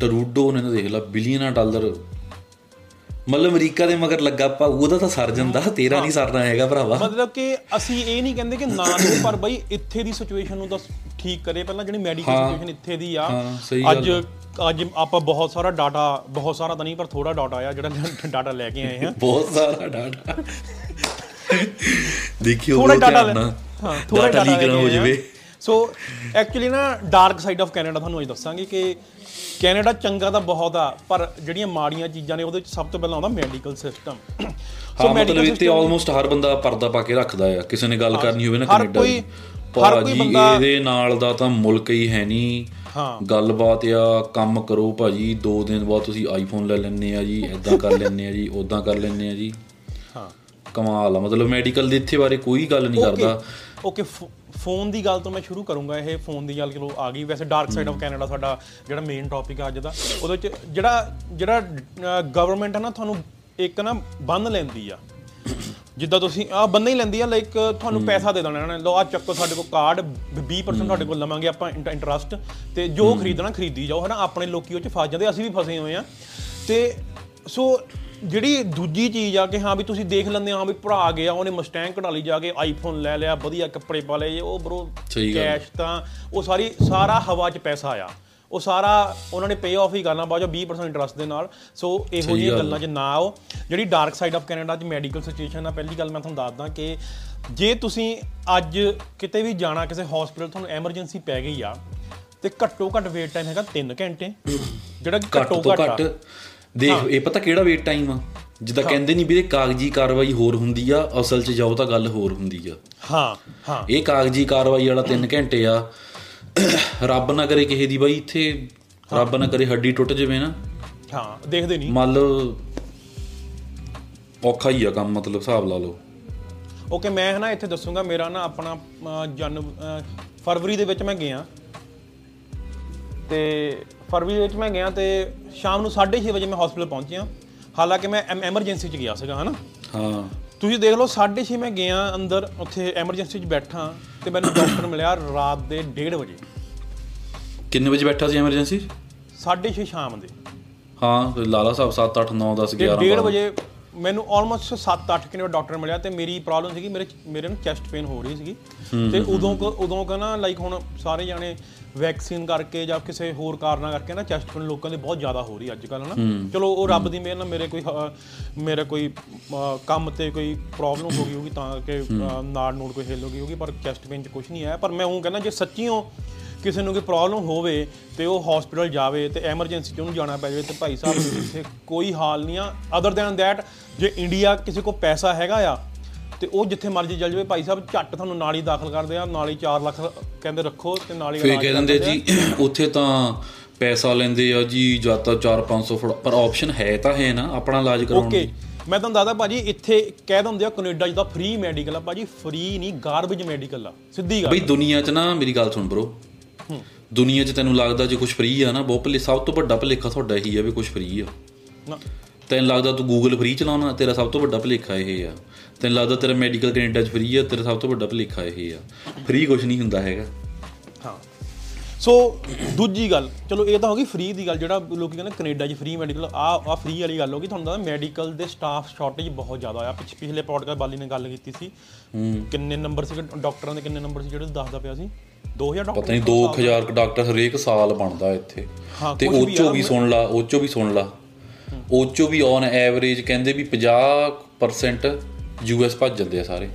ਟਰੂਡੋ ਨੇ ਤਾਂ ਦੇਖ ਲਾ ਬਿਲੀਅਨਾਂ ਡਾਲਰ ਮਤਲਬ ਅਮਰੀਕਾ ਦੇ ਮਗਰ ਲੱਗਾ ਪਾ ਉਹਦਾ ਤਾਂ ਸਰ ਜਾਂਦਾ ਤੇਰਾ ਨਹੀਂ ਸਰਨਾ ਹੈਗਾ ਭਰਾਵਾ। ਮਤਲਬ ਕਿ ਅਸੀਂ ਇਹ ਨਹੀਂ ਕਹਿੰਦੇ ਕਿ ਨਾ ਦਿਓ ਪਰ ਬਈ ਇੱਥੇ ਦੀ ਸਿਚੁਏਸ਼ਨ ਨੂੰ ਤਾਂ ਠੀਕ ਕਰੇ। ਪਹਿਲਾਂ ਜਿਹੜੀ ਮੈਡੀਕਲ ਸਿਚੁਏਸ਼ਨ ਇੱਥੇ ਦੀ ਆ ਹਾਂ, ਅੱਜ ਅੱਜ ਆਪਾਂ ਬਹੁਤ ਸਾਰਾ ਡਾਟਾ ਬਹੁਤ ਸਾਰਾ ਤਾਂ ਨਹੀਂ ਪਰ ਥੋੜਾ ਡਾਟਾ ਆ ਜਿਹੜਾ ਡਾਟਾ ਲੈ ਕੇ ਆਏ ਆ। ਬਹੁਤ ਸਾਰਾ ਡਾਟਾ ਦੇਖਿਓ ਥੋੜਾ ਡਾਟਾ ਹਾਂ ਥੋੜਾ ਡਾਟਾ ਡਾਟਾ ਲੀਕ ਨਾ ਹੋ ਜਾਵੇ। ਸੋ ਐਕਚੁਅਲੀ ਨਾ ਡਾਰਕ ਸਾਈਡ ਆਫ ਕੈਨੇਡਾ ਤੁਹਾਨੂੰ ਅੱਜ ਦੱਸਾਂਗੇ ਕਿ ਕੈਨੇਡਾ ਚੰਗਾ ਤਾਂ ਬਹੁਤ ਆ ਪਰ ਜਿਹੜੀਆਂ ਮਾੜੀਆਂ ਚੀਜ਼ਾਂ ਨੇ ਉਹਦੇ ਵਿੱਚ ਸਭ ਤੋਂ ਪਹਿਲਾਂ ਆਉਂਦਾ ਮੈਡੀਕਲ ਸਿਸਟਮ ਹਾਂ ਮਤਲਬ ਇੱਥੇ ਆਲਮੋਸਟ ਹਰ ਬੰਦਾ ਪਰਦਾ ਪਾ ਕੇ ਰੱਖਦਾ ਆ ਕਿਸੇ ਨੇ ਗੱਲ ਕਰਨੀ ਹੋਵੇ ਨਾ ਕੈਨੇਡਾ ਦੀ। ਹਰ ਕੋਈ ਬੰਦਾ- ਇਹਦੇ ਨਾਲ ਦਾ ਤਾਂ ਮੁਲਕ ਹੀ ਹੈ ਨਹੀਂ। ਹਾਂ। ਗੱਲਬਾਤ ਆ ਕੰਮ ਕਰੋ ਭਾਜੀ 2 ਦਿਨ ਬਾਅਦ ਤੁਸੀਂ ਆਈਫੋਨ ਲੈ ਲੈਣੇ ਆ ਜੀ ਐਦਾਂ ਕਰ ਲੈਣੇ ਆ ਜੀ ਉਦਾਂ ਕਰ ਲੈਣੇ ਆ ਜੀ। ਹਾਂ। ਕਮਾਲ ਆ ਮਤਲਬ ਮੈਡੀਕਲ ਦੇ ਇੱਥੇ ਬਾਰੇ ਕੋਈ ਗੱਲ ਨਹੀਂ ਕਰਦਾ। ਓਕੇ ਫੋਨ ਦੀ ਗੱਲ ਤੋਂ ਮੈਂ ਸ਼ੁਰੂ ਕਰੂੰਗਾ ਇਹ ਫੋਨ ਦੀ ਗੱਲ ਚਲੋ ਆ ਗਈ। ਵੈਸੇ ਡਾਰਕ ਸਾਈਡ ਆਫ ਕੈਨੇਡਾ ਸਾਡਾ ਜਿਹੜਾ ਮੇਨ ਟੌਪਿਕ ਆ ਅੱਜ ਦਾ ਉਹਦੇ ਵਿੱਚ ਜਿਹੜਾ ਜਿਹੜਾ ਗਵਰਨਮੈਂਟ ਹੈ ਨਾ ਤੁਹਾਨੂੰ ਇੱਕ ਨਾ ਬੰਨ ਲੈਂਦੀ ਆ। ਜਿੱਦਾਂ ਤੁਸੀਂ ਆ ਬੰਨ ਹੀ ਲੈਂਦੀ ਆ ਲਾਈਕ ਤੁਹਾਨੂੰ ਪੈਸਾ ਦੇ ਦੇਣਾ ਇਹਨਾਂ ਨੇ ਲਓ ਆ ਚੱਕੋ ਸਾਡੇ ਕੋਲ ਕਾਰਡ 20% ਤੁਹਾਡੇ ਕੋਲ ਲਵਾਂਗੇ ਆਪਾਂ ਇੰਟਰਸਟ ਤੇ ਜੋ ਖਰੀਦਣਾ ਖਰੀਦੀ ਜਾਓ ਹਨਾ? ਆਪਣੇ ਲੋਕੀ ਉਹ ਚ ਫਸ ਜਾਂਦੇ ਅਸੀਂ ਵੀ ਫਸੇ ਹੋਏ ਆ। ਤੇ ਸੋ ਜਿਹੜੀ ਦੂਜੀ ਚੀਜ਼ ਆ ਕਿ ਹਾਂ ਵੀ ਤੁਸੀਂ ਦੇਖ ਲੈਂਦੇ ਹੋ ਵੀ ਭਰਾ ਗਿਆ ਉਹਨੇ ਮਸਟੈਂਗ ਕਢਾ ਲਈ ਜਾ ਕੇ ਆਈਫੋਨ ਲੈ ਲਿਆ ਵਧੀਆ ਕੱਪੜੇ ਪਾ ਲਏ ਉਹ ਬ్రో। ਕੈਸ਼ ਤਾਂ ਉਹ ਸਾਰੀ ਸਾਰਾ ਹਵਾ 'ਚ ਪੈਸਾ ਆ। ਉਹ ਸਾਰਾ ਉਹਨਾਂ ਨੇ ਪੇ ਆਫ ਹੀ ਕਰਨਾ ਬਾਅਦ 'ਚੋਂ 20% ਇੰਟਰਸਟ ਦੇ ਨਾਲ। ਸੋ ਇਹੋ ਜਿਹੀਆਂ ਗੱਲ 'ਚ ਨਾ ਆਓ। ਜਿਹੜੀ ਡਾਰਕ ਸਾਈਡ ਆਫ ਕੈਨੇਡਾ 'ਚ ਮੈਡੀਕਲ ਸਿਚੁਏਸ਼ਨ ਆ ਪਹਿਲੀ ਗੱਲ ਮੈਂ ਤੁਹਾਨੂੰ ਦੱਸਦਾ ਕਿ ਜੇ ਤੁਸੀਂ ਅੱਜ ਕਿਤੇ ਵੀ ਜਾਣਾ ਕਿਸੇ ਹਸਪੀਟਲ ਤੁਹਾਨੂੰ ਐਮਰਜੈਂਸੀ ਪੈ ਗਈ ਆ ਤੇ ਘੱਟੋ ਘੱਟ ਵੇਟ ਟਾਈਮ ਹੈਗਾ 3 ਘੰਟੇ। ਜਿਹੜਾ ਕਿ ਘੱਟ ਘੱਟੋ। ਦੇਖ ਇਹ ਪਤਾ ਕਿਹੜਾ ਵੇਟ ਟਾਈਮ ਆ? ਜਿੱਦਾਂ ਕਹਿੰਦੇ ਨਹੀਂ ਵੀਰੇ ਕਾਗਜ਼ੀ ਕਾਰਵਾਈ ਹੋਰ ਹੁੰਦੀ ਆ ਅਸਲ 'ਚ ਜਾਓ ਤਾਂ ਗੱਲ ਹੋਰ ਹੁੰਦੀ ਆ। ਹਾਂ ਹਾਂ। ਇਹ ਕਾਗਜ਼ੀ ਕਾਰਵਾਈ ਵਾਲਾ 3 ਘੰਟੇ ਆ। ਰੱਬ ਨਾ ਕਰੇ ਕਿਸੇ ਦੀ ਬਾਈ ਇੱਥੇ ਰੱਬ ਨਾ ਕਰੇ ਹੱਡੀ ਟੁੱਟ ਜਾਵੇ ਨਾ। ਹਾਂ ਦੇਖਦੇ ਨਹੀਂ ਮੰਨ ਲਓ ਔਖਾ ਹੀ ਆ ਕੰਮ ਮਤਲਬ ਹਿਸਾਬ ਲਾ ਲਓ। ਓਕੇ ਮੈਂ ਨਾ ਇੱਥੇ ਦੱਸੂਗਾ ਮੇਰਾ ਨਾ ਆਪਣਾ ਜਨ ਫਰਵਰੀ ਦੇ ਵਿੱਚ ਮੈਂ ਗਿਆ। ਤੇ ਫਰਵਰੀ ਵਿੱਚ ਮੈਂ ਗਿਆ ਤੇ ਸ਼ਾਮ ਨੂੰ 6:30 ਵਜੇ ਮੈਂ ਹਸਪੀਟਲ ਪਹੁੰਚਿਆ। ਹਾਲਾਂਕਿ ਮੈਂ ਐਮਰਜੈਂਸੀ 'ਚ ਗਿਆ ਸੀਗਾ ਹਨਾ? ਹਾਂ। ਤੁਸੀਂ ਦੇਖ ਲਓ 6:30 ਮੈਂ ਗਿਆ ਅੰਦਰ ਉੱਥੇ ਐਮਰਜੈਂਸੀ 'ਚ ਬੈਠਾ ਤੇ ਮੈਨੂੰ ਡਾਕਟਰ ਮਿਲਿਆ ਰਾਤ ਦੇ 1:30 ਵਜੇ। ਕਿੰਨੇ ਵਜੇ ਬੈਠਾ ਸੀ ਐਮਰਜੈਂਸੀ 6:30 ਸ਼ਾਮ ਦੇ। ਹਾਂ ਲਾਲਾ ਸਾਹਿਬ 7 8 9 10 ਤੇ 11 1:30 ਵਜੇ ਮੈਨੂੰ ਆਲਮੋਸਟ 7-8 ਕਿੰਨੇ ਡਾਕਟਰ ਮਿਲਿਆ ਤੇ ਮੇਰੀ ਪ੍ਰੋਬਲਮ ਸੀਗੀ ਮੇਰੇ ਮੇਰੇ ਨੂੰ ਚੈਸਟ ਪੇਨ ਹੋ ਰਹੀ ਸੀਗੀ। ਤੇ ਉਦੋਂ ਕੁ- ਉਦੋਂ ਕਾ ਨਾ ਲਾਈਕ ਹੁਣ ਸਾਰੇ ਜਾਣੇ ਵੈਕਸੀਨ ਕਰਕੇ ਜਾਂ ਕਿਸੇ ਹੋਰ ਕਾਰਨਾਂ ਕਰਕੇ ਨਾ ਚੈਸਟ ਪੇਨ ਲੋਕਾਂ ਦੇ ਬਹੁਤ ਜ਼ਿਆਦਾ ਹੋ ਰਹੀ ਅੱਜ ਕੱਲ੍ਹ ਨਾ ਚਲੋ ਉਹ ਰੱਬ ਦੀ ਮਿਹਰ ਨਾਲ ਮੇਰੇ ਕੋਈ ਹ- ਮੇਰੇ ਕੋਈ ਅਹ, ਕੰਮ ਤੇ ਕੋਈ ਪ੍ਰੋਬਲਮ ਹੋ ਗਈ ਹੋਗੀ ਤਾਂ ਕਿ ਅਹ, ਨਾੜ ਨੂੜ ਕੋਈ ਹਿੱਲ ਹੋ ਗਈ ਹੋਗੀ ਪਰ ਚੈਸਟ ਪੇਨ 'ਚ ਕੁਝ ਨਹੀਂ ਆਇਆ। ਪਰ ਮੈਂ ਉਹ ਕਹਿੰਦਾ ਜੇ ਸੱਚੀਓ ਕਿਸੇ ਨੂੰ ਕੋਈ ਪ੍ਰੋਬਲਮ ਹੋਵੇ ਤੇ ਉਹ ਹਸਪੀਟਲ ਜਾਵੇ ਤੇ ਐਮਰਜੈਂਸੀ 'ਚ ਉਹਨੂੰ ਜਾਣਾ ਪੈ ਜਾਵੇ ਤੇ ਭਾਈ ਸਾਹਿਬ ਇੱਥੇ ਕੋਈ ਹਾਲ ਨਹੀਂ ਆ। ਅਦਰ ਦੈਨ ਦੈਟ ਜੇ ਇੰਡੀਆ ਕਿਸੇ ਕੋਲ ਪੈਸਾ ਹੈਗਾ ਆ ਤੇ ਉਹ ਜਿੱਥੇ ਮਰਜ਼ੀ ਚੱਲ ਜਾਵੇ ਭਾਈ ਸਾਹਿਬ ਝੱਟ ਤੁਹਾਨੂੰ ਨਾਲ ਹੀ ਦਾਖਲ ਕਰਦੇ ਆ ਨਾਲ ਹੀ 4 ਲੱਖ ਕਹਿੰਦੇ ਰੱਖੋ ਤੇ ਨਾਲ ਹੀ ਫੇਰ ਕਹਿ ਦਿੰਦੇ। ਜੀ ਉੱਥੇ ਤਾਂ ਪੈਸਾ ਲੈਂਦੇ ਆ ਜੀ ਜਾਂ ਤਾਂ 4 500 ਫੜ ਪਰ ਆਪਸ਼ਨ ਹੈ ਤਾਂ ਹੈ ਨਾ ਆਪਣਾ ਇਲਾਜ ਕਰਾਉਣ ਓਕੇ ਦੀ ਮੈਂ ਤੁਹਾਨੂੰ ਦੱਸਦਾ ਭਾਜੀ ਇੱਥੇ ਕਹਿ ਦਿੰਦੇ ਆ ਕੈਨੇਡਾ ਜਿਹਦਾ ਫ੍ਰੀ ਮੈਡੀਕਲ ਆ ਭਾਜੀ ਫ੍ਰੀ ਨਹੀਂ ਗਾਰਬੇਜ ਮੈਡੀਕਲ ਆ ਸਿੱਧੀ ਗੱਲ ਬਈ ਦੁਨੀਆ 'ਚ ਨਾ ਮੇਰੀ ਗੱਲ ਸੁਣ ਬ్రో ਦੁਨੀਆ 'ਚ ਤੈਨੂੰ ਲੱਗਦਾ ਜੇ ਕੁਝ ਫ੍ਰੀ ਆ ਨਾ ਬਹੁਤ ਭਲੇ ਸਭ ਤੋਂ ਵੱਡਾ ਭਲੇਖਾ ਤੁਹਾਡਾ ਇਹੀ ਆ ਵੀ ਕੁਝ ਫ੍ਰੀ ਆ। ਨਾ। ਤੈਨੂੰ ਲੱਗਦਾ ਤੂੰ ਗੂਗਲ ਫ੍ਰੀ ਚਲਾਉਣਾ ਤੇਰਾ ਸਭ ਤੋਂ ਵੱਡਾ ਭਲੇਖਾ ਇਹ ਆ। ਤੈਨੂੰ ਲੱਗਦਾ ਤੇਰਾ ਮੈਡੀਕਲ ਕੈਨੇਡਾ 'ਚ ਫ੍ਰੀ ਆ ਤੇਰਾ ਸਭ ਤੋਂ ਵੱਡਾ ਭਲੇਖਾ ਇਹ ਆ। ਫ੍ਰੀ ਕੁਝ ਨਹੀਂ ਹੁੰਦਾ ਹੈਗਾ। ਹਾਂ। ਸੋ ਦੂਜੀ ਗੱਲ ਚਲੋ ਇਹ ਤਾਂ ਹੋ ਗਈ ਫ੍ਰੀ ਦੀ ਗੱਲ ਜਿਹੜਾ ਲੋਕੀ ਕਹਿੰਦੇ ਕੈਨੇਡਾ 'ਚ ਫ੍ਰੀ ਮੈਡੀਕਲ ਆ ਆ ਫ੍ਰੀ ਵਾਲੀ ਗੱਲ ਹੋ ਗਈ। ਤੁਹਾਨੂੰ ਦੱਸਦਾ ਮੈਡੀਕਲ ਦੇ ਸਟਾਫ ਸ਼ਾਰਟੇਜ ਬਹੁਤ ਜ਼ਿਆਦਾ ਆ ਪਿਛ ਪਿਛਲੇ ਪੋਡਕਾਸਟ ਬਾਲੀ ਨੇ ਗੱਲ ਕੀਤੀ ਸੀ। ਕਿੰਨੇ ਨੰਬਰ ਸੀ ਡਾਕਟਰਾਂ ਦੇ ਕਿੰਨੇ ਨੰਬਰ ਸੀ ਜਿਹੜੇ ਦੱਸਦਾ ਪਿਆ ਸੀ। 2000 ਡਾਕਟਰ ਪਤਾ ਨਹੀਂ 2000 ਡਾਕਟਰ ਹਰੇਕ ਸਾਲ ਬਣਦਾ ਇੱਥੇ। ਤੇ ਉਹ ਵੀ ਚੋਂ ਵੀ ਸੁਣ ਲਾ ਉਹ ਚੋਂ ਵੀ ਸੁਣ ਲਾ। ਉਹ ਚੋਂ ਵੀ ਔਨ ਐਵਰੇਜ ਕਹਿੰਦੇ ਵੀ 50% ਯੂਐਸ ਭੱਜ ਜਾਂਦੇ ਆ ਸਾਰੇ।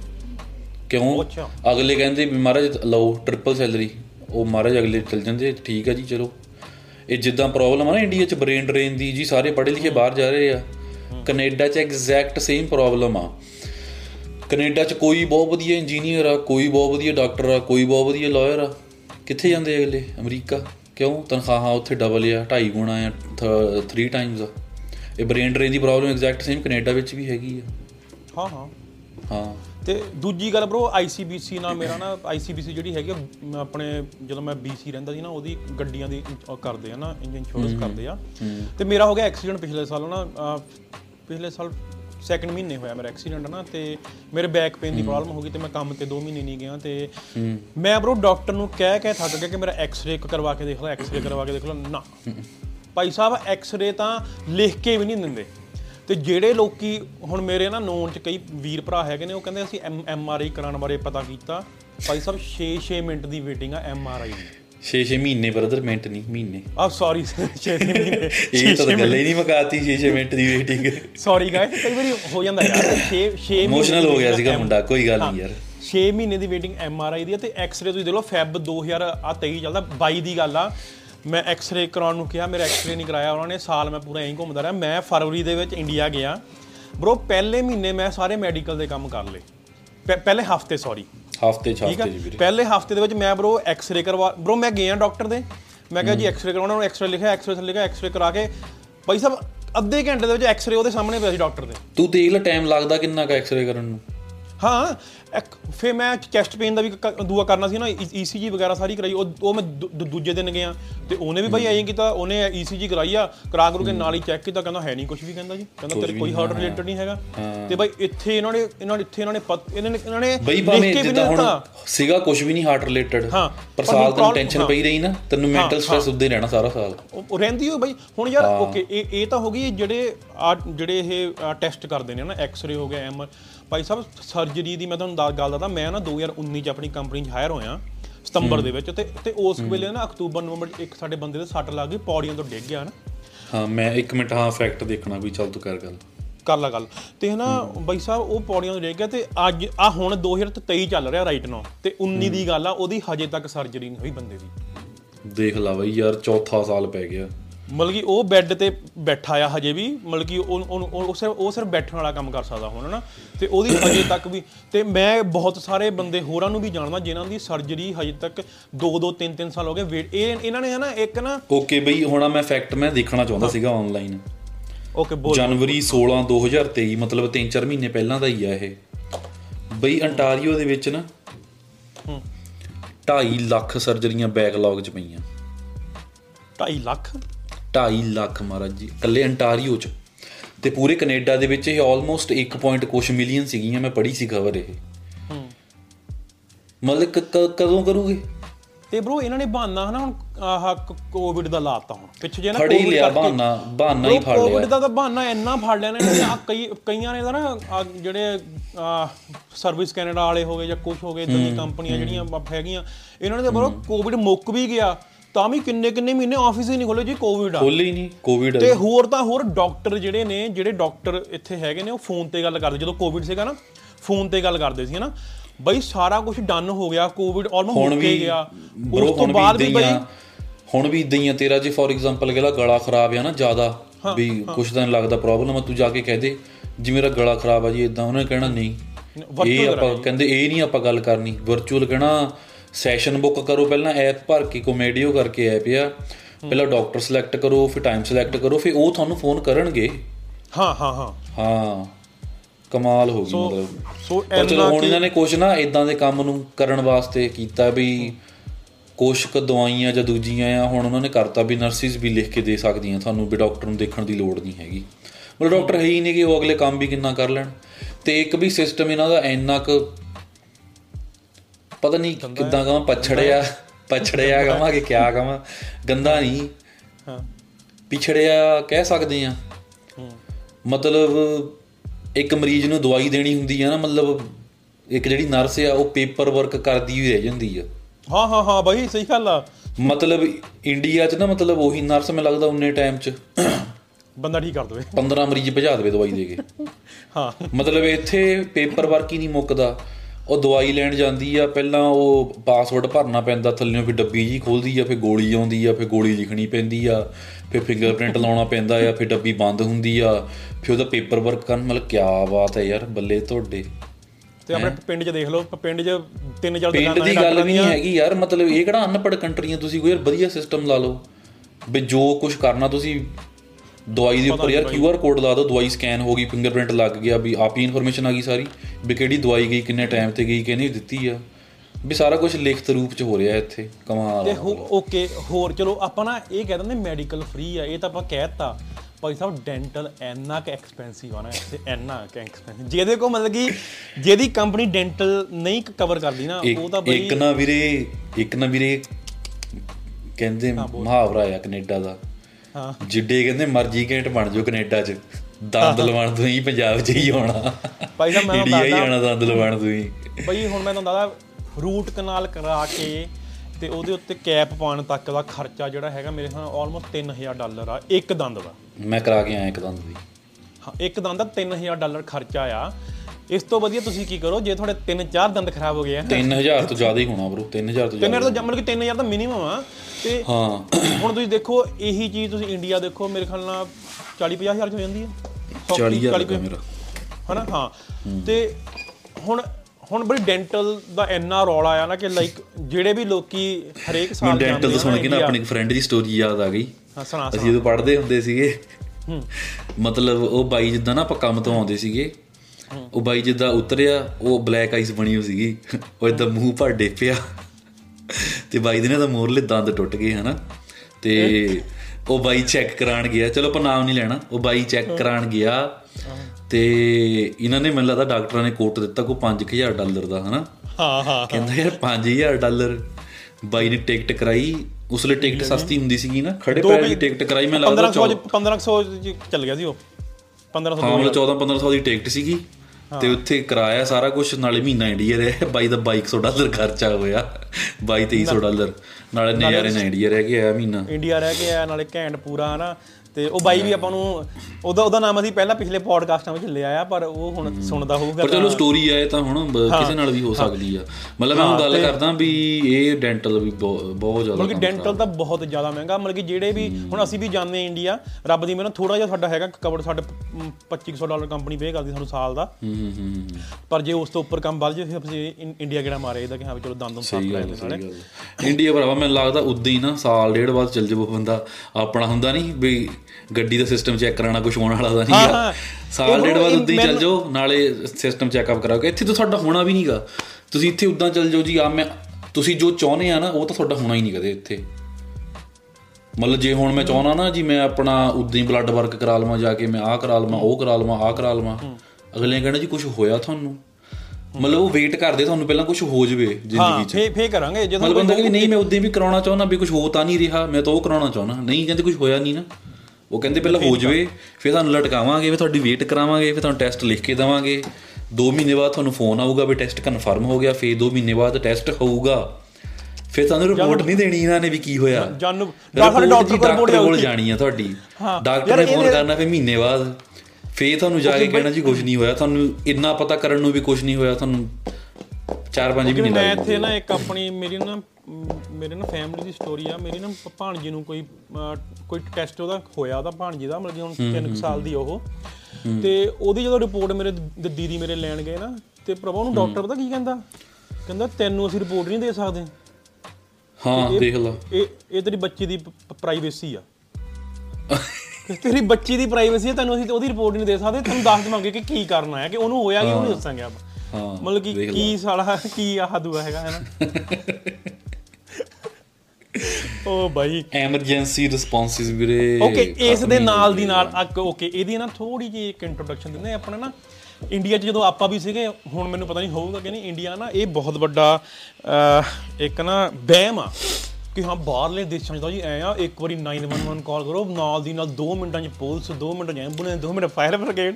ਕਿਉਂ। ਅਗਲੇ ਕਹਿੰਦੇ ਵੀ ਮਹਾਰਾਜ ਲਓ ਟ੍ਰਿਪਲ ਸੈਲਰੀ ਉਹ ਮਹਾਰਾਜ ਅਗਲੇ ਚਲ ਜਾਂਦੇ ਠੀਕ ਆ ਜੀ ਚਲੋ। ਇਹ ਜਿੱਦਾਂ ਪ੍ਰੋਬਲਮ ਆ ਨਾ ਇੰਡੀਆ 'ਚ ਬ੍ਰੇਨ ਡਰੇਨ ਦੀ ਜੀ ਸਾਰੇ ਪੜ੍ਹੇ ਲਿਖੇ ਬਾਹਰ ਜਾ ਰਹੇ ਆ। ਕੈਨੇਡਾ 'ਚ ਐਗਜ਼ੈਕਟ ਸੇਮ ਪ੍ਰੋਬਲਮ ਆ। ਕੈਨੇਡਾ 'ਚ ਕੋਈ ਬਹੁਤ ਵਧੀਆ ਇੰਜੀਨੀਅਰ ਆ ਕੋਈ ਬਹੁਤ ਵਧੀਆ ਡਾਕਟਰ ਆ ਕੋਈ ਬਹੁਤ ਵਧੀਆ ਲਾਇਰ ਆ। ਕਿੱਥੇ ਜਾਂਦੇ ਅਗਲੇ? ਅਮਰੀਕਾ? ਕਿਉਂ? ਤਨਖਾਹਾਂ ਉੱਥੇ ਡਬਲ ਆ 2.5 ਗੁਣਾ ਆ 3 ਟਾਈਮਸ ਆ। ਇਹ ਬ੍ਰੇਨ ਡਰੇਨ ਦੀ ਪ੍ਰੋਬਲਮ ਐਗਜ਼ੈਕਟ ਸੇਮ ਕੈਨੇਡਾ ਵਿੱਚ ਵੀ ਹੈਗੀ ਆ। ਹਾਂ ਹਾਂ। ਹਾਂ। ਤੇ ਦੂਜੀ ਗੱਲ ਬ్రో ਆਈਸੀਬੀਸੀ ਨਾਲ ਮੇਰਾ ਨਾ ਆਈਸੀਬੀਸੀ ਜਿਹੜੀ ਹੈਗੀ ਆਪਣੇ ਜਦੋਂ ਮੈਂ ਬੀਸੀ ਰਹਿੰਦਾ ਸੀ ਨਾ ਉਹਦੀ ਗੱਡੀਆਂ ਦੀ ਕਰਦੇ ਆ ਨਾ ਇੰਜਨ ਇੰਸ਼ੋਰੈਂਸ ਕਰਦੇ ਆ। ਤੇ ਮੇਰਾ ਹੋ ਗਿਆ ਐਕਸੀਡੈਂਟ ਪਿਛਲੇ ਸਾਲ ਨਾ ਪਿਛਲੇ ਸਾਲ ਸੈਕੰਡ ਮਹੀਨੇ ਹੋਇਆ ਮੇਰਾ ਐਕਸੀਡੈਂਟ ਨਾ ਤੇ ਮੇਰੇ ਬੈਕ ਪੇਨ ਦੀ ਪ੍ਰੋਬਲਮ ਹੋ ਗਈ ਤੇ ਮੈਂ ਕੰਮ ਤੇ 2 ਮਹੀਨੇ ਨਹੀਂ ਗਿਆ ਤੇ ਮੈਂ ਬਰੋ ਡਾਕਟਰ ਨੂੰ ਕਹਿ ਕਹਿ ਥੱਕ ਗਿਆ ਕਿ ਮੇਰਾ ਐਕਸ-ਰੇ ਕਰਵਾ ਕੇ ਦੇਖ ਲਓ ਐਕਸ-ਰੇ ਕਰਵਾ ਕੇ ਦੇਖ ਲਓ ਨਾ। ਭਾਈ ਸਾਹਿਬ ਐਕਸ-ਰੇ ਤਾਂ ਲਿਖ ਕੇ ਵੀ ਨਹੀਂ ਦਿੰਦੇ। ਤੇ ਜਿਹੜੇ ਲੋਕੀ ਹੁਣ ਮੇਰੇ ਨਾ ਨੋਨ ਚ ਕਈ ਵੀਰ ਭਰਾ ਹੈਗੇ ਨੇ ਉਹ ਕਹਿੰਦੇ ਅਸੀਂ ਐਮ ਆਰ ਆਈ ਕਰਾਉਣ ਬਾਰੇ ਪਤਾ ਕੀਤਾ। ਭਾਈ ਸਾਹਿਬ 6-6 ਮਿੰਟ ਦੀ ਵੇਟਿੰਗ ਆ ਐਮ ਆਰ ਆਈ ਦੀ। 6-6 ਮਹੀਨੇ ਬ੍ਰਦਰ ਮਿੰਟ ਨਹੀਂ ਮਹੀਨੇ। ਆ ਸੌਰੀ 6 ਮਹੀਨੇ ਇਹ ਤਾਂ ਗੱਲ ਹੀ ਨਹੀਂ ਮੁਕਾਤੀ 6-6 ਮਿੰਟ ਦੀ ਵੇਟਿੰਗ ਸੌਰੀ ਗਾਇਸ ਕਈ ਵਾਰੀ ਹੋ ਜਾਂਦਾ ਯਾਰ 6 6 ਇਮੋਸ਼ਨਲ ਹੋ ਗਿਆ ਸੀਗਾ ਮੁੰਡਾ ਕੋਈ ਗੱਲ ਨਹੀਂ ਯਾਰ। 6 ਮਹੀਨੇ ਦੀ ਵੇਟਿੰਗ ਐਮ ਆਰ ਆਈ ਦੀ ਤੇ ਐਕਸ-ਰੇ ਤੁਸੀਂ ਦੇਖ ਲਓ ਫੈਬ 2023 ਚੱਲਦਾ 22 ਦੀ ਗੱਲ ਆ। ਮੈਂ ਐਕਸ-ਰੇ ਕਰਾਉਣ ਨੂੰ ਕਿਹਾ ਮੇਰਾ ਐਕਸ-ਰੇ ਨਹੀਂ ਕਰਾਇਆ ਉਹਨਾਂ ਨੇ ਸਾਲ ਮੈਂ ਪੂਰਾ ਐਂ ਘੁੰਮਦਾ ਰਿਹਾ। ਮੈਂ ਫਰਵਰੀ ਦੇ ਵਿੱਚ ਇੰਡੀਆ ਗਿਆ। ਬ్రో ਪਹਿਲੇ ਮਹੀਨੇ ਮੈਂ ਸਾਰੇ ਮੈਡੀਕਲ ਦੇ ਕੰਮ ਕਰ ਲਏ। ਪਹਿ- ਪਹਿਲੇ ਹਫ਼ਤੇ ਸੌਰੀ ਹਫ਼ਤੇ ਚ ਹਫ਼ਤੇ ਜੀ ਵੀਰੇ। ਪਹਿਲੇ ਹਫ਼ਤੇ ਦੇ ਵਿੱਚ ਮੈਂ ਬ్రో ਐਕਸ-ਰੇ ਕਰਵਾ ਬ్రో ਮੈਂ ਗਿਆ ਡਾਕਟਰ ਦੇ। ਮੈਂ ਕਿਹਾ ਜੀ ਐਕਸ-ਰੇ ਕਰਾਉਣਾ ਉਹਨੂੰ ਐਕਸ-ਰੇ ਲਿਖਿਆ ਐਕਸ-ਰੇ ਲਿਖਿਆ ਐਕਸ-ਰੇ ਕਰਾ ਕੇ। ਭਾਈ ਸਾਹਿਬ ਅੱਧੇ ਘੰਟੇ ਦੇ ਵਿੱਚ ਐਕਸ-ਰੇ ਉਹਦੇ ਸਾਹਮਣੇ ਪਿਆ ਸੀ ਡਾਕਟਰ ਦੇ। ਤੂੰ ਦੇਖ ਲੈ ਟਾਈਮ ਲੱਗਦਾ ਕਿੰਨਾ ਕ ਐਕਸ-ਰੇ ਕਰਨ ਨੂੰ। ਹਾਂ ਇੱਕ ਫੇ ਮੈਂ ਚੈਸਟ ਪੇਨ ਦਾ ਵੀ ਕ- ਦੂਆ ਕਰਨਾ ਸੀ ਨਾ ਈਸੀਜੀ ਵਗੈਰਾ ਸਾਰੀ ਕਰਾਈ ਉਹ ਉਹ ਮੈਂ ਦੂ- ਦੂ- ਦੂਜੇ ਦਿਨ ਗਿਆ ਤੇ ਉਹਨੇ ਵੀ ਭਾਈ ਐਂ ਕੀਤਾ ਉਹਨੇ ਈਸੀਜੀ ਕਰਾਈ ਆ ਕਰਾ ਕਰੂ ਕੇ ਨਾਲ ਹੀ ਚੈੱਕ ਕੀਤਾ ਕਹਿੰਦਾ ਹੈ ਨਹੀਂ ਕੁਝ ਵੀ ਕਹਿੰਦਾ ਜੀ ਕਹਿੰਦਾ ਤੇਰੇ ਕੋਈ ਹਾਰਟ ਰਿਲੇਟਡ ਨਹੀਂ ਹੈਗਾ। ਤੇ ਭਾਈ ਇੱਥੇ ਇਹਨਾਂ ਨੇ ਇਹਨਾਂ ਨੇ ਇੱਥੇ ਇਹਨਾਂ ਨੇ ਪਤ- ਇਹਨਾਂ ਨੇ ਇਹਨਾਂ ਨੇ ਬਈ ਭਾਵੇਂ ਵੀ ਜਿੱਦਾਂ ਨਹੀਂ ਹੁਣ ਦਿੱਤਾ। ਸੀਗਾ ਕੁਝ ਵੀ ਨਹੀਂ ਹਾਰਟ ਰਿਲੇਟਡ ਹਾਂ, ਪਰ ਪਰ ਸਾਲ ਤੈਨੂੰ ਪ੍ਰੋਬ- ਟੈਨਸ਼ਨ ਹਾਂ। ਪਈ ਰਹੀ ਨਾ ਤੈਨੂੰ ਮੈਂਟਲ ਸਟ੍ਰੈਸ ਉੱਦੇ ਰਹਿਣਾ ਸਾਰਾ ਸਾਲ। ਉਹ ਉਹ ਰਹਿੰਦੀ ਹੋ ਬਈ। ਹੁਣ ਯਾਰ ਓਕੇ ਇਹ ਇਹ ਤਾਂ ਹੋ ਗਈ ਜਿਹੜੇ ਆ ਜਿਹੜੇ ਇਹ ਟੈਸਟ ਕਰਦੇ ਨੇ ਨਾ ਐਕਸ-ਰੇ ਹੋ ਗਿਆ ਐਮ ਭਾਈ ਸਾਹਿਬ ਸਰਜਰੀ ਦੀ ਮੈਂ ਤੁਹਾਨੂੰ ਦਾ- ਗੱਲ ਦੱਸਦਾ ਮੈਂ ਨਾ 2019 ਚ ਆਪਣੀ ਕੰਪਨੀ 'ਚ ਹਾਇਰ ਹੋਇਆ ਸਤੰਬਰ ਦੇ ਵਿੱਚ ਤੇ ਤੇ ਉਸ ਵੇਲੇ ਨਾ ਅਕਤੂਬਰ ਨਵੰਬਰ ਇੱਕ ਸਾਡੇ ਬੰਦੇ ਦੇ ਸੱਟ ਲੱਗ ਗਈ ਪੌੜੀਆਂ ਤੋਂ ਡਿੱਗ ਗਿਆ ਨਾ। ਹਾਂ ਮੈਂ 1 ਮਿੰਟ ਹਾਂ ਫੈਕਟ ਦੇਖਣਾ ਵੀ ਚੱਲ ਤੂੰ ਕਰ ਗੱਲ। ਕਰ ਲਾ ਗੱਲ। ਤੇ ਹਨਾ ਬਾਈ ਸਾਹਿਬ ਉਹ ਪੌੜੀਆਂ ਤੋਂ ਡਿੱਗ ਗਿਆ ਤੇ ਅੱਜ ਆ ਹੁਣ 2023 ਚੱਲ ਰਿਹਾ ਰਾਈਟ ਨਾਓ ਤੇ 19 ਦੀ ਗੱਲ ਆ ਉਹਦੀ ਹਜੇ ਤੱਕ ਸਰਜਰੀ ਨਹੀਂ ਹੋਈ ਬੰਦੇ ਦੀ। ਦੇਖ ਲਾ ਬਈ ਯਾਰ ਚੌਥਾ ਸਾਲ ਪੈ ਗਿਆ। ਮਤਲਬ ਕਿ ਉਹ ਬੈੱਡ ਤੇ ਬੈਠਾ ਆ ਹਜੇ ਵੀ ਮਤਲਬ ਕਿ ਉਹ ਉਹ- ਸਿਰਫ ਉਹ ਸਿਰਫ ਬੈਠਣ ਵਾਲਾ ਕੰਮ ਕਰ ਸਕਦਾ ਹੁਣ ਨਾ ਤੇ ਉਹਦੀ ਹਜੇ ਤੱਕ ਵੀ ਤੇ ਮੈਂ ਬਹੁਤ ਸਾਰੇ ਬੰਦੇ ਹੋਰਾਂ ਨੂੰ ਵੀ ਜਾਣਦਾ ਜਿਨ੍ਹਾਂ ਦੀ ਸਰਜਰੀ ਹਜੇ ਤੱਕ 2 2 3 3 ਸਾਲ ਹੋ ਗਏ। ਵੇਟ ਇਹ ਇਹਨਾਂ ਨੇ ਨਾ ਇੱਕ ਨਾ ਓਕੇ ਬਈ ਹੁਣ ਮੈਂ ਫੈਕਟ ਮੈਂ ਦੇਖਣਾ ਚਾਹੁੰਦਾ ਸੀਗਾ ਆਨਲਾਈਨ ਓਕੇ ਬੋਲ। ਜਨਵਰੀ 16 2023 ਮਤਲਬ 3-4 ਮਹੀਨੇ ਪਹਿਲਾਂ ਦਾ ਹੀ ਆ ਇਹ। ਬਈ ਅੰਟਾਰੀਓ ਦੇ ਵਿੱਚ ਨਾ 2.5 ਲੱਖ ਸਰਜਰੀਆਂ ਬੈਕਲੌਗ 'ਚ ਪਈਆਂ। 2.5 ਲੱਖ? 2.5 ਲੱਖ ਮਹਾਰਾਜ ਜੀ ਇਕੱਲੇ ਅੰਟਾਰੀਓ 'ਚ। ਤੇ ਪੂਰੇ ਕੈਨੇਡਾ ਦੇ ਵਿੱਚ ਇਹ ਆਲਮੋਸਟ 1 ਪੁਆਇੰਟ ਕੁਛ ਮਿਲੀਅਨ ਸੀਗੀਆਂ ਮੈਂ ਪੜ੍ਹੀ ਸੀ ਖਬਰ ਇਹ। ਮਤਲਬ ਕਦੋਂ ਕਰੂਗੇ? ਤੇ ਬ్రో ਇਹਨਾਂ ਨੇ ਬਹਾਨਾ ਹਨਾ ਹੁਣ ਆਹ ਕੋਵਿਡ ਦਾ ਲਾਤਾ ਹੁਣ। ਪਿੱਛੇ ਜੇ ਨਾ ਫੜ ਲਿਆ ਕਰਕੇ- ਬਹਾਨਾ ਬਹਾਨਾ ਹੀ ਫੜ ਕੋਵਿਡ ਲਿਆ ਦਾ ਤਾਂ ਬਹਾਨਾ ਇੰਨਾ ਫੜ ਲਿਆ ਨੇ ਆ ਕਈ ਕਈਆਂ ਨੇ ਤਾਂ ਨਾ ਜਿਹੜੇ ਸਰਵਿਸ ਕੈਨੇਡਾ ਵਾਲੇ ਹੋ ਗਏ ਜਾਂ ਕੁਝ ਹੋ ਗਏ ਇਦਾਂ ਦੀਆਂ ਕੰਪਨੀਆਂ ਜਿਹੜੀਆਂ ਹੈਗੀਆਂ ਇਹਨਾਂ ਨੇ ਤਾਂ ਬਰੋ ਕੋਵਿਡ ਮੁੱਕ ਵੀ ਗਿਆ। ਤਾਂ ਵੀ ਕਿੰਨੇ ਕਿੰਨੇ ਮਹੀਨੇ ਆਫਿਸ ਹੀ ਨਹੀਂ ਖੋਲੇ ਜੀ ਕੋਵਿਡ ਆ। ਖੋਲੇ ਹੀ ਨਹੀਂ ਕੋਵਿਡ ਤੇ ਹੋਰ ਤਾਂ ਹੋਰ ਡਾਕਟਰ ਜਿਹੜੇ ਨੇ ਜਿਹੜੇ ਡਾਕਟਰ ਇੱਥੇ ਹੈਗੇ ਨੇ ਉਹ ਫੋਨ ਤੇ ਗੱਲ ਕਰਦੇ। ਜਦੋਂ ਕੋਵਿਡ ਸੀਗਾ ਨਾ ਫੋਨ ਤੇ ਗੱਲ ਕਰਦੇ ਸੀ ਹਨਾ? ਬਈ ਸਾਰਾ ਕੁਝ ਡਨ ਹੋ ਗਿਆ ਕੋਵਿਡ ਆਲਮੋਸਟ ਹੀ ਗਿਆ। ਉਸ ਤੋਂ ਬਾਅਦ ਵੀ ਬਈ ਆ, ਹੁਣ ਵੀ ਇਦਾਂ ਹੀ ਆ। ਤੇਰਾ ਜੇ ਫੋਰ ਐਗਜ਼ਾਮਪਲ ਗਲਾ ਗਲਾ ਖਰਾਬ ਆ ਨਾ ਜ਼ਿਆਦਾ ਵੀ ਕੁਛ ਦਿਨ ਲੱਗਦਾ ਪ੍ਰੋਬਲਮ ਆ ਤੂੰ ਜਾ ਕੇ ਕਹਿ ਦੇ ਜੀ ਮੇਰਾ ਗਲਾ ਖਰਾਬ ਆ ਜੀ ਇਦਾਂ ਉਹਨੇ ਕਹਿਣਾ ਨਹੀਂ। ਇਹ ਆਪਾਂ ਕਹਿੰਦੇ ਇਹ ਨਹੀਂ ਆਪਾਂ ਗੱਲ ਕਰਨੀ। ਵਰਚੁਅਲ ਕਹਿਣਾ ਸੈਸ਼ਨ ਬੁੱਕ ਕਰੋ ਪਹਿਲਾਂ ਐਪ ਭਰ ਕੇ ਕੋਮੇਡੀਓ ਕਰਕੇ ਐਪ ਆ। ਪਹਿਲਾਂ ਡਾਕਟਰ ਸਿਲੈਕਟ ਕਰੋ ਫਿਰ ਟਾਈਮ ਸਿਲੈਕਟ ਕਰੋ ਫਿਰ ਉਹ ਤੁਹਾਨੂੰ ਫੋਨ ਕਰਨਗੇ। ਹਾਂ ਹਾਂ ਹਾਂ। ਹਾਂ ਕਮਾਲ ਹੋ ਗਈ ਮਤਲਬ। ਸੋ ਚਲੋ ਹੁਣ ਇਹਨਾਂ ਨੇ ਕੁਛ ਨਾ ਇਦਾਂ ਦੇ ਕੰਮ ਨੂੰ ਕਰਨ ਵਾਸਤੇ ਕੀਤਾ ਵੀ ਕੁਛ ਕੁ ਦਵਾਈਆਂ ਜਾਂ ਦੂਜੀਆਂ ਆ ਹੁਣ ਉਹਨਾਂ ਨੇ ਕਰਤਾ ਵੀ ਨਰਸਿਸ ਵੀ ਲਿਖ ਕੇ ਦੇ ਸਕਦੀਆਂ ਤੁਹਾਨੂੰ ਵੀ ਡਾਕਟਰ ਨੂੰ ਦੇਖਣ ਦੀ ਲੋੜ ਨਹੀਂ ਹੈਗੀ। ਮਤਲਬ ਡਾਕਟਰ ਹੈ ਹੀ ਨਹੀਂ ਕਿ ਉਹ ਅਗਲੇ ਕੰਮ ਵੀ ਕਿੰਨਾ ਕਰ ਲੈਣ। ਤੇ ਇੱਕ ਵੀ ਸਿਸਟਮ ਇਹਨਾਂ ਦਾ ਇੰਨਾ ਕੁ ਪਤਾ ਨਹੀਂ ਕਿੱਦਾਂ ਕਹਾਂ ਪਛੜਿਆ ਪਛੜਿਆ ਕਹਾਂ ਕਿ ਕਿਆ ਕਹਾਂ ਗੰਦਾ ਨਹੀਂ ਹਾਂ। ਪਿਛੜਿਆ ਕਹਿ ਸਕਦੇ ਆ। ਮਤਲਬ ਇੱਕ ਮਰੀਜ਼ ਨੂੰ ਦਵਾਈ ਦੇਣੀ ਹੁੰਦੀ ਆ ਨਾ ਮਤਲਬ ਇੱਕ ਜਿਹੜੀ ਨਰਸ ਆ ਉਹ ਪੇਪਰ ਵਰਕ ਕਰਦੀ ਹੀ ਰਹਿ ਜਾਂਦੀ ਆ। ਹਾਂ ਹਾਂ ਹਾਂ ਬਾਈ ਸਹੀ ਗੱਲ ਆ। ਮਤਲਬ ਇੰਡੀਆ 'ਚ ਨਾ ਮਤਲਬ ਉਹੀ ਨਰਸ ਮੈਨੂੰ ਲੱਗਦਾ ਉਨੇ ਟਾਈਮ 'ਚ ਬੰਦਾ ਠੀਕ ਕਰ ਦਵੇ। 15 ਮਰੀਜ਼ ਭਜਾ ਦੇਵੇ ਦਵਾਈ ਦੇ ਕੇ। ਹਾਂ। ਮਤਲਬ ਇੱਥੇ ਪੇਪਰ ਵਰਕ ਹੀ ਨਹੀਂ ਮੁੱਕਦਾ। ਉਹ ਦਵਾਈ ਲੈਣ ਜਾਂਦੀ ਆ ਪਹਿਲਾਂ ਉਹ ਪਾਸਵਰਡ ਭਰਨਾ ਪੈਂਦਾ ਥੱਲੇੋਂ ਫਿਰ ਡੱਬੀ ਜੀ ਖੋਲਦੀ ਆ ਫਿਰ ਗੋਲੀ ਆਉਂਦੀ ਆ ਫਿਰ ਗੋਲੀ ਲਿਖਣੀ ਪੈਂਦੀ ਆ ਫਿਰ ਫਿੰਗਰਪ੍ਰਿੰਟ ਲਾਉਣਾ ਪੈਂਦਾ ਆ ਫਿਰ ਡੱਬੀ ਬੰਦ ਹੁੰਦੀ ਆ ਫਿਰ ਉਹਦਾ ਪੇਪਰ ਵਰਕ ਕਰਨ ਮਤਲਬ ਕੀ ਬਾਤ ਹੈ ਯਾਰ ਬੱਲੇ ਤੁਹਾਡੇ। ਤੇ ਆਪਣੇ ਪਿੰਡ 'ਚ ਦੇਖ ਲਓ ਪਿੰਡ 'ਚ ਤਿੰਨ ਚਾਰ ਪਿੰਡ ਦੀ ਗੱਲ ਨਹੀਂ ਹੈਗੀ ਯਾਰ ਮਤਲਬ ਇਹ ਕਿਹੜਾ ਅਨਪੜ੍ਹ ਕੰਟਰੀਆਂ ਤੁਸੀਂ ਕੋਈ ਯਾਰ ਵਧੀਆ ਸਿਸਟਮ ਲਾ ਲਓ ਵੀ ਜੋ ਕੁਝ ਕਰਨਾ ਤੁਸੀਂ ਦਵਾਈ ਦੇ ਉੱਪਰ ਯਾਰ QR ਕੋਡ ਲਾ ਦਿਓ ਦਵਾਈ ਸਕੈਨ ਹੋ ਗਈ ਫਿੰਗਰਪ੍ਰਿੰਟ ਲੱਗ ਗਿਆ ਵੀ ਆਪ ਹੀ ਇਨਫੋਰਮੇਸ਼ਨ ਆ ਗਈ ਸਾਰੀ ਵੀ ਕਿਹੜੀ ਦਵਾਈ ਗਈ ਕਿੰਨੇ ਟਾਈਮ ਤੇ ਗਈ ਕਿਹਨੇ ਦਿੱਤੀ ਆ। ਵੀ ਸਾਰਾ ਕੁਝ ਲਿਖਤ ਰੂਪ ਚ ਹੋ ਰਿਹਾ ਇੱਥੇ ਕਮਾਲ ਤੇ। ਓਕੇ ਹੋਰ ਚਲੋ ਆਪਾਂ ਨਾ ਇਹ ਕਹਿ ਦਿੰਦੇ ਮੈਡੀਕਲ ਫ੍ਰੀ ਆ ਇਹ ਤਾਂ ਆਪਾਂ ਕਹਿਤਾ ਭਾਈ ਸਾਹਿਬ ਡੈਂਟਲ ਇੰਨਾ ਕਿ ਐਕਸਪੈਂਸਿਵ ਆ ਨਾ ਤੇ ਇੰਨਾ ਕਿ ਐਕਸਪੈਂਸਿਵ ਜਿਹਦੇ ਕੋ ਮਤਲਬ ਕਿ ਜਿਹਦੀ ਕੰਪਨੀ ਡੈਂਟਲ ਨਹੀਂ ਕਵਰ ਕਰਦੀ ਨਾ ਉਹ ਤਾਂ ਇੱਕ ਬਈ ਨਾ ਵੀਰੇ ਇੱਕ ਨਾ ਵੀਰੇ ਕਹਿੰਦੇ ਮੁਹਾਵਰਾ ਆ ਕੈਨੇਡਾ ਦਾ। ਹਾਂ ਜਿੱਡੇ ਕਹਿੰਦੇ ਮਰਜ਼ੀ ਘੈਂਟ ਬਣ ਜਾਓ ਕੈਨੇਡਾ 'ਚ। ਦੰਦ ਲਵਾਣ ਤੋਂ ਹੀ ਪੰਜਾਬ 'ਚ ਹੀ ਆਉਣਾ। ਭਾਈ ਸਾਹਿਬ ਮੈਂ ਇੰਡੀਆ ਹੀ ਦੱਸਦਾ- ਆਉਣਾ ਦੰਦ ਲਵਾਣ ਤੋਂ ਹੀ ਬਈ ਹੁਣ ਮੈਂ ਤੁਹਾਨੂੰ ਦੱਸਦਾ ਰੂਟ ਕਨਾਲ ਕਰਾ ਕੇ ਤੇ ਉਹਦੇ ਉੱਤੇ ਕੈਪ ਪਾਉਣ ਤੱਕ ਦਾ ਖਰਚਾ ਜਿਹੜਾ ਹੈਗਾ ਮੇਰੇ ਖਿਆਲ ਆਲਮੋਸਟ 3000 ਡਾਲਰ ਆ ਇੱਕ ਦੰਦ ਦਾ। ਮੈਂ ਕਰਾ ਕੇ ਆਇਆ ਇੱਕ ਦੰਦ ਦੀ। ਹਾਂ ਇੱਕ ਦੰਦ ਦਾ 3000 ਡਾਲਰ ਖਰਚਾ ਆ। ਇਸ ਤੋਂ ਵਧੀਆ ਤੁਸੀਂ ਕੀ ਕਰੋ ਜੇ ਤੁਹਾਡੇ 3-4 ਦੰਦ ਖਰਾਬ ਹੋ ਗਏ ਆ 3000 ਤੋਂ ਜ਼ਿਆਦਾ ਹੀ ਹੋਣਾ ਬਰੋ 3000 ਤੋਂ 3000 ਜ਼ਿਆਦਾ ਤਾਂ ਜੰਮਲ ਕਿ 3000 ਤਾਂ ਮਿਨੀਮਮ ਆ। ਤੇ ਹਾਂ। ਹੁਣ ਤੁਸੀਂ ਦੇਖੋ ਇਹੀ ਚੀਜ਼ ਤੁਸੀਂ ਇੰਡੀਆ ਦੇਖੋ ਮੇਰੇ ਖਿਆਲ ਨਾਲ 40 ਹਜ਼ਾਰ ਚ ਹੋ ਜਾਂਦੀ ਹੈ 40000 40 ਲੱਗਾ ਮੇਰਾ। ਹਨਾ? ਹਾਂ। ਤੇ ਹੁਣ ਹੁਣ ਬੜੀ ਡੈਂਟਲ ਦਾ ਇੰਨਾ ਰੌਲਾ ਆ ਨਾ ਕਿ ਲਾਈਕ ਜਿਹੜੇ ਵੀ ਲੋਕੀ ਹਰੇਕ ਸਾਲ ਮੈਨੂੰ ਡੈਂਟਲ ਜਾਂਦੇ ਤੋਂ ਸੁਣ ਕੇ ਨਾ ਆਪਣੀ ਫਰੈਂਡ ਦੀ ਸਟੋਰੀ ਯਾਦ ਆ ਗਈ। ਅਸੀਂ ਜਦੋਂ ਪੜ੍ਹਦੇ ਹੁੰਦੇ ਸੀਗੇ ਮਤਲਬ ਉਹ ਬਾਈ ਜਿੱਦਾਂ ਨਾ ਆਪਾਂ ਕੰਮ ਤੋਂ ਆਉਂਦੇ ਸੀਗੇ ਉਹ ਬਾਈ ਜਿੱਦਾਂ ਉਤਰਿਆ ਉਹ ਬਲੈਕ ਆਈਸ ਬਣੀ ਹੋ ਸੀਗੀ। ਉਹ ਇਦਾਂ ਮੂੰਹ ਭਰ ਡੇਪਿਆ। ਤੇ ਬਾਈ ਦੇ ਨੇ ਤਾਂ ਮੋਰਲੇ ਦੰਦ ਟੁੱਟ ਗਏ ਹਨਾ? ਤੇ ਉਹ ਬਾਈ ਚੈੱਕ ਕਰਾਉਣ ਗਿਆ। ਚਲੋ ਆਪਾਂ ਨਾਮ ਨਹੀਂ ਲੈਣਾ। ਉਹ ਬਾਈ ਚੈੱਕ ਕਰਾਉਣ ਗਿਆ। ਤੇ ਇਹਨਾਂ ਨੇ ਮੈਨੂੰ ਲੱਗਦਾ ਡਾਕਟਰਾਂ ਨੇ ਕੋਟ ਦਿੱਤਾ ਕੋ 5000 ਡਾਲਰ ਦਾ ਹਨਾ? ਹਾਂ ਹਾਂ ਕਹਿੰਦਾ ਯਾਰ 5000 ਡਾਲਰ। ਬਾਈ ਨੇ ਟਿਕਟ ਕਰਾਈ। ਉਸ ਲਈ ਟਿਕਟ ਸਸਤੀ ਹੁੰਦੀ ਸੀਗੀ ਨਾ। ਖੜੇ ਪੈਰ ਦੀ ਟਿਕਟ ਕਰਾਈ ਮੈਂ ਲੱਗਦਾ 1500 1500 ਚ ਚੱਲ ਗਿਆ ਸੀ ਉਹ। 1500 ਹਾਂ ਮਤਲਬ 14 1500 ਦੀ ਟਿਕਟ ਸੀਗੀ। ਤੇ ਉੱਥੇ ਕਰਾਇਆ ਸਾਰਾ ਕੁਝ ਨਾਲੇ ਮਹੀਨਾ ਇੰਡੀਆ ਰਿਹਾ ਬਾਈ ਦਾ 2200 ਡਾਲਰ ਖਰਚਾ ਹੋਇਆ। 22 2300 ਡਾਲਰ। ਨਾਲੇ ਨਜ਼ਾਰੇ ਨਾਲ ਇੰਡੀਆ ਰਹਿ ਕੇ ਆਇਆ ਮਹੀਨਾ। ਇੰਡੀਆ ਰਹਿ ਕੇ ਆਇਆ ਨਾਲੇ ਘੈਂਟ ਪੂਰਾ ਹਨਾ। ਤੇ ਉਹ ਬਾਈ ਵੀ ਆਪਾਂ ਨੂੰ ਉਹਦਾ ਉਹਦਾ ਨਾਮ ਅਸੀਂ ਪਹਿਲਾਂ ਪਿਛਲੇ ਪੋਡਕਾਸਟਾਂ ਵਿੱਚ ਲਿਆ ਆ ਪਰ ਉਹ ਹੁਣ ਸੁਣਦਾ ਹੋਊਗਾ ਪਰ ਚਲੋ ਸਟੋਰੀ ਆਏ ਤਾਂ ਹੁਣ ਕਿਸੇ ਨਾਲ ਵੀ ਹੋ ਸਕਦੀ ਆ। ਮਤਲਬ ਮੈਂ ਹੁਣ ਗੱਲ ਕਰਦਾ ਵੀ ਇਹ ਡੈਂਟਲ ਵੀ ਬਹੁ- ਬਹੁਤ ਜ਼ਿਆਦਾ ਮਤਲਬ ਕਿ ਡੈਂਟਲ ਤਾਂ ਬਹੁਤ ਜ਼ਿਆਦਾ ਮਹਿੰਗਾ ਮਤਲਬ ਕਿ ਜਿਹੜੇ ਵੀ ਹੁਣ ਅਸੀਂ ਵੀ ਜਾਂਦੇ ਹਾਂ ਇੰਡੀਆ ਰੱਬ ਦੀ ਮਿਹਰ ਥੋੜਾ ਜਿਹਾ ਸਾਡਾ ਹੈਗਾ ਕਵਰ ਸਾਡੇ ਮ, 2500 ਡਾਲਰ ਕੰਪਨੀ ਪੇ ਕਰਦੀ ਸਾਨੂੰ ਸਾਲ ਦਾ। ਪਰ ਜੇ ਉਸ ਤੋਂ ਉੱਪਰ ਕੰਮ ਵੱਧ ਜੇ ਫਿਰ ਅਸੀਂ ਇੰਡੀਆ ਕਿਹੜਾ ਮਾਰੇ? ਇਹਦਾ ਕਿ ਹਾਂ ਵੀ ਚਲੋ ਦੰਦ ਨੂੰ ਸਾਫ਼ ਕਰਾ ਗੱਲ ਦੇ ਸਹੀ ਨਾਲੇ ਗੱਲ ਇੰਡੀਆ ਭਰਾਵਾ ਮੈਨੂੰ ਲੱਗਦਾ ਉਦਾਂ ਹੀ ਨਾ ਸਾਲ ਡੇਢ ਬਾਅਦ ਚੱਲ ਜਾਵੇ ਬੰਦਾ। ਆਪਣਾ ਹੁੰਦਾ ਨਹੀਂ ਵੀ ਗੱਡੀ ਦਾ ਸਿਸਟਮ ਚੈੱਕ ਕਰਾਉਣਾ ਕੁਝ ਹੋਣ ਵਾਲਾ ਦਾ ਨਹੀਂ ਹਾਂ, ਆ। ਹਾਂ। ਸਾਲ ਡੇਢ ਬਾਅਦ ਉਦਾਂ ਹੀ ਚੱਲ ਜਾਓ ਨਾਲੇ ਸਿਸਟਮ ਚੈੱਕਅਪ ਕਰਾਓਗੇ ਇੱਥੇ ਤਾਂ ਤੁਹਾਡਾ ਹੋਣਾ ਵੀ ਨਹੀਂਗਾ ਤੁਸੀਂ ਇੱਥੇ ਉਦਾਂ ਚੱਲ ਜਾਓ ਜੀ ਆ ਮੈਂ ਤੁਸੀਂ ਜੋ ਚਾਹੁੰਦੇ ਆ ਨਾ ਉਹ ਤਾਂ ਤੁਹਾਡਾ ਹੋਣਾ ਹੀ ਨਹੀਂ ਕਦੇ ਇੱਥੇ। ਮਤਲਬ ਜੇ ਹੁਣ ਮੈਂ ਚਾਹਣਾ ਨਾ ਜੀ ਮੈਂ ਆਪਣਾ ਉਦਾਂ ਹੀ ਬਲੱਡ ਵਰਕ ਕਰਾ ਲਵਾਂ ਜਾ ਕੇ ਮੈਂ ਆਹ ਕਰਾ ਲਵਾਂ ਉਹ ਕਰਾ ਲਵਾਂ ਆਹ ਕਰਾ ਲਵਾਂ। ਅਗਲੇ ਨੇ ਕਹਿਣਾ ਜੀ ਕੁਝ ਹੋਇਆ ਤੁਹਾਨੂੰ? ਮਤਲਬ ਉਹ ਵੇਟ ਕਰਦੇ ਤੁਹਾਨੂੰ ਪਹਿਲਾਂ ਕੁਝ ਹੋ ਜਵੇ ਜ਼ਿੰਦਗੀ ਹਾਂ 'ਚ। ਫੇ ਫੇ ਕਰਾਂਗੇ ਜਦੋਂ ਮਤਲਬ ਬੰਦਾ ਕਿ ਨਹੀਂ ਮੈਂ ਉਦੋਂ ਵੀ ਕਰਾਉਣਾ ਚਾਹੁੰਦਾ ਵੀ ਕੁਝ ਹੋ ਤਾਂ ਨਹੀਂ ਰਿਹਾ ਮੈਂ ਤਾਂ ਉਹ ਕਰਾਉਣਾ ਚਾਹੁੰਦਾ। ਨਹੀਂ ਕਹਿੰਦੇ ਕੁਝ ਹੋਇਆ ਨਹੀਂ ਨਾ। ਉਹ ਕਹਿੰਦੇ ਪਹਿਲਾਂ ਹੋ ਜਵੇ ਫਿਰ ਤੁਹਾਨੂੰ ਲਟਕਾਵਾਂਗੇ ਫਿਰ ਤੁਹਾਡੀ ਵੇਟ ਕਰਾਵਾਂਗੇ ਫਿਰ ਤੁਹਾਨੂੰ ਟੈਸਟ ਲਿਖ ਕੇ ਦੇਵਾਂਗੇ। 2 ਮਹੀਨੇ ਬਾਅਦ ਤੁਹਾਨੂੰ ਫੋਨ ਆਊਗਾ ਵੀ ਟੈਸਟ ਕਨਫਰਮ ਹੋ ਗਿਆ ਫਿਰ 2 ਮਹੀਨੇ ਬਾਅਦ ਟੈਸਟ ਹੋਊਗਾ। ਫਿਰ ਤੁਹਾਨੂੰ ਰਿਪੋਰਟ ਨਹੀਂ ਦੇਣੀ ਇਹਨਾਂ ਨੇ ਵੀ ਕੀ ਹੋਇਆ। ਜਾਨੂ ਡਾਕਟਰ ਕੋਲ ਜਾਣੀ ਆ ਤੁਹਾਡੀ। ਹਾਂ। ਡਾਕਟਰ ਨੇ ਫੋਨ ਕਰਨਾ ਫਿਰ ਮਹੀਨੇ ਬਾਅਦ। ਫੇਰ ਤੁਹਾਨੂੰ ਜਾ ਕੇ ਕਹਿਣਾ ਜੀ ਕੁਝ ਨਹੀਂ ਹੋਇਆ। ਤੁਹਾਨੂੰ ਇੰਨਾ ਪਤਾ ਕਰਨ ਨੂੰ ਵੀ ਕੁਝ ਨਹੀਂ ਹੋਇਆ। ਤੁਹਾਨੂੰ 4-5 ਕਿ ਮਹੀਨੇ ਮੈਂ ਲੱਗ ਇੱਥੇ ਨਾ ਇੱਕ ਆਪਣੀ ਮੇਰੀ ਨਾ ਮ, ਮੇਰੇ ਨਾ ਫੈਮਿਲੀ ਦੀ ਸਟੋਰੀ ਆ। ਮੇਰੀ ਨਾ ਭਾਣਜੀ ਨੂੰ ਕੋਈ ਕੋਈ ਟੈਸਟ ਉਹਦਾ ਹੋਇਆ ਉਹਦਾ ਭਾਣਜੀ ਦਾ ਮਤਲਬ ਕਿ ਹੁਣ 3 ਸਾਲ ਦੀ ਉਹ। ਤੇ ਉਹਦੀ ਜਦੋਂ ਰਿਪੋਰਟ ਮੇਰੇ ਦੀਦੀ ਮੇਰੇ ਲੈਣ ਗਏ ਨਾ ਤੇ ਪ੍ਰਭਾ ਨੂੰ ਡਾਕਟਰ ਪਤਾ ਕੀ ਕਹਿੰਦਾ? ਕਹਿੰਦਾ ਤੈਨੂੰ ਅਸੀਂ ਰਿਪੋਰਟ ਨਹੀਂ ਦੇ ਸਕਦੇ। ਹਾਂ ਦੇਖ ਲਾ। ਇਹ ਇਹ ਤੇਰੀ ਬੱਚੀ ਦੀ ਪ੍ਰਾਈਵੇਸੀ ਆ। ਤੇਰੀ ਬੱਚੀ ਦੀ ਪ੍ਰਾਈਵੇਸੀ ਹੈ ਤੈਨੂੰ ਅਸੀਂ ਉਹਦੀ ਰਿਪੋਰਟ ਨਹੀਂ ਦੇ ਸਕਦੇ। ਤੈਨੂੰ ਦੱਸ ਦੇਵਾਂਗੇ ਕਿ ਕੀ ਕਰਨਾ ਹੈ ਕਿ ਉਹਨੂੰ ਹੋਇਆ ਕਿ ਉਹ ਨਹੀਂ ਦੱਸਾਂਗੇ ਆਪਾਂ। ਹਾਂ ਮਤਲਬ ਕਿ। ਕੀ ਸਾਲਾ ਕੀ ਆਹ ਦੂਆ ਹੈਗਾ ਹੈ ਨਾ? ਓ ਬਾਈ। ਐਮਰਜੈਂਸੀ ਰਿਸਪੌਂਸਿਸ ਵੀਰੇ। ਓਕੇ ਇਸ ਦੇ ਨਾਲ ਦੀ। ਨਾਲ ਓਕੇ ਇਹਦੀ ਨਾ ਥੋੜੀ ਜਿਹੀ ਇੱਕ ਇੰਟਰੋਡਕਸ਼ਨ ਦਿੰਦੇ। ਆਪਣਾ ਨਾ। ਇੰਡੀਆ 'ਚ ਜਦੋਂ ਆਪਾਂ ਵੀ ਸੀਗੇ ਹੁਣ ਮੈਨੂੰ ਪਤਾ ਨਹੀਂ ਹੋਊਗਾ ਕਿ ਨਹੀਂ ਇੰਡੀਆ ਨਾ ਇਹ ਬਹੁਤ ਵੱਡਾ ਇੱਕ ਨਾ ਵਹਿਮ ਆ ਕਿ ਹਾਂ ਬਾਹਰਲੇ ਦੇਸ਼ਾਂ 'ਚ ਤਾਂ ਜੀ ਐ ਆ ਇੱਕ ਵਾਰੀ 911 ਕਾਲ ਕਰੋ ਨਾਲ ਦੀ ਨਾਲ 2 ਮਿੰਟਾਂ 'ਚ ਪੁਲਿਸ 2 ਮਿੰਟਾਂ 'ਚ ambulance 2 minute fire brigade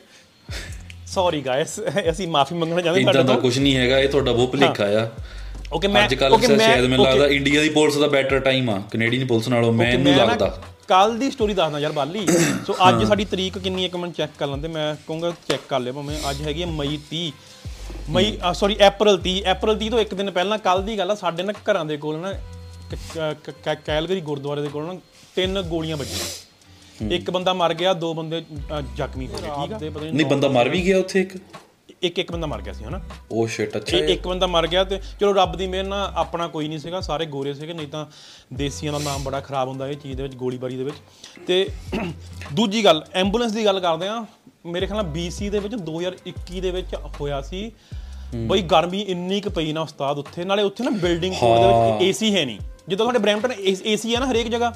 sorry guys ਅਸੀਂ ਮਾਫੀ ਮੰਗਣਾ ਚਾਹੁੰਦੇ ਤੁਹਾਡੇ ਤੋਂ। ਕੁਝ ਨਹੀਂ ਹੈਗਾ ਇਹ ਤੁਹਾਡਾ ਬਹੁਤ ਭੁਲੇਖਾ ਆ। ਓਕੇ ਮੈਂ ਅੱਜ ਕੱਲ ਸ਼ਾਇਦ ਮੈਨੂੰ ਲੱਗਦਾ ਇੰਡੀਆ ਦੀ ਪੁਲਿਸ ਦਾ ਬੈਟਰ ਟਾਈਮ ਆ। ਕੈਨੇਡੀਅਨ ਪੁਲਿਸ ਨਾਲੋਂ ਮੈਨੂੰ ਲੱਗਦਾ। ਕੱਲ ਦੀ ਸਟੋਰੀ ਦੱਸਦਾ ਯਾਰ ਬਾਲੀ। ਸੋ ਅੱਜ ਸਾਡੀ ਤਰੀਕ ਕਿੰਨੀ ਹੈ ਇੱਕ ਮਿੰਟ ਚੈੱਕ ਕਰ ਲੈਂਦੇ ਮੈਂ ਕਹੂੰਗਾ ਚੈੱਕ ਕਰ ਲਿਓ ਭਾਵੇਂ। ਅੱਜ ਹੈਗੀ ਹੈ ਮਈ 30 ਮਈ ਸੌਰੀ April 30 April 30 ਤੋਂ ਇੱਕ ਦਿਨ ਪਹਿਲਾਂ ਕੱਲ ਦੀ ਗੱਲ ਆ ਸਾਡੇ ਨਾ ਘਰਾਂ ਦੇ ਕੋਲ ਨਾ ਕੈਲਗਰੀ ਗੁਰਦੁਆਰੇ ਦੇ ਕੋਲ ਨਾ ਤਿੰਨ ਗੋਲੀਆਂ ਵੱਜੀਆਂ। ਇੱਕ ਬੰਦਾ ਮਰ ਗਿਆ ਦੋ ਬੰਦੇ ਜ਼ਖਮੀ ਹੋ ਗਏ ਠੀਕ ਆ? ਨਹੀਂ ਬੰਦਾ ਮਰ ਵੀ ਗਿਆ ਉੱਥੇ ਇੱਕ। ਇੱਕ ਇੱਕ ਬੰਦਾ ਮਰ ਗਿਆ ਸੀ ਹਨਾ? ਉਹ ਸ਼ਿਟ ਅੱਛਾ ਇਹ ਇੱਕ ਬੰਦਾ ਮਰ ਗਿਆ ਤੇ ਚਲੋ ਰੱਬ ਦੀ ਮਿਹਰ ਨਾਲ ਆਪਣਾ ਕੋਈ ਨਹੀਂ ਸੀਗਾ ਸਾਰੇ ਗੋਰੇ ਸੀਗੇ ਨਹੀਂ ਤਾਂ ਦੇਸੀਆਂ ਦਾ ਨਾਮ ਬੜਾ ਖਰਾਬ ਹੁੰਦਾ ਇਹ ਚੀਜ਼ ਦੇ ਵਿੱਚ ਗੋਲੀਬਾਰੀ ਦੇ ਵਿੱਚ। ਤੇ ਦੂਜੀ ਗੱਲ ਐਂਬੂਲੈਂਸ ਦੀ ਗੱਲ ਕਰਦੇ ਆ ਮੇਰੇ ਖਿਆਲ ਨਾਲ BC ਦੇ ਵਿੱਚ 2021 ਦੇ ਵਿੱਚ ਹੋਇਆ ਸੀ। ਬਈ ਗਰਮੀ ਇੰਨੀ ਕੁ ਪਈ ਨਾ ਉਸਤਾਦ ਉੱਥੇ ਨਾਲੇ ਉੱਥੇ ਨਾ ਬਿਲਡਿੰਗ ਕੋਡ ਦੇ ਵਿੱਚ ਏਸੀ ਹੈ ਨਹੀਂ। ਜਿੱਦਾਂ ਤੁਹਾਡੇ ਬ੍ਰੈਂਪਟਨ ਏਸੀ ਹੈ ਨਾ ਹਰੇਕ ਜਗ੍ਹਾ?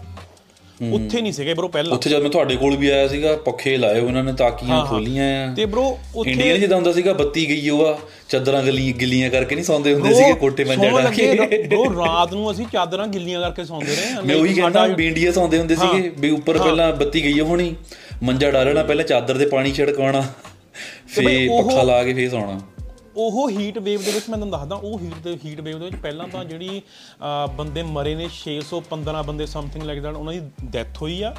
ਉੱਥੇ ਨਹੀਂ ਸੀਗੇ ਬ్రో ਪਹਿਲਾਂ। ਉੱਥੇ ਜਦ ਮੈਂ ਤੁਹਾਡੇ ਕੋਲ ਵੀ ਆਇਆ ਸੀਗਾ ਪੱਖੇ ਲਾਏ ਉਹਨਾਂ ਨੇ ਤਾਕੀਆਂ ਖੋਲੀਆਂ। ਆ ਤੇ ਬ్రో ਉੱਥੇ ਇੰਡੀਆ ਜਿੱਦਾਂ ਹੁੰਦਾ ਸੀਗਾ ਬੱਤੀ ਗਈ ਹੋਆ ਚਾਦਰਾਂ ਗਲੀ ਗਿੱਲੀਆਂ ਕਰਕੇ ਨਹੀਂ ਸੌਂਦੇ ਹੁੰਦੇ ਸੀਗੇ ਕੋਟੇ ਮੰਜਾ ਡਾ ਕੇ ਬ్రో ਰਾਤ ਨੂੰ ਅਸੀਂ ਚਾਦਰਾਂ ਗਿੱਲੀਆਂ ਕਰਕੇ ਸੌਂਦੇ ਰਹੇ ਮੈਂ ਉਹੀ ਕਹਿੰਦਾ ਵੀ ਇੰਡੀਆ ਸੌਂਦੇ ਹੁੰਦੇ ਸੀਗੇ ਵੀ ਉੱਪਰ ਪਹਿਲਾਂ ਬੱਤੀ ਗਈ ਹੋਣੀ ਮੰਜਾ ਡਾਲਣਾ ਪਹਿਲਾਂ ਚਾਦਰ ਤੇ ਪਾਣੀ ਛਿੜਕਾਉਣਾ ਫੇ ਪੱਖਾ ਲਾ ਕੇ ਫੇਸ ਆਉਣਾ ਉਹ ਹੀਟ ਵੇਵ ਦੇ ਵਿੱਚ ਮੈਂ ਤੁਹਾਨੂੰ ਦੱਸਦਾ ਉਹ ਹੀਟ ਦੇ ਹੀਟ ਵੇਵ ਦੇ ਵਿੱਚ ਪਹਿਲਾਂ ਤਾਂ ਜਿਹੜੀ ਬੰਦੇ ਮਰੇ ਨੇ 615 ਬੰਦੇ ਸਮਥਿੰਗ ਲਾਈਕ ਦੈਟ ਉਹਨਾਂ ਦੀ ਡੈਥ ਹੋਈ ਆ।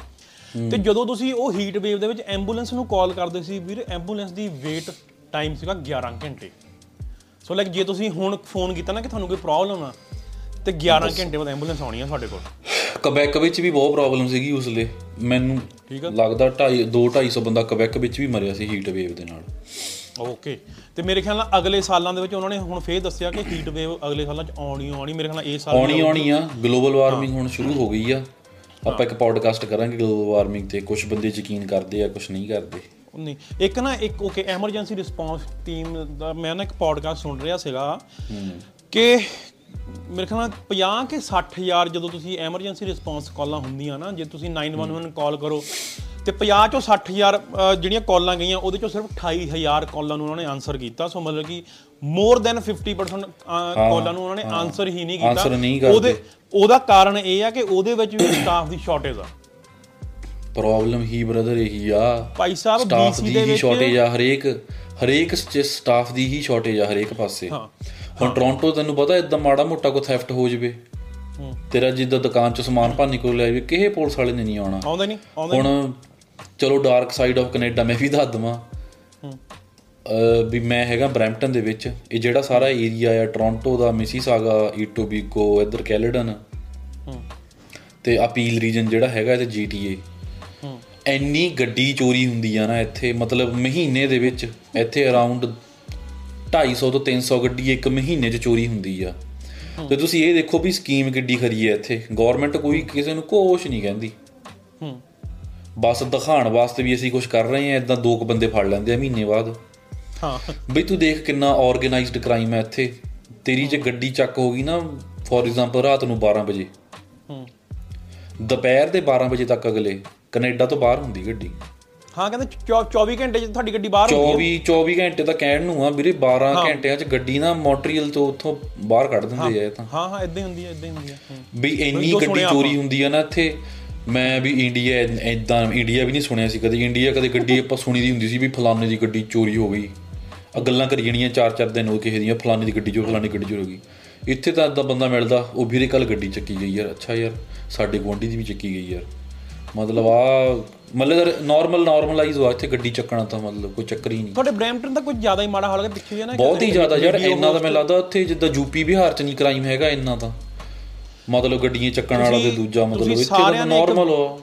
ਤੇ ਜਦੋਂ ਤੁਸੀਂ ਉਹ ਹੀਟ ਵੇਵ ਦੇ ਵਿੱਚ ਐਂਬੂਲੈਂਸ ਨੂੰ ਕਾਲ ਕਰਦੇ ਸੀ ਵੀਰ ਐਂਬੂਲੈਂਸ ਦੀ ਵੇਟ ਟਾਈਮ ਸੀਗਾ 11 ਘੰਟੇ। ਸੋ ਲਾਈਕ ਜੇ ਤੁਸੀਂ ਹੁਣ ਫੋਨ ਕੀਤਾ ਨਾ ਕਿ ਤੁਹਾਨੂੰ ਕੋਈ ਪ੍ਰੋਬਲਮ ਆ ਤੇ 11 ਘੰਟੇ ਬਾਅਦ ਐਂਬੂਲੈਂਸ ਆਉਣੀ ਆ ਸਾਡੇ ਕੋਲ। ਕਬੈਕ ਵਿੱਚ ਵੀ ਬਹੁਤ ਪ੍ਰੋਬਲਮ ਸੀਗੀ ਉਸਲੇ ਮੈਨੂੰ ਠੀਕ ਆ। ਲੱਗਦਾ 2.5 2 250 ਬੰਦਾ ਕਬੈਕ ਵਿੱਚ ਵੀ ਮਰਿਆ ਸੀ ਹੀਟ ਵੇਵ ਦੇ ਨਾਲ। ਓਕੇ। ਤੇ ਮੇਰੇ ਖਿਆਲ ਨਾਲ ਅਗਲੇ ਸਾਲਾਂ ਦੇ ਵਿੱਚ ਉਹਨਾਂ ਨੇ ਹੁਣ ਫੇਰ ਦੱਸਿਆ ਕਿ ਹੀਟ ਵੇਵ ਅਗਲੇ ਸਾਲਾਂ 'ਚ ਆਉਣੀ ਆਉਣੀ। ਮੇਰੇ ਖਿਆਲ ਨਾਲ ਇਹ ਸਾਲ ਆਉਣੀ ਆਉਣੀ ਆ। ਗਲੋਬਲ ਵਾਰਮਿੰਗ ਹੁਣ ਸ਼ੁਰੂ ਹੋ ਗਈ ਆ। ਆਪਾਂ ਇੱਕ ਪੋਡਕਾਸਟ ਕਰਾਂਗੇ ਗਲੋਬਲ ਵਾਰਮਿੰਗ ਤੇ। ਕੁਝ ਬੰਦੇ ਯਕੀਨ ਕਰਦੇ ਆ ਕੁਝ ਨਹੀਂ ਕਰਦੇ। ਨਹੀਂ ਇੱਕ ਨਾ ਇੱਕ ਓਕੇ ਐਮਰਜੈਂਸੀ ਰਿਸਪੌਂਸ ਟੀਮ ਦਾ ਮੈਂ ਨਾ ਇੱਕ ਪੋਡਕਾਸਟ ਸੁਣ ਰਿਹਾ ਸੀਗਾ ਕਿ ਮੇਰੇ ਖਿਆਲ ਨਾਲ 50 ਕਿ 60 ਹਜ਼ਾਰ ਜਦੋਂ ਤੁਸੀਂ ਐਮਰਜੈਂਸੀ ਰਿਸਪੌਂਸ ਕਾਲਾਂ ਹੁੰਦੀਆਂ ਨਾ ਜੇ ਤੁਸੀਂ 911 ਕਾਲ ਕਰੋ ਤੇ 50 ਚੋਂ 60 ਹਜ਼ਾਰ ਅ, ਜਿਹੜੀਆਂ ਕਾਲਾਂ ਗਈਆਂ ਉਹਦੇ ਚੋਂ ਸਿਰਫ 28 ਹਜ਼ਾਰ ਕਾਲਾਂ ਨੂੰ ਉਹਨਾਂ ਨੇ ਆਨਸਰ ਕੀਤਾ। ਸੋ ਮਤਲਬ ਕਿ ਮੋਰ ਦੈਨ 50% ਕਾਲਾਂ ਨੂੰ ਉਹਨਾਂ ਨੇ ਆਨਸਰ ਹੀ ਨਹੀਂ ਕੀਤਾ। ਉਹਦੇ ਉਹਦਾ ਕਾਰਨ ਇਹ ਆ ਕਿ ਉਹਦੇ ਵਿੱਚ ਵੀ ਸਟਾਫ ਦੀ ਸ਼ਾਰਟੇਜ ਆ। ਪ੍ਰੋਬਲਮ ਹੀ ਬ੍ਰਦਰ ਇਹੀ ਆ। ਭਾਈ ਸਾਹਿਬ BC ਦੀ ਵਿੱਚ ਸ਼ਾਰਟੇਜ ਆ ਹਰੇਕ ਹਰੇਕ ਸਟਾਫ ਦੀ ਹੀ ਸ਼ਾਰਟੇਜ ਆ ਹਰੇਕ ਪਾਸੇ। ਹਾਂ। ਹੁਣ ਟੋਰਾਂਟੋ ਤੈਨੂੰ ਪਤਾ ਇਦਾਂ ਮਾੜਾ ਮੋਟਾ ਕੋ ਥੈਫਟ ਹੋ ਜਵੇ। ਤੇਰਾ ਜਿੱਦਾਂ ਦੁਕਾਨ ਚ ਸਮਾਨ ਭਾਨੀ ਕੋਲ ਲੈ ਜਾਵੇ ਕਿਸੇ ਪੁਲਿਸ ਵਾਲੇ ਨੇ ਨਹੀਂ ਆਉਣਾ। ਆਉਂਦਾ ਨਹੀਂ ਆਉਂਦਾ ਹੁਣ ਚਲੋ ਡਾਰਕ ਸਾਈਡ ਆਫ ਕੈਨੇਡਾ ਮੈਂ ਵੀ ਦੱਸ ਦਵਾਂ। ਵੀ ਮੈਂ ਹੈਗਾ ਬਰੈਂਪਟਨ ਦੇ ਵਿੱਚ। ਇਹ ਜਿਹੜਾ ਸਾਰਾ ਏਰੀਆ ਆ ਟੋਰਾਂਟੋ ਦਾ ਮਿਸੀਸਾਗਾ ਈਟੋਬੀਕੋ ਇੱਧਰ ਕੈਲਡਨ ਤੇ ਅਪੀਲ ਰੀਜਨ ਜਿਹੜਾ ਹੈਗਾ ਤੇ ਜੀਟੀਏ ਇੰਨੀ ਗੱਡੀ ਚੋਰੀ ਹੁੰਦੀ ਆ ਨਾ ਇੱਥੇ ਮਤਲਬ ਮਹੀਨੇ ਦੇ ਵਿੱਚ ਇੱਥੇ ਅਰਾਊਂਡ 250 ਤੋਂ 300 ਗੱਡੀ ਇੱਕ ਮਹੀਨੇ 'ਚ ਚੋਰੀ ਹੁੰਦੀ ਆ। ਤੇ ਤੁਸੀਂ ਇਹ ਦੇਖੋ ਵੀ ਸਕੀਮ ਕਿੱਡੀ ਖਰੀ ਹੈ ਇੱਥੇ। ਗਵਰਨਮੈਂਟ ਕੋਈ ਕਿਸੇ ਨੂੰ ਕੁਛ ਨਹੀਂ ਕਹਿੰਦੀ। ਹੂੰ। ਬਸ ਦਿਖਾਉਣ ਵਾਸਤੇ ਵੀ ਅਸੀਂ ਕੁਝ ਕਰ ਰਹੇ ਆ ਇਦਾਂ ਦੋ ਕੁ ਬੰਦੇ ਫੜ ਲੈਂਦੇ ਆ ਮਹੀਨੇ ਬਾਅਦ। ਹਾਂ। ਬਈ ਤੂੰ ਦੇਖ ਕਿੰਨਾ ਆਰਗੇਨਾਈਜ਼ਡ ਕ੍ਰਾਈਮ ਹੈ ਇੱਥੇ। ਤੇਰੀ ਜੇ ਗੱਡੀ ਚੱਕ ਹੋ ਗਈ ਨਾ ਫੋਰ ਐਗਜ਼ਾਮਪਲ ਰਾਤ ਨੂੰ 12 ਵਜੇ। ਹੂੰ। ਦੁਪਹਿਰ ਦੇ 12 ਵਜੇ ਤੱਕ ਅਗਲੇ ਕੈਨੇਡਾ ਤੋਂ ਬਾਹਰ ਹੁੰਦੀ ਗੱਡੀ। ਹਾਂ ਕਹਿੰਦੇ ਚੌ- 24 ਘੰਟੇ 'ਚ ਤੁਹਾਡੀ ਗੱਡੀ ਬਾਹਰ ਹੁੰਦੀ 24 24 ਘੰਟੇ ਤਾਂ ਕਹਿਣ ਨੂੰ ਆ ਵੀਰੇ 12 ਘੰਟਿਆਂ 'ਚ ਗੱਡੀ ਨਾ ਮੌਂਟਰੀਅਲ ਤੋਂ ਉੱਥੋਂ ਬਾਹਰ ਕੱਢ ਦਿੰਦੇ ਆ ਇਹ ਤਾਂ। ਹਾਂ ਹਾਂ ਇਦਾਂ ਹੀ ਹੁੰਦੀ ਹੈ ਇਦਾਂ ਹੀ ਹੁੰਦੀ ਹੈ ਹੂੰ। ਵੀ ਇੰਨੀ ਗੱਡੀ ਚੋਰੀ ਹੁੰਦੀ ਆ ਨਾ ਇੱਥੇ ਮੈਂ ਵੀ ਇੰਡੀਆ ਇਦਾਂ ਇੰਡੀਆ ਵੀ ਨਹੀਂ ਸੁਣਿਆ ਸੀ ਕਦੇ। ਇੰਡੀਆ ਕਦੇ ਗੱਡੀ ਆਪਾਂ ਸੁਣੀ ਦੀ ਹੁੰਦੀ ਸੀ ਵੀ ਫਲਾਣੇ ਦੀ ਗੱਡੀ ਚੋਰੀ ਹੋ ਗਈ। ਆ ਗੱਲਾਂ ਕਰੀ ਜਾਣੀਆਂ ਚਾਰ ਚਾਰ ਦਿਨ ਹੋ ਕਿਸੇ ਦੀਆਂ ਫਲਾਣੇ ਦੀ ਗੱਡੀ ਚੋਰੀ ਫਲਾਣੇ ਦੀ ਗੱਡੀ ਚੋਰੀ ਹੋ ਗਈ। ਇੱਥੇ ਤਾਂ ਇਦਾਂ ਬੰਦਾ ਮਿਲਦਾ ਉਹ ਵੀਰੇ ਕੱਲ ਗੱਡੀ ਚੱਕੀ ਗਈ ਯਾਰ। ਅੱਛਾ ਯਾਰ ਸਾਡੇ ਗੁਆਂਢੀ ਦੀ ਵੀ ਚੱਕੀ ਗਈ ਯਾਰ। ਮਤਲਬ ਆ ਮਤਲਬ ਨਾਰਮਲ ਨਾਰਮਲਾਈਜ਼ ਹੋਆ ਇੱਥੇ ਗੱਡੀ ਚੱਕਣਾ ਤਾਂ ਮਤਲਬ ਕੋਈ ਚੱਕਰ ਹੀ ਨਹੀਂ। ਤੁਹਾਡੇ ਬ੍ਰੈਂਪਟਨ ਦਾ ਕੁਝ ਜ਼ਿਆਦਾ ਹੀ ਮਾੜਾ ਹਾਲ ਹੈ ਪਿੱਛੇ ਜੇ ਨਾ ਬਹੁਤ ਹੀ ਜ਼ਿਆਦਾ ਯਾਰ ਇੰਨਾ ਤਾਂ ਮੈਨੂੰ ਲੱਗਦਾ ਉੱਥੇ ਜਿੱਦਾਂ ਯੂਪੀ ਬਿਹਾਰ ਚ ਨਹੀਂ ਕ੍ਰਾਈਮ ਹੈਗਾ ਇੰਨਾ ਤਾਂ। ਮਤਲਬ ਗੱਡੀਆਂ ਚੱਕਣ ਵਾਲਾ ਤੇ ਦੂਜਾ ਮਤਲਬ ਇੱਥੇ ਤਾਂ ਨਾਰਮਲ ਆ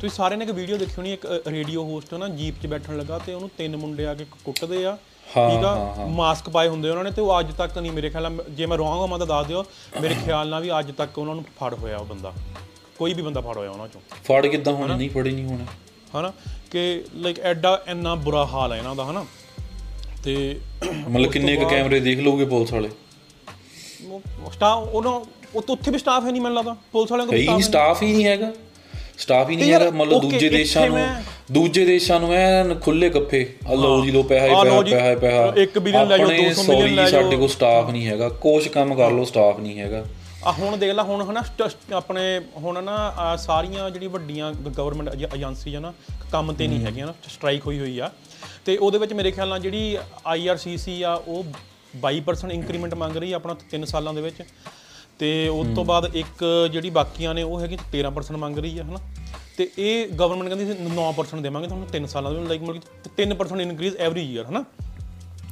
ਤੁਸੀਂ ਸਾਰਿਆਂ ਨੇ ਇੱਕ ਵੀਡੀਓ ਦੇਖੀ ਹੋਣੀ ਇੱਕ ਰੇਡੀਓ ਹੋਸਟ ਨਾ ਜੀਪ 'ਚ ਬੈਠਣ ਲੱਗਾ ਤੇ ਉਹਨੂੰ ਤਿੰਨ ਮੁੰਡੇ ਆ ਕੇ ਕੁੱਟਦੇ ਆ। ਹਾਂ, ਠੀਕ ਹਾਂ, ਆ ਮਾਸਕ ਪਾਏ ਹੁੰਦੇ ਉਹਨਾਂ ਨੇ ਤੇ ਉਹ ਅੱਜ ਤੱਕ ਨਹੀਂ ਮੇਰੇ ਖਿਆਲ ਨਾਲ ਜੇ ਮੈਂ ਰੋਂਗ ਹੋਵਾਂ ਤਾਂ ਦੱਸ ਦਿਓ। ਮੇਰੇ ਖਿਆਲ ਨਾਲ ਵੀ ਅੱਜ ਤੱਕ ਉਹਨਾਂ ਨੂੰ ਫੜ ਹੋਇਆ ਉਹ ਬੰਦਾ। ਕੋਈ ਵੀ ਬੰਦਾ ਫੜ ਹੋਇਆ ਉਹਨਾਂ ਚੋਂ। ਫੜ ਕਿੱਦਾਂ ਹੋਣਾ? ਨਹੀਂ ਫੜੀ ਨਹੀਂ ਹੋਣਾ। ਹਨਾ? ਕਿ ਲਾਈਕ ਐਡਾ ਇੰਨਾ ਬੁਰਾ ਹਾਲ ਹੈ ਇਹਨਾਂ ਦਾ ਹਨਾ? ਤੇ ਮਤਲਬ ਕਿੰਨੇ ਕੁ ਕੈਮਰੇ ਦੇਖ ਲਓਗੇ ਪੁਲਿਸ ਵਾਲੇ? ਸਟਾਫ ਉਹਨਾਂ ਉਹ ਤਾਂ ਉੱਥੇ ਵੀ ਸਟਾਫ ਹੈ ਨਹੀਂ ਮੈਨੂੰ ਲੱਗਦਾ। ਪੁਲਿਸ ਵਾਲਿਆਂ ਕੋਲ ਕਈ ਸਟਾਫ ਹੀ ਨਹੀਂ। ਹੈਗਾ। ਸਟਾਫ ਹੀ ਨਹੀਂ ਯਾਰ, ਹੈਗਾ ਮਤਲਬ ਦੂਜੇ ਦੇਸ਼ਾਂ ਨੂੰ ਦੂਜੇ ਦੇਸ਼ਾਂ ਨੂੰ ਐਨ ਖੁੱਲੇ ਗੱਫੇ ਆ ਲਓ ਜੀ ਲੋ ਪੈਸਾ ਹੀ ਪੈਸਾ ਹੀ ਪੈਸਾ ਇੱਕ billion ਲੈ ਜਾਓ, ਆਪਣੇ 200 million sorry, ਲੈ ਜਾਓ। ਸਾਡੇ ਕੋਲ ਸਟਾਫ ਨਹੀਂ ਹੈਗਾ। ਕੁਛ ਕੰਮ ਕਰ ਲਓ ਸਟਾਫ ਨਹੀਂ ਹੈਗਾ। ਆ ਹੁਣ ਦੇਖ ਲੈ ਹੁਣ ਹਨਾ ਸਟ- ਆਪਣੇ ਹੁਣ ਨਾ ਆਹ ਸਾਰੀਆਂ ਜਿਹੜੀ ਵੱਡੀਆਂ ਗਵਰਨਮੈਂਟ ਏਜੰਸੀ ਆ ਨਾ ਕੰਮ ਤੇ ਨਹੀਂ ਹੈਗੀਆਂ ਨਾ ਸਟ੍ਰਾਈਕ ਹੋਈ ਹੋਈ ਆ। ਤੇ ਉਹਦੇ ਵਿੱਚ ਮੇਰੇ ਖਿਆਲ ਨਾਲ ਜਿਹੜੀ ਆਈਆਰਸੀਸੀ ਆ ਉਹ 22% ਇੰਕਰੀਮੈਂਟ ਮੰਗ ਰਹੀ ਆ ਆਪਣਾ 3 ਸਾਲਾਂ ਦੇ ਵਿੱਚ। ਤੇ ਉਸ ਤੋਂ ਬਾਅਦ ਇੱਕ ਜਿਹੜੀ ਬਾਕੀਆਂ ਨੇ ਉਹ ਹੈਗੀ 13% ਮੰਗ ਰਹੀ ਆ ਹਨਾ। ਤੇ ਇਹ ਗਵਰਨਮੈਂਟ ਕਹਿੰਦੀ ਸੀ 9% ਦੇਵਾਂਗੇ ਤੁਹਾਨੂੰ 3 ਸਾਲਾਂ ਦੇ ਵਿੱਚ ਲਾਈਕ ਮਤਲਬ ਕਿ 3% ਇਨਕਰੀਜ਼ ਐਵਰੀ ਈਅਰ ਹਨਾ।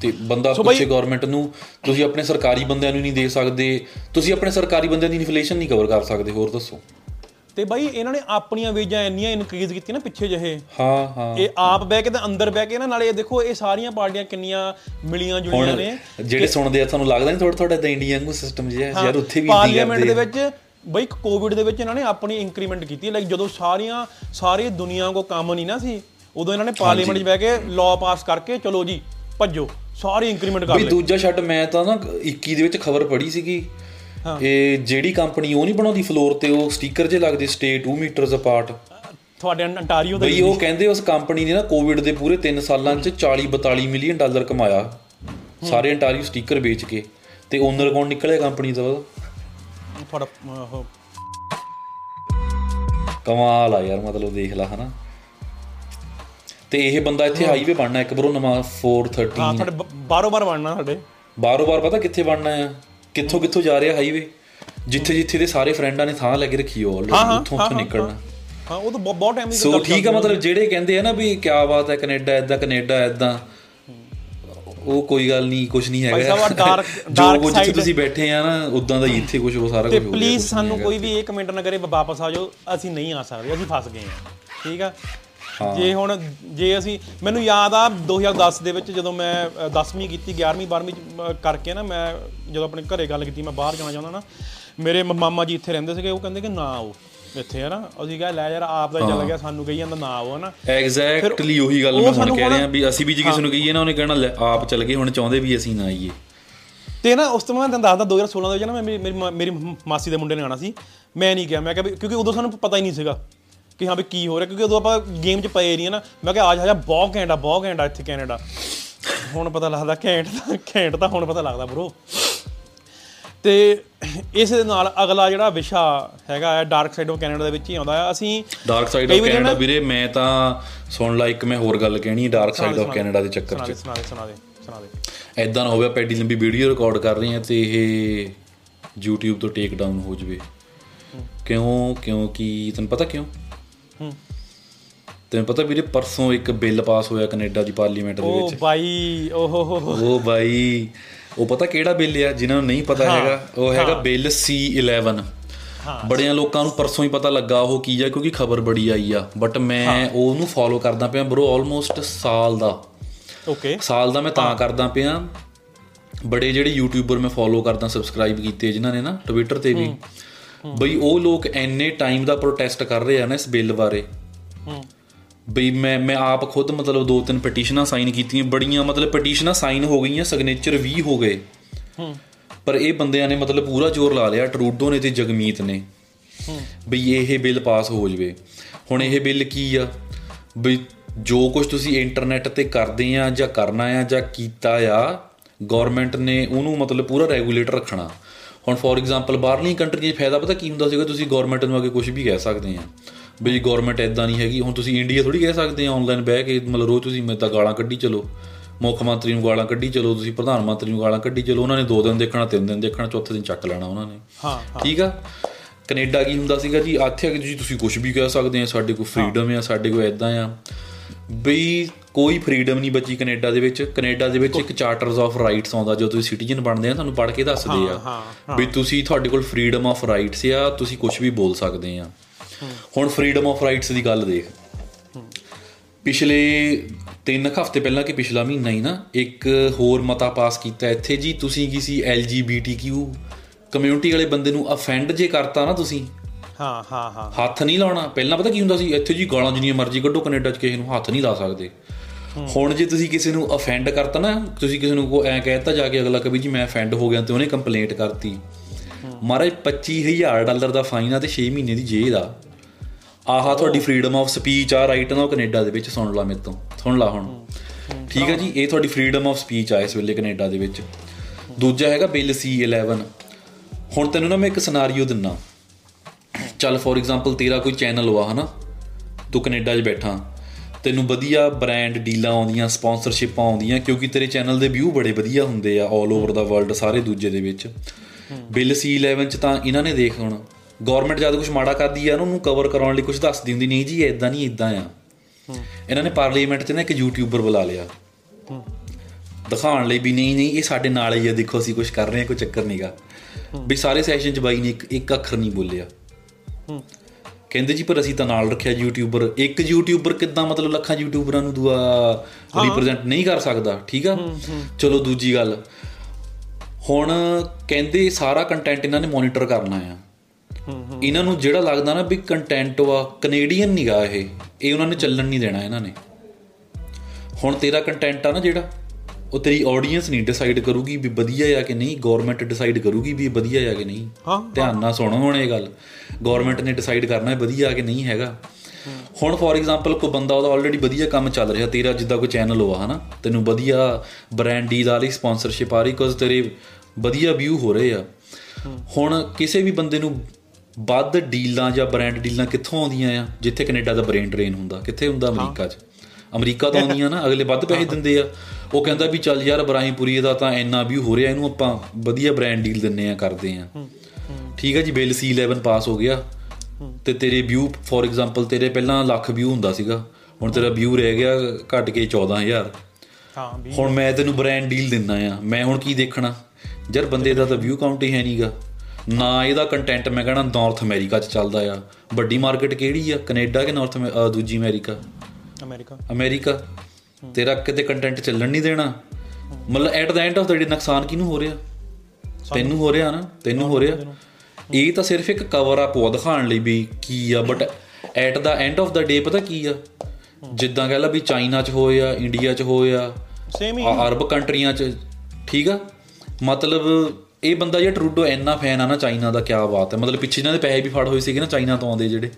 ਤੇ ਬੰਦਾ ਪੁੱਛੇ ਗਵਰਨਮੈਂਟ ਨੂੰ ਤੁਸੀਂ ਆਪਣੇ ਸਰਕਾਰੀ ਬੰਦਿਆਂ ਨੂੰ ਨਹੀਂ ਦੇ ਸਕਦੇ ਤੁਸੀਂ ਆਪਣੇ ਸਰਕਾਰੀ ਬੰਦਿਆਂ ਦੀ ਇਨਫਲੇਸ਼ਨ ਨਹੀਂ ਕਵਰ ਕਰ ਸਕਦੇ ਹੋਰ ਦੱਸੋ। ਤੇ ਬਾਈ ਇਹਨਾਂ ਨੇ ਆਪਣੀਆਂ ਵੇਜਾਂ ਇੰਨੀਆਂ ਇਨਕਰੀਜ਼ ਕੀਤੀਆਂ ਨਾ ਪਿੱਛੇ ਜਿਹੇ। ਹਾਂ ਹਾਂ। ਇਹ ਆਪ ਬਹਿ ਕੇ ਤੇ ਅੰਦਰ ਬਹਿ ਕੇ ਨਾ ਨਾਲੇ ਇਹ ਦੇਖੋ ਇਹ ਸਾਰੀਆਂ ਪਾਰਟੀਆਂ ਕਿੰਨੀਆਂ ਮਿਲੀਆਂ ਜੁਲੀਆਂ ਨੇ। ਜਿਹੜੇ ਸੁਣਦੇ ਆ ਤੁਹਾਨੂੰ ਲੱਗਦਾ ਨਹੀਂ ਥੋੜਾ ਥੋੜਾ ਤਾਂ ਇੰਡੀਆ ਵਾਂਗੂ ਸਿਸਟਮ ਜਿਹਾ? ਯਾਰ ਉੱਥੇ ਵੀ ਇਦਾਂ ਪਾਰਲੀਮੈਂਟ ਦੇ। ਵਿੱਚ ਬਈ ਕੋਵਿਡ ਦੇ ਵਿੱਚ ਇਹਨਾਂ ਨੇ ਆਪਣੀ ਇੰਕਰੀਮੈਂਟ ਕੀਤੀ। ਲਾਈਕ ਜਦੋਂ ਸਾਰੀਆਂ ਸਾਰੇ ਦੁਨੀਆ ਕੋ ਕੰਮ ਨਹੀਂ ਨਾ ਸੀ ਉਦੋਂ ਇਹਨਾਂ ਨੇ ਪਾਰਲੀਮੈਂਟ 'ਚ ਬਹਿ ਕੇ ਲਾਅ ਪਾਸ ਕਰਕੇ ਚਲੋ ਜੀ ਭੱਜੋ। ਸਾਰੀ ਇੰਕਰੀਮੈਂਟ ਕਰ ਵੀ ਲਈ। ਦੂਜਾ ਛੱਡ ਮੈਂ ਤਾਂ ਨਾ 21 ਦੇ ਵਿੱਚ ਖਬਰ ਪੜ੍ਹੀ ਸੀਗੀ ਇਹ ਜਿਹੜੀ ਕੰਪਨੀ ਉਹ ਨਹੀਂ ਬਣਾਉਂਦੀ ਫਲੋਰ ਤੇ ਉਹ ਸਟicker ਜੇ ਲੱਗਦੇ ਸਟੇ 2 ਮੀਟਰਸ ਅਪਾਰਟ ਤੁਹਾਡੇ ਅੰਟਾਰੀਓ ਦੇ ਬਈ ਉਹ ਕਹਿੰਦੇ ਉਸ ਕੰਪਨੀ ਨੇ ਨਾ ਕੋਵਿਡ ਦੇ ਪੂਰੇ 3 ਸਾਲਾਂ 'ਚ 40 42 ਮਿਲੀਅਨ ਡਾਲਰ ਕਮਾਇਆ। ਸਾਰੇ ਅੰਟਾਰੀਓ ਸਟicker ਵੇਚ ਕੇ। ਤੇ ਓਨਰ ਕੌਣ ਨਿਕਲਿਆ ਕੰਪਨੀ ਦਾ ਤੁਹਾਡਾ ਕਮਾਲ ਆ ਯਾਰ ਮਤਲਬ ਦੇਖ ਲਾ ਹਨਾ। ਤੇ ਇਹ ਬੰਦਾ ਇੱਥੇ ਹਾਈਵੇ ਬਣਨਾ ਇੱਕ ਬਰੋ ਨਵਾਂ 413 ਹਾਂ ਤੁਹਾਡੇ ਬਾਰੋ ਬਾਰ ਬਣਨਾ ਸਾਡੇ। ਬਾਰੋ ਬਾਰ ਪਤਾ ਕਿੱਥੇ ਬਣਨਾ ਆ? ਕਿੱਥੋਂ ਕਿੱਥੋਂ ਜਾ ਰਿਹਾ ਹਾਈਵੇ ਜਿੱਥੇ ਜਿੱਥੇ ਦੇ ਸਾਰੇ ਫਰੈਂਡਾਂ ਨੇ ਥਾਂ ਲੈ ਕੇ ਰੱਖੀ ਹੋ ਆਲਰੇਡੀ ਉੱਥੋਂ ਉੱਥੋਂ ਨਿਕਲਣਾ। ਹਾਂ ਉਹ ਤਾਂ ਬਹੁਤ- ਟਾਈਮ ਦੀ ਸੋ ਠੀਕ ਆ ਮਤਲਬ ਜਿਹੜੇ ਕਹਿੰਦੇ ਆ ਨਾ ਵੀ ਕਿਆ ਬਾਤ ਹੈ ਕੈਨੇਡਾ ਐਦਾਂ ਕੈਨੇਡਾ ਐਦਾਂ ਉਹ ਕੋਈ ਗੱਲ ਨਹੀਂ ਕੁਝ ਨਹੀਂ ਭਾਈ ਸਾਹਿਬ, ਹੈਗਾ ਜੋ dark ਕੁਝ ਜਿੱਥੇ side- ਤੁਸੀਂ ਬੈਠੇ ਆ ਨਾ ਉਦਾਂ ਦਾ ਹੀ ਇੱਥੇ ਕੁਝ ਉਹ ਸਾਰਾ ਕੁਝ ਹੋ ਰਿਹਾ ਪਲੀਜ਼ ਸਾਨੂੰ। ਕੋਈ ਵੀ ਇਹ ਕਮੈਂਟ ਨਾ ਕਰੇ ਵਾਪਸ ਆ ਜਾਓ ਅਸੀਂ ਨਹੀਂ ਆ ਸਕਦੇ ਅਸੀਂ ਫਸ ਗਏ ਹਾਂ ਠੀਕ ਆ? ਜੇ ਹੁਣ ਜੇ ਅਸੀਂ ਮੈਨੂੰ ਯਾਦ ਆ 2010 ਦੇ ਵਿੱਚ ਜਦੋਂ ਮੈਂ 10ਵੀਂ ਕੀਤੀ 11ਵੀਂ 12ਵੀਂ ਚ, ਅ, ਕਰਕੇ ਨਾ ਮੈਂ ਜਦੋਂ ਆਪਣੇ ਘਰੇ ਗੱਲ ਕੀਤੀ ਮੈਂ ਬਾਹਰ ਜਾਣਾ ਚਾਹੁੰਦਾ ਨਾ ਮੇਰੇ ਮਾਮਾ ਜੀ ਇੱਥੇ ਰਹਿੰਦੇ ਸੀਗੇ ਉਹ ਕਹਿੰਦੇ ਕਿ ਨਾ ਆਓ ਇੱਥੇ ਹੈ ਨਾ ਅਸੀਂ ਕਿਹਾ ਲੈ ਯਾਰ ਆਪ ਦਾ ਚੱਲ ਗਿਆ ਸਾਨੂੰ ਕਹੀ ਜਾਂਦਾ ਨਾ ਆਓ ਹੈ ਨਾ ਐਗਜ਼ੈਕਟਲੀ ਉਹੀ ਗੱਲ ਮੈਂ ਹੁਣ ਕਹਿ ਰਿਹਾ ਵੀ ਅਸੀਂ ਵੀ ਜੇ ਕਿਸੇ ਨੂੰ ਕਹੀਏ ਨਾ ਉਹਨੇ ਕਹਿਣਾ ਆਪ ਚੱਲ ਗਏ ਹੁਣ ਚਾਹੁੰਦੇ ਵੀ ਅਸੀਂ ਨਾ ਆਈਏ। ਤੇ ਨਾ ਉਸ ਤੋਂ ਬਾਅਦ ਮੈਂ ਦੱਸਦਾ 2016 ਦੇ ਵਿੱਚ ਨਾ ਮੈਂ ਮੇਰੀ ਮੇਰੀ ਮਾਸੀ ਦੇ ਮੁੰਡੇ ਨੇ ਆਣਾ ਸੀ। ਮੈਂ ਨਹੀਂ ਗਿਆ ਮੈਂ ਕਿਹਾ ਕਿਉਂਕਿ ਉਦੋਂ ਸਾਨੂੰ ਪਤਾ ਹੀ ਨਹੀਂ ਸੀਗਾ। ਕਿ ਹਾਂ ਵੀ ਕੀ ਹੋ ਰਿਹਾ ਕਿਉਂਕਿ ਉਦੋਂ ਆਪਾਂ ਗੇਮ 'ਚ ਪਏ ਨਹੀਂ ਨਾ। ਮੈਂ ਕਿਹਾ ਆਜ ਆ ਜਾ ਬਹੁਤ ਘੈਂਟ ਆ ਬਹੁਤ ਘੈਂਟ ਆ ਇੱਥੇ ਕੈਨੇਡਾ। ਹੁਣ ਪਤਾ ਲੱਗਦਾ ਘੈਂਟ ਤਾਂ ਘੈਂਟ ਤਾਂ ਹੁਣ ਪਤਾ ਲੱਗਦਾ ਬ్రో ਤੇ ਇਸ ਦੇ ਨਾਲ ਅਗਲਾ ਜਿਹੜਾ ਵਿਸ਼ਾ ਹੈਗਾ ਹੈ ਡਾਰਕ ਸਾਈਡ ਆਫ ਕੈਨੇਡਾ ਦੇ ਵਿੱਚ ਹੀ ਆਉਂਦਾ ਹੈ। ਅਸੀਂ ਡਾਰਕ ਸਾਈਡ ਆਫ ਕੈਨੇਡਾ ਵੀਰੇ ਮੈਂ ਤਾਂ ਸੁਣ ਲਾ ਇੱਕ ਮੈਂ ਹੋਰ ਗੱਲ ਕਹਿਣੀ ਡਾਰਕ ਸਾਈਡ ਆਫ ਕੈਨੇਡਾ ਦੇ ਚੱਕਰ 'ਚ। ਸੁਣਾ ਦੇ ਸੁਣਾ ਦੇ ਸੁਣਾ ਦੇ ਐਦਾਂ ਨਾ ਹੋਵੇ ਪੈਡੀ ਲੰਬੀ ਵੀਡੀਓ ਰਿਕਾਰਡ ਕਰ ਰਹੇ ਆ ਤੇ ਇਹ YouTube ਤੋਂ ਟੇਕ ਡਾਊਨ ਹੋ ਜਵੇ। ਕਿਉਂ? ਕਿਉਂਕਿ ਤੈਨੂੰ ਪਤਾ ਕਿਉਂ? ਹੂੰ। ਤੈਨੂੰ ਪਤਾ ਵੀਰੇ ਪਰਸੋਂ ਇੱਕ ਬਿੱਲ ਪਾਸ ਹੋਇਆ ਕੈਨੇਡਾ ਦੀ ਪਾਰਲੀਮੈਂਟ ਦੇ ਉਹ ਵਿੱਚ। ਬਾਈ ਓਹ ਉਹ ਬਾਈ ਉਹ ਪਤਾ ਕਿਹੜਾ ਬਿੱਲ ਆ ਜਿਨ੍ਹਾਂ ਨੂੰ ਨਹੀਂ ਪਤਾ ਹੈਗਾ? ਉਹ ਹੈਗਾ ਬਿੱਲ C11 ਬੜਿਆਂ ਲੋਕਾਂ ਨੂੰ ਪਰਸੋਂ ਹੀ ਪਤਾ ਲੱਗਾ ਉਹ ਕੀ ਆ ਕਿਉਂਕਿ ਖਬਰ ਬੜੀ ਆਈ ਆ। ਬਟ ਮੈਂ ਉਹਨੂੰ ਫੋਲੋ ਕਰਦਾ ਪਿਆ ਬ్రో ਆਲਮੋਸਟ ਸਾਲ ਦਾ। ਓਕੇ ਸਾਲ ਦਾ ਮੈਂ ਤਾਂ ਕਰਦਾ ਪਿਆ। ਬੜੇ ਜਿਹੜੇ ਯੂਟਿਊਬਰ ਮੈਂ ਫੋਲੋ ਕਰਦਾ ਸਬਸਕ੍ਰਾਈਬ ਕੀਤੇ ਜਿਨ੍ਹਾਂ ਨੇ ਨਾ ਟਵਿੱਟਰ ਤੇ ਵੀ। ਬਈ ਉਹ ਲੋਕ ਐਨੇ ਟਾਈਮ ਦਾ ਪ੍ਰੋਟੈਸਟ ਕਰ ਰਹੇ ਆ ਨਾ ਇਸ ਬਿੱਲ ਬਾਰੇ। ਬਈ ਮੈਂ ਮੈਂ ਆਪ ਖੁਦ ਮਤਲਬ ਦੋ ਤਿੰਨ ਪਟੀਸ਼ਨਾਂ ਸਾਈਨ ਕੀਤੀਆਂ ਬੜੀਆਂ ਮਤਲਬ ਪਟੀਸ਼ਨਾਂ ਸਾਈਨ ਹੋ ਗਈਆਂ ਸਿਗਨੇਚਰ 20 ਹੋ ਗਏ। ਪਰ ਇਹ ਬੰਦਿਆਂ ਨੇ ਮਤਲਬ ਪੂਰਾ ਜ਼ੋਰ ਲਾ ਲਿਆ ਟਰੂਡੋ ਨੇ ਤੇ ਜਗਮੀਤ ਨੇ। ਬਈ ਇਹ ਬਿੱਲ ਪਾਸ ਹੋ ਜਵੇ। ਹੁਣ ਇਹ ਬਿੱਲ ਕੀ ਆ? ਬਈ ਜੋ ਕੁਝ ਤੁਸੀਂ ਇੰਟਰਨੈਟ ਤੇ ਕਰਦੇ ਆ ਜਾਂ ਕਰਨਾ ਆ ਜਾਂ ਕੀਤਾ ਆ ਗਵਰਨਮੈਂਟ ਨੇ ਉਹਨੂੰ ਮਤਲਬ ਪੂਰਾ ਰੈਗੂਲੇਟ ਰੱਖਣਾ। ਹੁਣ ਫੋਰ ਐਗਜ਼ਾਮਪਲ ਬਾਹਰਲੀ ਕੰਟਰੀਆਂ 'ਚ ਫਾਇਦਾ ਪਤਾ ਕੀ ਹੁੰਦਾ ਸੀਗਾ? ਤੁਸੀਂ ਗਵਰਨਮੈਂਟ ਨੂੰ ਅੱਗੇ ਕੁਝ ਵੀ ਕਹਿ ਸਕਦੇ ਆ। ਬਈ ਗਵਰਨਮੈਂਟ ਐਦਾਂ ਨਹੀਂ ਹੈਗੀ। ਹੁਣ ਤੁਸੀਂ ਇੰਡੀਆ ਥੋੜੀ ਕਹਿ ਸਕਦੇ ਆ ਆਨਲਾਈਨ ਬਹਿ ਕੇ ਮਤਲਬ ਰੋਜ਼ ਤੁਸੀਂ ਮੇਰੇ ਤਾਂ ਗਾਲਾਂ ਕੱਢੀ ਚਲੋ। ਮੁੱਖ ਮੰਤਰੀ ਨੂੰ ਗਾਲਾਂ ਕੱਢੀ ਚਲੋ ਤੁਸੀਂ ਪ੍ਰਧਾਨ ਮੰਤਰੀ ਨੂੰ ਗਾਲਾਂ ਕੱਢੀ ਚਲੋ। ਉਹਨਾਂ ਨੇ ਦੋ ਦਿਨ ਦੇਖਣਾ ਤਿੰਨ ਦਿਨ ਦੇਖਣਾ ਚੌਥੇ ਦਿਨ ਚੱਕ ਲੈਣਾ ਉਹਨਾਂ ਨੇ। ਹਾਂ ਠੀਕ ਆ? ਕੈਨੇਡਾ ਕੀ ਹੁੰਦਾ ਸੀਗਾ ਜੀ? ਇੱਥੇ ਜੀ ਤੁਸੀਂ ਕੁਝ ਵੀ ਕਹਿ ਸਕਦੇ ਆ ਸਾਡੇ ਕੋਲ ਫਰੀडम ਆ ਸਾਡੇ ਕੋਲ ਐਦਾਂ ਆ। ਬਈ ਕੋਈ ਫਰੀडम ਨਹੀਂ ਬਚੀ ਕੈਨੇਡਾ ਦੇ ਵਿੱਚ। ਕੈਨੇਡਾ ਦੇ ਵਿੱਚ ਇੱਕ ਚਾਰਟਰਸ ਆਫ ਰਾਈਟਸ ਆਉਂਦਾ ਜਦੋਂ ਤੁਸੀਂ ਸਿਟੀਜ਼ਨ ਬਣਦੇ ਆ ਤੁਹਾਨੂੰ ਪੜ੍ਹ ਕੇ ਦੱਸਦੇ ਆ ਵੀ ਤੁਸੀਂ ਤੁਹਾਡੇ ਕੋਲ ਫਰੀडਮ ਆਫ ਰਾਈਟਸ ਆ ਤੁਸੀਂ ਕੁਝ ਵੀ ਬੋਲ ਸਕਦੇ ਆ। ਹੁਣ ਫਰੀडਮ ਆਫ ਰਾਈਟਸ ਦੀ ਗੱਲ ਦੇਖ। ਪਿਛਲੇ 3 ਹਫ਼ਤੇ ਪਹਿਲਾਂ ਕਿ ਪਿਛਲਾ ਮਹੀਨਾ ਹੀ ਨਾ ਇੱਕ ਹੋਰ ਮਤਾ ਪਾਸ ਕੀਤਾ ਇੱਥੇ ਜੀ ਤੁਸੀਂ ਕਿਸੇ LGBTQ ਕਮਿਊਨਿਟੀ ਵਾਲੇ ਬੰਦੇ ਨੂੰ ਅਫੈਂਡ ਜੇ ਕਰਤਾ ਨਾ ਤੁਸੀਂ ਹਾਂ ਹਾਂ ਹਾਂ। ਹੱਥ ਨਹੀਂ ਲਾਉਣਾ। ਪਹਿਲਾਂ ਪਤਾ ਕੀ ਹੁੰਦਾ ਸੀ ਇੱਥੇ ਜੀ ਗਾਲਾਂ ਜਿੰਨੀਆਂ ਮਰਜ਼ੀ ਕੱਢੋ ਕੈਨੇਡਾ 'ਚ ਕਿਸੇ ਨੂੰ ਹੱਥ ਨਹੀਂ ਲਾ ਸਕਦੇ। ਹੁਣ ਜੇ ਤੁਸੀਂ ਕਿਸੇ ਨੂੰ ਅਫੈਂਡ ਕਰਤਾ ਨਾ, ਤੁਸੀਂ ਕਿਸੇ ਨੂੰ ਕੋ ਐ ਕਹਿਤਾ ਜਾ ਕੇ ਅਗਲਾ ਕਵੀ ਜੀ ਮੈਂ ਅਫੈਂਡ ਹੋ ਗਿਆ ਤੇ ਉਹਨੇ ਕੰਪਲੇਂਟ ਕਰਤੀ। ਮਹਾਰਾਜ 25000 ਡਾਲਰ ਦਾ ਫਾਈਨ ਆ ਤੇ 6 ਮਹੀਨੇ ਦੀ ਜੇਲ੍ਹ ਆ। ਆਹਾ, ਤੁਹਾਡੀ ਫਰੀडम ਆਫ ਸਪੀਚ ਆ ਰਾਈਟ ਨਾ ਕੈਨੇਡਾ ਦੇ ਵਿੱਚ, ਸੁਣ ਲਾ ਮੇਰੇ ਤੋਂ, ਸੁਣ ਲਾ ਹੁਣ। ਠੀਕ ਹੈ ਜੀ, ਇਹ ਤੁਹਾਡੀ ਫਰੀडम ਆਫ ਸਪੀਚ ਆ ਇਸ ਵੇਲੇ ਕੈਨੇਡਾ ਦੇ ਵਿੱਚ। ਦੂਜਾ ਹੈਗਾ ਬਿੱਲ C11 ਹੁਣ ਤੈਨੂੰ ਨਾ ਮੈਂ ਇੱਕ ਸਿਨਾਰੀਓ ਦਿੰਨਾ। ਚੱਲ ਫੋਰ ਐਗਜ਼ਾਮਪਲ ਤੇਰਾ ਕੋਈ ਚੈਨਲ ਵਾ, ਹਨਾ? ਤੂੰ ਕੈਨੇਡਾ 'ਚ ਬੈਠਾ। ਤੈਨੂੰ ਵਧੀਆ ਬ੍ਰਾਂਡ ਡੀਲਾਂ ਆਉਂਦੀਆਂ ਸਪਾਂਸਰਸ਼ਿਪਾਂ ਆਉਂਦੀਆਂ, ਕਿਉਂਕਿ ਤੇਰੇ ਚੈਨਲ ਦੇ ਵਿਊ ਬੜੇ ਵਧੀਆ ਹੁੰਦੇ ਆ 올 ਓਵਰ ਦਾ ਵਰਲਡ ਸਾਰੇ ਦੂਜੇ ਦੇ ਵਿੱਚ। ਬਿੱਲ C11 ਚ ਤਾਂ ਇਹਨਾਂ ਨੇ ਦੇਖ ਹੁਣ ਗਵਰਨਮੈਂਟ ਜਦ ਕੁਝ ਮਾੜਾ ਕਰਦੀ ਆ ਨਾ, ਉਹਨੂੰ ਕਵਰ ਕਰਾਉਣ ਲਈ ਕੁਝ ਦੱਸਦੀ ਹੁੰਦੀ, ਨਹੀਂ ਜੀ ਇਦਾਂ ਨਹੀਂ ਇਦਾਂ ਆ। ਇਹਨਾਂ ਨੇ ਪਾਰਲੀਮੈਂਟ 'ਚ ਨਾ ਇੱਕ ਯੂਟਿਊਬਰ ਬੁਲਾ ਲਿਆ। ਦਿਖਾਉਣ ਲਈ ਵੀ ਨਹੀਂ ਨਹੀਂ, ਇਹ ਸਾਡੇ ਨਾਲ ਹੀ ਆ, ਦੇਖੋ ਅਸੀਂ ਕੁਝ ਕਰ ਰਹੇ ਹਾਂ, ਕੋਈ ਚੱਕਰ ਨਹੀਂਗਾ ਵੀ ਸਾਰੇ ਸੈਸ਼ਨ 'ਚ ਬਾਈ ਨੇ ਇੱਕ ਇੱਕ ਅੱਖਰ ਨਹੀਂ ਬੋਲਿਆ। ਕਹਿੰਦੇ ਜੀ ਪਰ ਅਸੀਂ ਤਾਂ ਨਾਲ ਰੱਖਿਆ ਯੂਟਿਊਬਰ ਇੱਕ ਯੂਟਿਊਬਰ ਕਿੱਦਾਂ ਮਤਲਬ ਲੱਖਾਂ ਯੂਟਿਊਬਰਾਂ ਨੂੰ ਦੂਆ ਰਿਪਰੈਜ਼ੈਂਟ ਨਹੀਂ ਕਰ ਸਕਦਾ ਠੀਕ ਆ? ਚਲੋ ਦੂਜੀ ਗੱਲ। ਹੁਣ ਕਹਿੰਦੇ ਸਾਰਾ ਕੰਟੈਂਟ ਇਹਨਾਂ ਨੇ ਮੋਨੀਟਰ ਕਰਨਾ ਆ। ਇਹਨਾਂ ਨੂੰ ਜਿਹੜਾ ਲੱਗਦਾ ਨਾ ਵੀ ਕੰਟੈਂਟ ਵਾ ਕੈਨੇਡੀਅਨ ਨਿਗਾ ਇਹ। ਇਹ ਉਹਨਾਂ ਨੇ ਚੱਲਣ ਨਹੀਂ ਦੇਣਾ ਇਹਨਾਂ ਨੇ। ਹੁਣ ਤੇਰਾ ਕੰਟੈਂਟ ਆ ਨਾ ਜਿਹੜਾ ਉਹ ਤੇਰੀ ਆਡੀਅנס ਨਹੀਂ ਡਿਸਾਈਡ ਕਰੂਗੀ ਵੀ ਵਧੀਆ ਆ ਕਿ ਨਹੀਂ ਗਵਰਨਮੈਂਟ ਡਿਸਾਈਡ ਕਰੂਗੀ ਵੀ ਵਧੀਆ ਆ ਕਿ ਨਹੀਂ। ਧਿਆਨ ਨਾਲ ਸੁਣੋ ਹੁਣ ਇਹ ਗੱਲ। ਗਵਰਨਮੈਂਟ ਨੇ ਡਿਸਾਈਡ ਕਰਨਾ ਹੈ ਵਧੀਆ ਕਿ ਨਹੀਂ ਹੈਗਾ। ਹੁਣ ਫੋਰ ਐਗਜ਼ਾਮਪਲ ਕੋਈ ਬੰਦਾ ਉਹਦਾ ਆਲਰੇਡੀ ਵਧੀਆ ਕੰਮ ਚੱਲ ਰਿਹਾ ਤੇਰਾ ਜਿੱਦਾਂ ਕੋਈ ਚੈਨਲ ਹੋਆ ਹਨਾ? ਤੈਨੂੰ ਵਧੀਆ ਬ੍ਰਾਂਡ ਡੀਲ ਰਹੀ ਸਪਾਂਸਰਸ਼ਿਪ ਆ ਰਹੀ ਕੋਜ਼ ਤੇਰੇ ਵਧੀਆ ਵਿਊ ਹੋ ਰਹੇ ਆ। ਹੁਣ ਕਿਸੇ ਵੀ ਬੰਦੇ ਨੂੰ ਵੱਧ ਡੀਲਾਂ ਜਾਂ ਬ੍ਰਾਂਡ ਡੀਲਾਂ ਕਿੱਥੋਂ ਆਉਂਦੀਆਂ ਆ? ਜਿੱਥੇ ਕੈਨੇਡਾ ਦਾ ਬ੍ਰੇਨ ਡਰੇਨ ਹੁੰਦਾ ਕਿੱਥੇ ਹੁੰਦਾ ਅਮਰੀਕਾ 'ਚ? ਅਮਰੀਕਾ ਤੋਂ ਆਉਂਦੀਆਂ ਨਾ ਅਗਲੇ ਵੱਧ ਪੈਸੇ ਦਿੰਦੇ ਆ। ਉਹ ਕਹਿੰਦਾ ਵੀ ਚੱਲ ਯਾਰ ਇਬਰਾਹੀਮਪੁਰੀ ਦਾ ਤਾਂ ਇੰਨਾ ਵਿਊ ਹੋ ਰਿਹਾ ਇਹਨੂੰ ਆਪਾਂ ਵਧੀਆ ਬ੍ਰਾਂਡ ਡੀਲ ਦਿੰਨੇ ਆ ਕਰਦੇ ਆ। ਠੀਕ ਹੈ ਜੀ ਬਿੱਲ C11 ਪਾਸ ਹੋ ਗਿਆ। ਤੇ ਤੇਰੇ ਵਿਊ ਫੋਰ ਐਗਜ਼ਾਮਪਲ ਤੇਰੇ ਪਹਿਲਾਂ ਲੱਖ ਵਿਊ ਹੁੰਦਾ ਸੀਗਾ। ਹੁਣ ਤੇਰਾ ਵਿਊ ਰਹਿ ਗਿਆ ਘਟ ਕੇ 14000 ਹਾਂ ਵੀ ਹੁਣ ਮੈਂ ਤੈਨੂੰ ਬ੍ਰਾਂਡ ਡੀਲ ਦਿੰਦਾ ਆ। ਮੈਂ ਹੁਣ ਕੀ ਦੇਖਣਾ? ਯਾਰ ਬੰਦੇ ਦਾ ਤਾਂ ਵਿਊ ਕਾਊਂਟ ਹੀ ਹੈ ਨਹੀਂਗਾ ਨਾ ਇਹਦਾ ਕੰਟੈਂਟ ਮੈਂ ਕਹਣਾ ਨਾਰਥ ਅਮਰੀਕਾ 'ਚ ਚੱਲਦਾ ਆ। ਵੱਡੀ ਮਾਰਕੀਟ ਕਿਹੜੀ ਆ? ਕੈਨੇਡਾ ਕਿ ਨਾਰਥ ਦੂਜੀ ਅਮਰੀਕਾ ਅਮਰੀਕਾ। ਅਮਰੀਕਾ। ਤੇਰਾ ਕਿਤੇ ਕੰਟੈਂਟ ਚੱਲਣ ਨਹੀਂ ਦੇਣਾ। ਮਤਲਬ at the end of the day ਨੁਕਸਾਨ ਕਿਹਨੂੰ ਹੋ ਰਿਹਾ? ਤੈਨੂੰ ਹੋ ਰਿਹਾ ਨਾ? ਤੈਨੂੰ ਹੋ ਰਿਹਾ। ਇਹ ਤਾਂ ਸਿਰਫ ਇੱਕ ਕਵਰ ਅਪ ਉਹ ਦਿਖਾਉਣ ਲਈ ਵੀ ਕੀ ਆ but at the end of the day ਪਤਾ ਕੀ ਆ? ਜਿੱਦਾਂ ਕਹਿ ਲਾ ਵੀ ਚਾਈਨਾ 'ਚ ਹੋਇਆ ਇੰਡੀਆ 'ਚ ਹੋਇਆ ਸੇਮ ਹੀ ਅਰਬ ਕੰਟਰੀਆਂ 'ਚ ਠੀਕ ਆ? ਮਤਲਬ ਇਹ ਬੰਦਾ ਜੇ ਟਰੂਡੋ ਇੰਨਾ ਫੈਨ ਆ ਨਾ ਚਾਈਨਾ ਦਾ ਕਿਆ ਬਾਤ ਹੈ ਮਤਲਬ ਪਿੱਛੇ ਇਹਨਾਂ ਦੇ ਪੈਸੇ ਵੀ ਫੜ ਹੋਏ ਸੀਗੇ ਨਾ ਚਾਈਨਾ ਤੋਂ ਆਉਂਦੇ ਜਿਹੜੇ।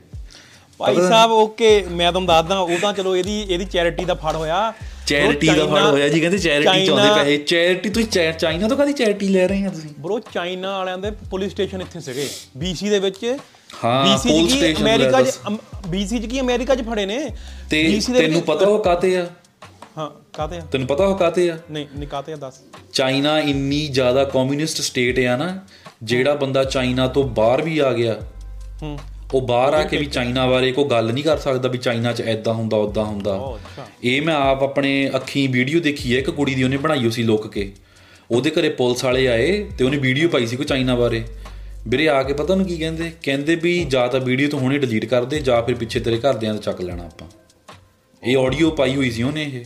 ਭਾਈ ਸਾਹਿਬ ਓਕੇ ਮੈਂ ਤੁਹਾਨੂੰ ਦੱਸਦਾ ਉਹ ਤਾਂ ਚਲੋ ਇਹਦੀ ਇਹਦੀ ਚੈਰਿਟੀ ਦਾ ਫੜ ਹੋਇਆ। ਚੈਰਿਟੀ ਦਾ ਫੜ ਹੋਇਆ ਜੀ ਕਹਿੰਦੇ ਚੈਰਿਟੀ ਚ ਆਉਂਦੇ ਪੈਸੇ। ਚੈਰਿਟੀ ਤੁਸੀਂ ਚਾਈਨਾ ਤੋਂ ਕਾਦੀ ਚੈਰਿਟੀ ਲੈ ਰਹੇ ਆ ਤੁਸੀਂ? ਬ్రో ਚਾਈਨਾ ਵਾਲਿਆਂ ਦੇ ਪੁਲਿਸ ਸਟੇਸ਼ਨ ਇੱਥੇ ਸੀਗੇ BC ਦੇ ਵਿੱਚ। ਹਾਂ, ਪੁਲਿਸ station ਅਮਰੀਕਾ ਚ BC ਚ ਕੀ ਅਮਰੀਕਾ ਚ ਫੜੇ ਨੇ? ਤੈਨੂੰ ਪਤਾ ਉਹ ਕਾਤੇ ਆ? ਹਾਂ ਕਾਤੇ ਆ? ਤੈਨੂੰ ਪਤਾ ਉਹ ਕਾਤੇ ਆ? ਨਹੀਂ ਨਿਕਾਤੇ ਆ ਦੱਸ। ਚਾਈਨਾ ਇੰਨੀ ਜ਼ਿਆਦਾ ਕਮਿਊਨਿਸਟ ਸਟੇਟ ਆ ਨਾ ਜਿਹੜਾ ਬੰਦਾ ਚਾਈਨਾ ਤੋਂ ਬਾਹਰ ਵੀ ਆ ਗਿਆ। ਹੂੰ। ਉਹ ਬਾਹਰ ਆ ਕੇ ਵੀ ਚਾਈਨਾ ਬਾਰੇ ਕੋਈ ਗੱਲ ਨਹੀਂ ਕਰ ਸਕਦਾ ਵੀ ਚਾਈਨਾ 'ਚ ਐਦਾਂ ਹੁੰਦਾ ਉਦਾਂ ਹੁੰਦਾ। ਇਹ ਮੈਂ ਆਪ ਆਪਣੇ ਅੱਖੀਂ ਵੀਡੀਓ ਦੇਖੀ ਹੈ ਇੱਕ ਕੁੜੀ ਦੀ ਉਹਨੇ ਬਣਾਈ ਹੋਈ ਸੀ ਲੁੱਕ ਕੇ। ਉਹਦੇ ਘਰੇ ਪੁਲਿਸ ਵਾਲੇ ਆਏ ਤੇ ਉਹਨੇ ਵੀਡੀਓ ਪਾਈ ਸੀ ਕੋਈ ਚਾਈਨਾ ਬਾਰੇ। ਵੀਰੇ ਆ ਕੇ ਪਤਾ ਨੂੰ ਕੀ ਕਹਿੰਦੇ? ਕਹਿੰਦੇ ਵੀ ਜਾਂ ਤਾਂ ਵੀਡੀਓ ਤੋਂ ਹੁਣੇ ਡਿਲੀਟ ਕਰ ਦੇ ਜਾਂ ਫਿਰ ਪਿੱਛੇ ਤੇਰੇ ਘਰਦਿਆਂ ਦਾ ਚੱਕ ਲੈਣਾ ਆਪਾਂ। ਇਹ ਆਡੀਓ ਪਾਈ ਹੋਈ ਸੀ ਉਹਨੇ ਇਹ।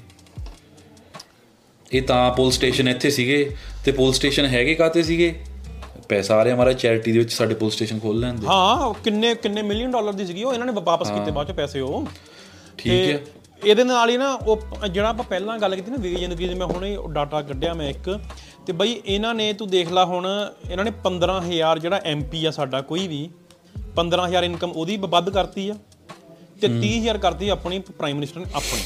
ਇਹ ਤਾਂ ਪੁਲਿਸ ਸਟੇਸ਼ਨ ਇੱਥੇ ਸੀਗੇ ਤੇ ਪੁਲਿਸ ਸਟੇਸ਼ਨ ਹੈਗੇ ਕਾਤੇ ਸੀਗੇ? ਪੈਸਾ ਆ ਰਿਹਾ ਹਮਾਰਾ ਚੈਰਿਟੀ ਦੇ ਵਿੱਚ ਸਾਡੇ ਪੁਲਿਸ ਸਟੇਸ਼ਨ ਖੋਲ ਲੈਂਦੇ ਹਾਂ ਕਿੰਨੇ ਕਿੰਨੇ ਮਿਲੀਅਨ ਡਾਲਰ ਦੀ ਸੀਗੀ ਉਹ ਇਹਨਾਂ ਨੇ ਵਾਪਸ ਕੀਤੇ ਬਾਅਦ ਚ ਪੈਸੇ ਉਹ। ਠੀਕ ਹੈ। ਇਹਦੇ ਨਾਲ ਹੀ ਨਾ ਉਹ ਜਿਹੜਾ ਆਪਾਂ ਪਹਿਲਾਂ ਗੱਲ ਕੀਤੀ ਨਾ ਵਿਜਨ ਦੀ ਮੈਂ ਹੁਣੇ ਡਾਟਾ ਕੱਢਿਆ ਮੈਂ ਇੱਕ। ਤੇ ਬਈ ਇਹਨਾਂ ਨੇ ਤੂੰ ਦੇਖ ਲੈ ਹੁਣ ਇਹਨਾਂ ਨੇ 15000 ਜਿਹੜਾ ਐਮਪੀ ਆ ਸਾਡਾ ਕੋਈ ਵੀ 15000 ਇਨਕਮ ਉਹਦੀ ਵੱਧ ਕਰਤੀ ਆ ਤੇ 30000 ਕਰਤੀ ਆਪਣੀ ਪ੍ਰਾਈਮ ਮਿਨਿਸਟਰ ਨੇ ਆਪਣੀ।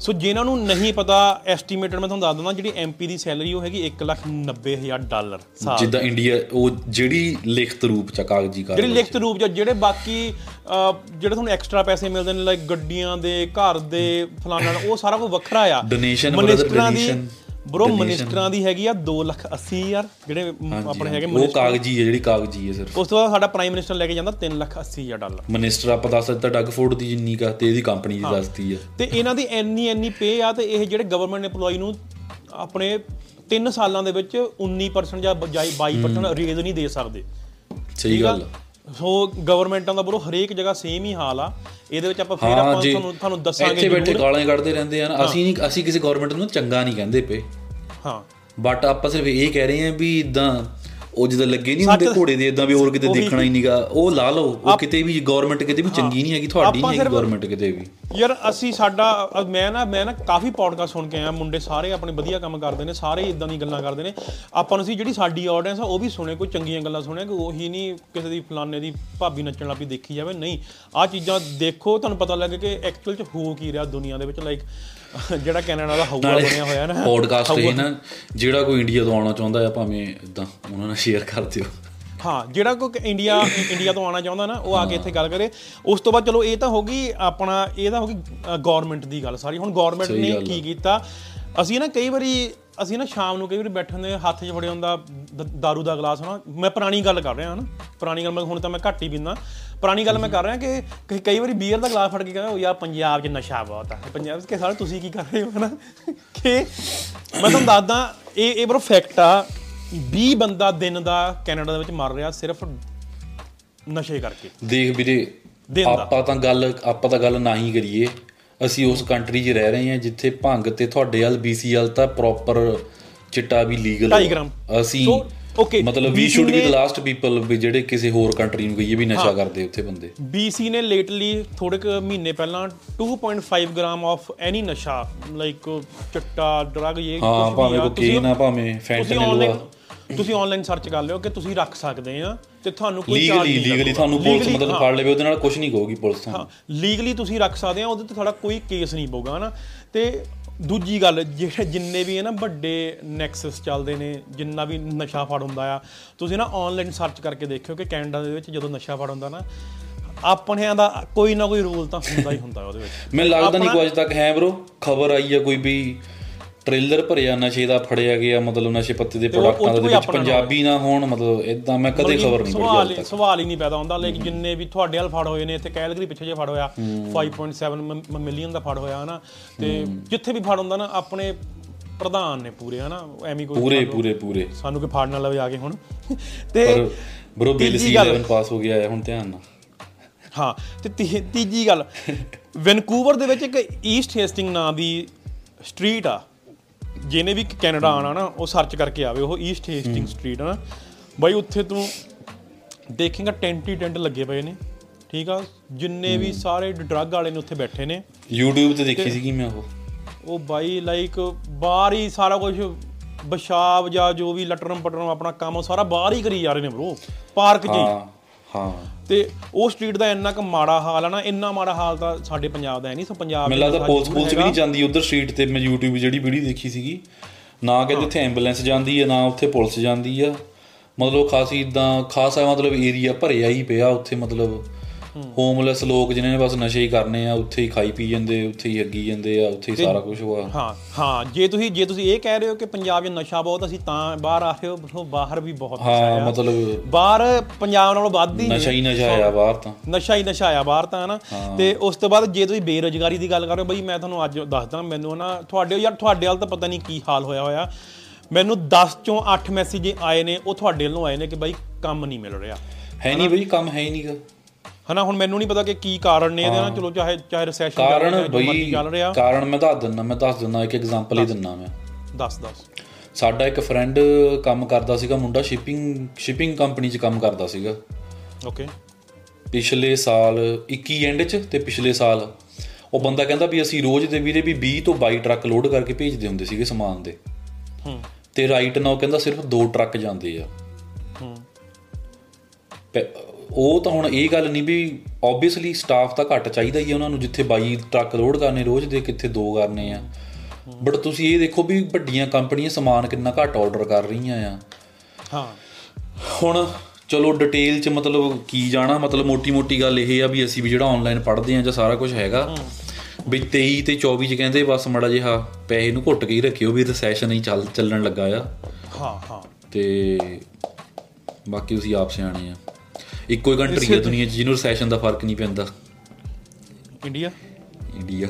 ਸੋ ਜਿਨ੍ਹਾਂ ਨੂੰ ਨਹੀਂ ਪਤਾ ਐਸਟੀਮੇਟਡ ਮੈਂ ਤੁਹਾਨੂੰ ਦੱਸ ਦਿੰਦਾ ਜਿਹੜੀ ਐਮਪੀ ਦੀ ਸੈਲਰੀ ਉਹ ਹੈਗੀ 190000 ਡਾਲਰ ਸਾਲ। ਜਿੱਦਾਂ ਇੰਡੀਆ ਉਹ ਜਿਹੜੀ ਲਿਖਤ ਰੂਪ ਚ ਕਾਗਜ਼ੀ ਕਰ ਜਿਹੜੇ ਲਿਖਤ ਰੂਪ ਚ ਜਿਹੜੇ ਬਾਕੀ ਜਿਹੜੇ ਤੁਹਾਨੂੰ ਐਕਸਟਰਾ ਪੈਸੇ ਮਿਲਦੇ ਨੇ ਲਾਈਕ ਗੱਡੀਆਂ ਦੇ ਘਰ ਦੇ ਫਲਾਣਾ ਉਹ ਸਾਰਾ ਕੁਝ ਵੱਖਰਾ ਆ। Brother, ਮਿਨਿਸਟਰਾਂ ਦੀ ਬ్రో। ਮਿਨਿਸਟਰਾਂ ਦੀ ਹੈਗੀ ਆ 280000 ਜਿਹੜੇ ਆਪਣੇ ਹੈਗੇ ਉਹ ਕਾਗਜ਼ੀ ਹੈ ਜਿਹੜੀ ਕਾਗਜ਼ੀ ਹੈ ਸਿਰਫ। ਉਸ ਤੋਂ ਬਾਅਦ ਸਾਡਾ ਪ੍ਰਾਈਮ ਮਿਨਿਸਟਰ ਲੈ ਕੇ ਜਾਂਦਾ 380000 ਡਾਲਰ। ਮਿਨਿਸਟਰ ਆਪਾਂ ਦੱਸ ਦਿੱਤਾ ਡੱਗ ਫੋਰਡ ਦੀ ਜਿੰਨੀ ਕਾ ਤੇ ਇਹਦੀ ਕੰਪਨੀ ਦੀ ਦੱਸਦੀ ਆ। ਤੇ ਇਹਨਾਂ ਦੀ ਇੰਨੀ ਇੰਨੀ ਪੇ ਆ ਤੇ ਇਹ ਜਿਹੜੇ ਗਵਰਨਮੈਂਟ EMPLOYE ਨੂੰ ਆਪਣੇ 3 ਸਾਲਾਂ ਦੇ ਵਿੱਚ 19% ਜਾਂ ਬਜਾਈ 22% ਰੇਜ਼ ਨਹੀਂ ਦੇ ਸਕਦੇ। ਸਹੀ ਗੱਲ। ਸੋ ਗਵਰਨਮੈਂਟਾਂ ਦਾ ਬਰੋ ਹਰੇਕ ਜਗ੍ਹਾ ਸੇਮ ਹੀ ਹਾਲ ਆ। ਇਹਦੇ ਵਿੱਚ ਆਪਾਂ ਫੇਰ ਹਾਂ ਆਪਾਂ ਤੁਹਾਨੂੰ ਤੁਹਾਨੂੰ ਦੱਸਾਂਗੇ ਇੱਥੇ ਬੈਠੇ। ਗਾਲਾਂ ਹੀ ਕੱਢਦੇ ਰਹਿੰਦੇ ਆ ਅਸੀਂ ਨਹੀਂ ਅਸੀਂ ਕਿਸੇ ਗਵਰਨਮੈਂਟ ਨੂੰ ਚੰਗਾ ਨਹੀਂ ਕਹਿੰਦੇ ਪਏ। ਹਾਂ। ਬਟ ਆਪਾਂ ਸਿਰਫ ਇਹ ਕਹਿ ਰਹੇ ਆ ਵੀ ਇਦਾਂ ਉਹ ਜਦੋਂ ਲੱਗੇ ਨਹੀਂ ਹੁੰਦੇ ਘੋੜੇ ਦੇ ਇਦਾਂ ਵੀ ਹੋਰ ਕਿਤੇ ਦੇਖਣਾ ਹੀ ਨਹੀਂਗਾ ਉਹ ਲਾ ਲਓ ਉਹ ਕਿਤੇ ਵੀ ਗਵਰਨਮੈਂਟ ਕਿਤੇ ਵੀ ਚੰਗੀ ਨਹੀਂ ਹੈਗੀ ਤੁਹਾਡੀ ਨਹੀਂ ਹੈਗੀ ਗਵਰਨਮੈਂਟ ਕਿਤੇ ਵੀ। ਯਾਰ ਅਸੀਂ ਸਾਡਾ ਮੈਂ ਨਾ ਮੈਂ ਨਾ ਕਾਫੀ ਪੋਡਕਾਸਟ ਸੁਣ ਕੇ ਆਇਆ ਮੁੰਡੇ ਸਾਰੇ ਆਪਣੇ ਵਧੀਆ ਕੰਮ ਕਰਦੇ ਨੇ ਸਾਰੇ ਇਦਾਂ ਦੀ ਗੱਲਾਂ ਕਰਦੇ ਨੇ। ਆਪਾਂ ਨੂੰ ਸੀ ਜਿਹੜੀ ਸਾਡੀ ਆਡੀਅנס ਆ ਉਹ ਵੀ ਸੁਣੇ ਕੋਈ ਚੰਗੀਆਂ ਗੱਲਾਂ ਸੁਣੇ ਕਿ ਉਹੀ ਨਹੀਂ ਕਿਸੇ ਦੀ ਫਲਾਣੇ ਦੀ ਭਾਬੀ ਨੱਚਣ ਲੱਪੀ ਦੇਖੀ ਜਾਵੇ। ਨਹੀਂ ਆ ਚੀਜ਼ਾਂ ਦੇਖੋ ਤੁਹਾਨੂੰ ਪਤਾ ਲੱਗੇ ਕਿ ਐਕਚੁਅਲ ਚ ਹੋ ਕੀ ਰਿਹਾ ਦੁਨੀਆ ਦੇ ਵਿੱਚ ਲਾਈਕ ਜਿਹੜਾ ਕੈਨੇਡਾ ਦਾ ਹਊਆ ਬਣਿਆ ਹੋਇਆ ਨਾ। ਪੋਡਕਾਸਟ ਇਹ ਨਾ ਜਿਹੜਾ ਕੋਈ ਇੰਡੀਆ ਤੋਂ ਆਉਣਾ ਚਾਹੁੰਦਾ ਆ ਭਾਵੇਂ ਇਦਾਂ ਉਹਨਾਂ ਨਾਲ ਸ਼ੇਅਰ ਕਰ ਦਿਓ। ਹਾਂ ਜਿਹੜਾ ਕੋਈ ਇੰਡੀਆ ਇੰਡੀਆ ਤੋਂ ਆਉਣਾ ਚਾਹੁੰਦਾ ਨਾ ਉਹ ਆ ਕੇ ਇੱਥੇ ਗੱਲ ਕਰੇ। ਉਸ ਤੋਂ ਬਾਅਦ ਚਲੋ ਇਹ ਤਾਂ ਹੋ ਗਈ ਆਪਣਾ ਇਹ ਤਾਂ ਹੋ ਗਈ ਗਵਰਨਮੈਂਟ ਦੀ ਗੱਲ ਸਾਰੀ। ਹੁਣ ਗਵਰਨਮੈਂਟ ਨੇ ਕੀ ਕੀਤਾ? ਅਸੀਂ ਨਾ ਕਈ ਵਾਰੀ ਅਸੀਂ ਨਾ ਸ਼ਾਮ ਨੂੰ ਕਈ ਵਾਰੀ ਬੈਠਣ ਦੇ ਹੱਥ 'ਚ ਫੜਿਆ ਹੁੰਦਾ ਦਾਰੂ ਦਾ ਗਲਾਸ ਹਨਾ? ਮੈਂ ਪੁਰਾਣੀ ਗੱਲ ਕਰ ਰਿਹਾ ਹਾਂ ਪੁਰਾਣੀ ਗੱਲ ਮੈਂ ਹੁਣ ਤਾਂ ਮੈਂ ਘੱਟ ਹੀ ਪੀਂਦਾ। ਪੁਰਾਣੀ ਗੱਲ ਮੈਂ ਕਰ ਰਿਹਾ ਕਿ ਕਈ- ਕਈ ਵਾਰੀ ਬੀਅਰ ਦਾ ਗਲਾਸ ਫੜ ਕੇ ਕਹਿੰਦਾ ਯਾਰ ਪੰਜਾਬ 'ਚ ਨਸ਼ਾ ਬਹੁਤ ਆ। ਪੰਜਾਬ 'ਚ ਕਿ ਸਾਲੇ ਤੁਸੀਂ ਕੀ ਕਰ ਰਹੇ ਹੋ ਹਨਾ? ਕਿ ਮੈਂ ਤੁਹਾਨੂੰ ਦੱਸਦਾ ਇਹ ਇਹ ਬਰੋ ਫੈਕਟ ਆ। 20 ਬੰਦਾ ਦਿਨ ਦਾ ਕੈਨੇਡਾ ਦੇ ਵਿੱਚ ਮਰ ਰਿਹਾ ਸਿਰਫ ਨਸ਼ੇ ਕਰਕੇ। ਦੇਖ ਵੀਰੇ। ਆਪਾਂ ਤਾਂ ਗੱਲ ਆਪਾਂ ਤਾਂ ਗੱਲ ਨਾ ਹੀ ਕਰੀਏ। ਅਸੀਂ ਉਸ ਕੰਟਰੀ 'ਚ ਰਹਿ ਰਹੇ ਹਾਂ ਜਿੱਥੇ ਭੰਗ ਤੇ ਤੁਹਾਡੇ ਵੱਲ ਵੱਲ ਤਾਂ ਪ੍ਰੋਪਰ ਚਿੱਟਾ ਵੀ ਲੀਗਲ 2.5 ਗ੍ਰਾਮ। ਅਸੀਂ Okay, ਮਤਲਬ we should be the last people ਵੀ ਜਿਹੜੇ ਕਿਸੇ ਹੋਰ ਕੰਟਰੀ ਨੂੰ ਗਈਏ ਵੀ ਨਸ਼ਾ ਕਰਦੇ ਉੱਥੇ ਬੰਦੇ। BC ਨੇ ਲੇਟਲੀ ਥੋੜੇ ਕੁ ਮਹੀਨੇ ਪਹਿਲਾਂ 2.5 ਗ੍ਰਾਮ ਆਫ ਐਨੀ ਨਸ਼ਾ ਲਾਈਕ ਚਿੱਟਾ ਡਰਗ ਇਹ ਹਾਂ ਭਾਵੇਂ ਕੋਕੇਨ ਆ ਭਾਵੇਂ ਫੈਂਟਨਿਲ ਆ ਤੁਸੀਂ ਆਨਲਾਈਨ ਸਰਚ ਕਰ ਲਿਓ ਕਿ ਤੁਸੀਂ ਰੱਖ ਸਕਦੇ ਆ ਤੇ ਤੁਹਾਨੂੰ ਕੋਈ ਲੀਗਲੀ ਨਹੀਂ ਲੀਗਲੀ ਲੱਗੂਗਾ। ਤੁਹਾਨੂੰ ਪੁਲਿਸ ਮਤਲਬ ਹਾਂ। ਫੜ ਲਵੇ ਉਹਦੇ ਨਾਲ ਕੁਝ ਨਹੀਂ ਕਹੂਗੀ ਪੁਲਿਸ ਹਾਂ ਤੁਹਾਨੂੰ ਲੀਗਲੀ ਤੁਸੀਂ ਰੱਖ ਸਕਦੇ ਆ ਉਹਦੇ ਤੇ ਤੁਹਾਡਾ ਕੋਈ ਕੇਸ ਨਹੀਂ ਪਊਗਾ ਹਨਾ? ਤੇ ਦੂਜੀ ਗੱਲ ਜਿਹੜੇ ਜਿੰਨੇ ਵੀ ਹੈ ਨਾ ਵੱਡੇ ਨੈਕਸਸ ਚੱਲਦੇ ਨੇ ਜਿੰਨਾ ਵੀ ਨਸ਼ਾ ਫੜ ਹੁੰਦਾ ਆ ਤੁਸੀਂ ਨਾ ਆਨਲਾਈਨ ਸਰਚ ਕਰਕੇ ਦੇਖਿਓ ਕਿ ਕੈਨੇਡਾ ਦੇ ਵਿੱਚ ਜਦੋਂ ਨਸ਼ਾ ਫੜ ਹੁੰਦਾ ਨਾ ਆਪਣਿਆਂ ਦਾ ਕੋਈ ਨਾ ਕੋਈ ਰੂਲ ਤਾਂ ਹੁੰਦਾ ਹੀ ਹੁੰਦਾ ਉਹਦੇ ਵਿੱਚ। ਮੈਨੂੰ ਲੱਗਦਾ ਨਹੀਂ ਕੋਈ ਅੱਜ ਤੱਕ ਹੈ ਬ్రో ਖਬਰ ਆਈ ਆ ਕੋਈ ਵੀ ਟ੍ਰੇਲਰ ਭਰਿਆ ਨਸ਼ੇ ਦਾ ਫੜਿਆ ਗਿਆ ਮਤਲਬ ਨਸ਼ੇ ਪੱਤੇ ਦੇ ਪ੍ਰੋਡਕਟਾਂ ਦੇ ਵਿੱਚ ਪੰਜਾਬੀ ਨਾ ਹੋਣ ਮਤਲਬ ਇਦਾਂ ਮੈਂ ਕਦੇ ਖਬਰ ਨਹੀਂ ਪੜ੍ਹੀ ਸਵਾਲ ਅੱਜ ਤੱਕ। ਸਵਾਲ ਹੀ ਨਹੀਂ ਪੈਦਾ ਹੁੰਦਾ ਲੇਕਿਨ ਜਿੰਨੇ ਵੀ ਤੁਹਾਡੇ ਵਾਲ ਫੜ ਹੋਏ ਨੇ ਇੱਥੇ ਕੈਲਗਰੀ ਪਿੱਛੇ ਜੇ ਫੜ ਹੋਇਆ 5.7 ਮਿਲੀਅਨ ਦਾ ਫੜ ਹੋਇਆ ਹਨਾ? ਤੇ ਜਿੱਥੇ ਵੀ ਫੜ ਹੁੰਦਾ ਨਾ ਆਪਣੇ ਪ੍ਰਧਾਨ ਨੇ ਪੂਰੇ ਹਨਾ? ਐਵੇਂ ਕੋਈ ਪੂਰੇ ਪੂਰੇ ਪੂਰੇ। ਸਾਨੂੰ ਕੋਈ ਫੜ ਨਾ ਲਵੇ ਆ ਕੇ ਹੁਣ। ਤੇ ਬ్రో ਬਿਲ ਸੀ ਗੱਲ- 11 ਪਾਸ ਹੋ ਗਿਆ ਹੈ ਹੁਣ ਧਿਆਨ ਨਾਲ। ਹਾਂ ਤੇ ਤੀ- ਤੀਜੀ ਗੱਲ ਵੈਨਕੂਵਰ ਦੇ ਵਿੱਚ ਇੱਕ ਈਸਟ ਹੇਸਟਿੰਗ ਨਾਂ ਦੀ ਸਟਰੀਟ ਆ। ਜਿਹਨੇ ਵੀ ਕੈਨੇਡਾ ਆਣਾ ਨਾ ਉਹ ਸਰਚ ਕਰਕੇ ਆਵੇ ਉਹ ਈਸਟ ਹੇਸਟਿੰਗ ਸਟਰੀਟ ਨਾ ਬਾਈ ਉੱਥੇ ਤੂੰ ਦੇਖੇਗਾ ਟੈਂਟ ਟੈਂਟ ਲੱਗੇ ਪਏ ਨੇ ਠੀਕ ਆ? ਜਿੰਨੇ ਵੀ ਸਾਰੇ ਡਰੱਗ ਵਾਲੇ ਨੇ ਉੱਥੇ ਬੈਠੇ ਨੇ। YouTube ਤੇ ਦੇਖੀ ਸੀਗੀ ਮੈਂ ਉਹ। ਉਹ ਬਾਈ ਲਾਈਕ ਬਾਹਰ ਹੀ ਸਾਰਾ ਕੁਝ ਬਿਸ਼ਾਬ ਜਾਂ ਜੋ ਵੀ ਲਟਰਮ ਪਟਰਮ ਆਪਣਾ ਕੰਮ ਸਾਰਾ ਬਾਹਰ ਹੀ ਕਰੀ ਜਾ ਰਹੇ ਨੇ ਬ్రో ਪਾਰਕ 'ਚ ਹੀ। ਤੇ ਉਹ ਸਟਰੀਟ ਦਾ ਇੰਨਾ ਕੁ ਮਾੜਾ ਹਾਲ ਹੈ ਨਾ ਇੰਨਾ ਮਾੜਾ ਹਾਲ ਤਾਂ ਸਾਡੇ ਪੰਜਾਬ ਦਾ ਹੈ ਨਹੀਂ ਸੋ ਪੰਜਾਬ ਮੈਨੂੰ ਲੱਗਦਾ ਪੁਲਿਸ ਪੁਲਿਸ ਵੀ ਨਹੀਂ ਜਾਂਦੀ ਉਧਰ ਸਟਰੀਟ ਤੇ ਮੈਂ YouTube ਜਿਹੜੀ ਵੀਡੀਓ ਦੇਖੀ ਸੀਗੀ ਨਾ ਕਹਿੰਦੇ ਉੱਥੇ ਐਂਬੂਲੈਂਸ ਜਾਂਦੀ ਹੈ ਨਾ ਉੱਥੇ ਪੁਲਿਸ ਜਾਂਦੀ ਆ। ਮਤਲਬ ਖਾਸੀ ਇਦਾਂ ਖਾਸਾ ਮਤਲਬ ਏਰੀਆ ਭਰਿਆ ਹੀ ਪਿਆ ਉੱਥੇ ਮਤਲਬ ਹੋਮਲੈਸ ਲੋਕ ਜਿਨ੍ਹਾਂ ਨੇ ਬਸ ਨਸ਼ੇ ਹੀ ਕਰਨੇ ਆ ਉੱਥੇ ਹੀ ਖਾਈ ਪੀ ਜਾਂਦੇ ਉੱਥੇ ਹੀ ਅੱਗੀ ਜਾਂਦੇ ਆ ਉੱਥੇ ਹੀ ਸਾਰਾ ਕੁਝ ਹੋਆ ਹਾਂ ਹਾਂ ਜੇ ਤੁਸੀਂ ਜੇ ਤੁਸੀਂ ਇਹ ਕਹਿ ਰਹੇ ਹੋ ਕਿ ਪੰਜਾਬ 'ਚ ਨਸ਼ਾ ਬਹੁਤ ਅਸੀਂ ਤਾਂ ਬਾਹਰ ਆ ਰਹੇ ਹੋ ਬਾਹਰ ਵੀ ਬਹੁਤ ਨਸ਼ਾ ਹਾਂ ਆ। ਮਤਲਬ ਬਾਹਰ ਪੰਜਾਬ ਨਾਲੋਂ ਵੱਧ ਹੀ। ਨਸ਼ਾ ਹੀ ਨਸ਼ਾ ਆ ਬਾਹਰ ਤਾਂ। ਨਸ਼ਾ ਹੀ ਨਸ਼ਾ ਆ ਬਾਹਰ ਤਾਂ ਹਨਾ? ਤੇ ਉਸ ਤੋਂ ਬਾਅਦ ਜੇ ਤੁਸੀਂ ਬੇਰੋਜ਼ਗਾਰੀ ਦੀ ਗੱਲ ਕਰ ਰਹੇ ਹੋ ਬਈ ਮੈਂ ਤੁਹਾਨੂੰ ਅੱਜ ਦੱਸਦਾ ਮੈਨੂੰ ਨਾ ਤੁਹਾਡੇ ਯਾਰ ਤੁਹਾਡੇ ਵੱਲ ਤਾਂ ਪਤਾ ਨਹੀਂ ਕੀ ਹਾਲ ਹੋਇਆ ਹੋਇਆ। ਮੈਨੂੰ 10 ਚੋਂ 8 ਮੈਸੇਜ ਆਏ ਨੇ ਉਹ ਤੁਹਾਡੇ ਵੱਲੋਂ ਆਏ ਨੇ ਕਿ ਬਾਈ ਕੰਮ ਨਹੀਂ ਮਿਲ ਰਿਹਾ। ਹੈ ਨਹੀਂ ਬਈ ਕੰਮ ਹੈ ਹੀ ਨਹੀਂਗਾ ਹਨਾ ਹੁਣ ਮੈਨੂੰ ਨਹੀਂ ਪਤਾ ਕਿ ਕੀ ਕਾਰਨ ਨੇ ਇਹਦੇ ਨਾਲ ਚਲੋ ਚਾਹੇ ਚਾਹੇ ਰੈਸੈਸ਼ਨ ਕਾਰਨ ਬਈ ਕਾਰਨ ਮੈਂ ਦੱਸ ਦਿੰਦਾ ਮੈਂ ਦੱਸ ਦਿੰਦਾ ਇੱਕ ਐਗਜ਼ਾਮਪਲ ਹੀ ਦਿੰਦਾ ਮੈਂ। ਦੱਸ ਦੱਸ। ਸਾਡਾ ਇੱਕ ਫਰੈਂਡ ਕੰਮ ਕਰਦਾ ਸੀਗਾ ਮੁੰਡਾ ਸ਼ਿਪਿੰਗ ਸ਼ਿਪਿੰਗ ਕੰਪਨੀ 'ਚ ਕੰਮ ਕਰਦਾ ਸੀਗਾ। ਓਕੇ ਪਿਛਲੇ ਸਾਲ 21 ਐਂਡ 'ਚ ਤੇ ਪਿਛਲੇ ਸਾਲ ਉਹ ਬੰਦਾ ਕਹਿੰਦਾ ਵੀ ਅਸੀਂ ਰੋਜ਼ ਦੇ ਵੀਰੇ ਵੀ 20 ਤੋਂ 22 ਟਰੱਕ ਲੋਡ ਕਰਕੇ ਭੇਜਦੇ ਹੁੰਦੇ ਸੀਗੇ ਸਮਾਨ ਦੇ। ਹੂੰ। ਤੇ ਰਾਈਟ ਨਾਓ ਕਹਿੰਦਾ ਸਿਰਫ ਦੋ ਟਰੱਕ ਜਾਂਦੇ ਆ। ਹੂੰ। ਉਹ ਤਾਂ ਹੁਣ ਇਹ ਗੱਲ ਨਹੀਂ ਵੀ ਆਬਵੀਅਸਲੀ ਸਟਾਫ ਤਾਂ ਘੱਟ ਚਾਹੀਦਾ ਹੀ ਆ ਉਹਨਾਂ ਨੂੰ ਜਿੱਥੇ 22 ਟਰੱਕ ਲੋਡ ਕਰਨੇ ਰੋਜ਼ ਦੇ ਕਿੱਥੇ ਦੋ ਕਰਨੇ ਆ। ਬਟ ਤੁਸੀਂ ਇਹ ਦੇਖੋ ਵੀ ਵੱਡੀਆਂ ਕੰਪਨੀਆਂ ਸਮਾਨ ਕਿੰਨਾ ਘੱਟ ਆਰਡਰ ਕਰ ਰਹੀਆਂ ਆ। ਹਾਂ। ਹੁਣ ਚਲੋ ਡਿਟੇਲ ਚ ਮਤਲਬ ਕੀ ਜਾਣਾ ਮਤਲਬ ਮੋਟੀ-ਮੋਟੀ ਗੱਲ ਇਹ ਆ ਵੀ ਅਸੀਂ ਵੀ ਜਿਹੜਾ ਆਨਲਾਈਨ ਪੜ੍ਹਦੇ ਆ ਜਾਂ ਸਾਰਾ ਕੁਝ ਹੈਗਾ। ਵੀ 23 ਤੇ 24 ਚ ਕਹਿੰਦੇ ਬਸ ਮੜਾ ਜਿਹਾ ਪੈਸੇ ਨੂੰ ਘੁੱਟ ਕੇ ਹੀ ਰੱਖਿਓ ਵੀ ਰੈਸੈਸ਼ਨ ਹੀ ਚੱਲ ਚੱਲਣ ਲੱਗਾ ਆ। ਹਾਂ ਹਾਂ। ਤੇ ਬਾਕੀ ਤੁਸੀਂ ਆਪ ਸਿਆਣੇ ਆ। ਇੱਕੋ ਹੀ ਕੰਟਰੀ ਆ ਦੁਨੀਆ 'ਚ ਜਿਹਨੂੰ ਰੈਸੈਸ਼ਨ ਦਾ ਫ਼ਰਕ ਨਹੀਂ ਪੈਂਦਾ। ਇੰਡੀਆ ਇੰਡੀਆ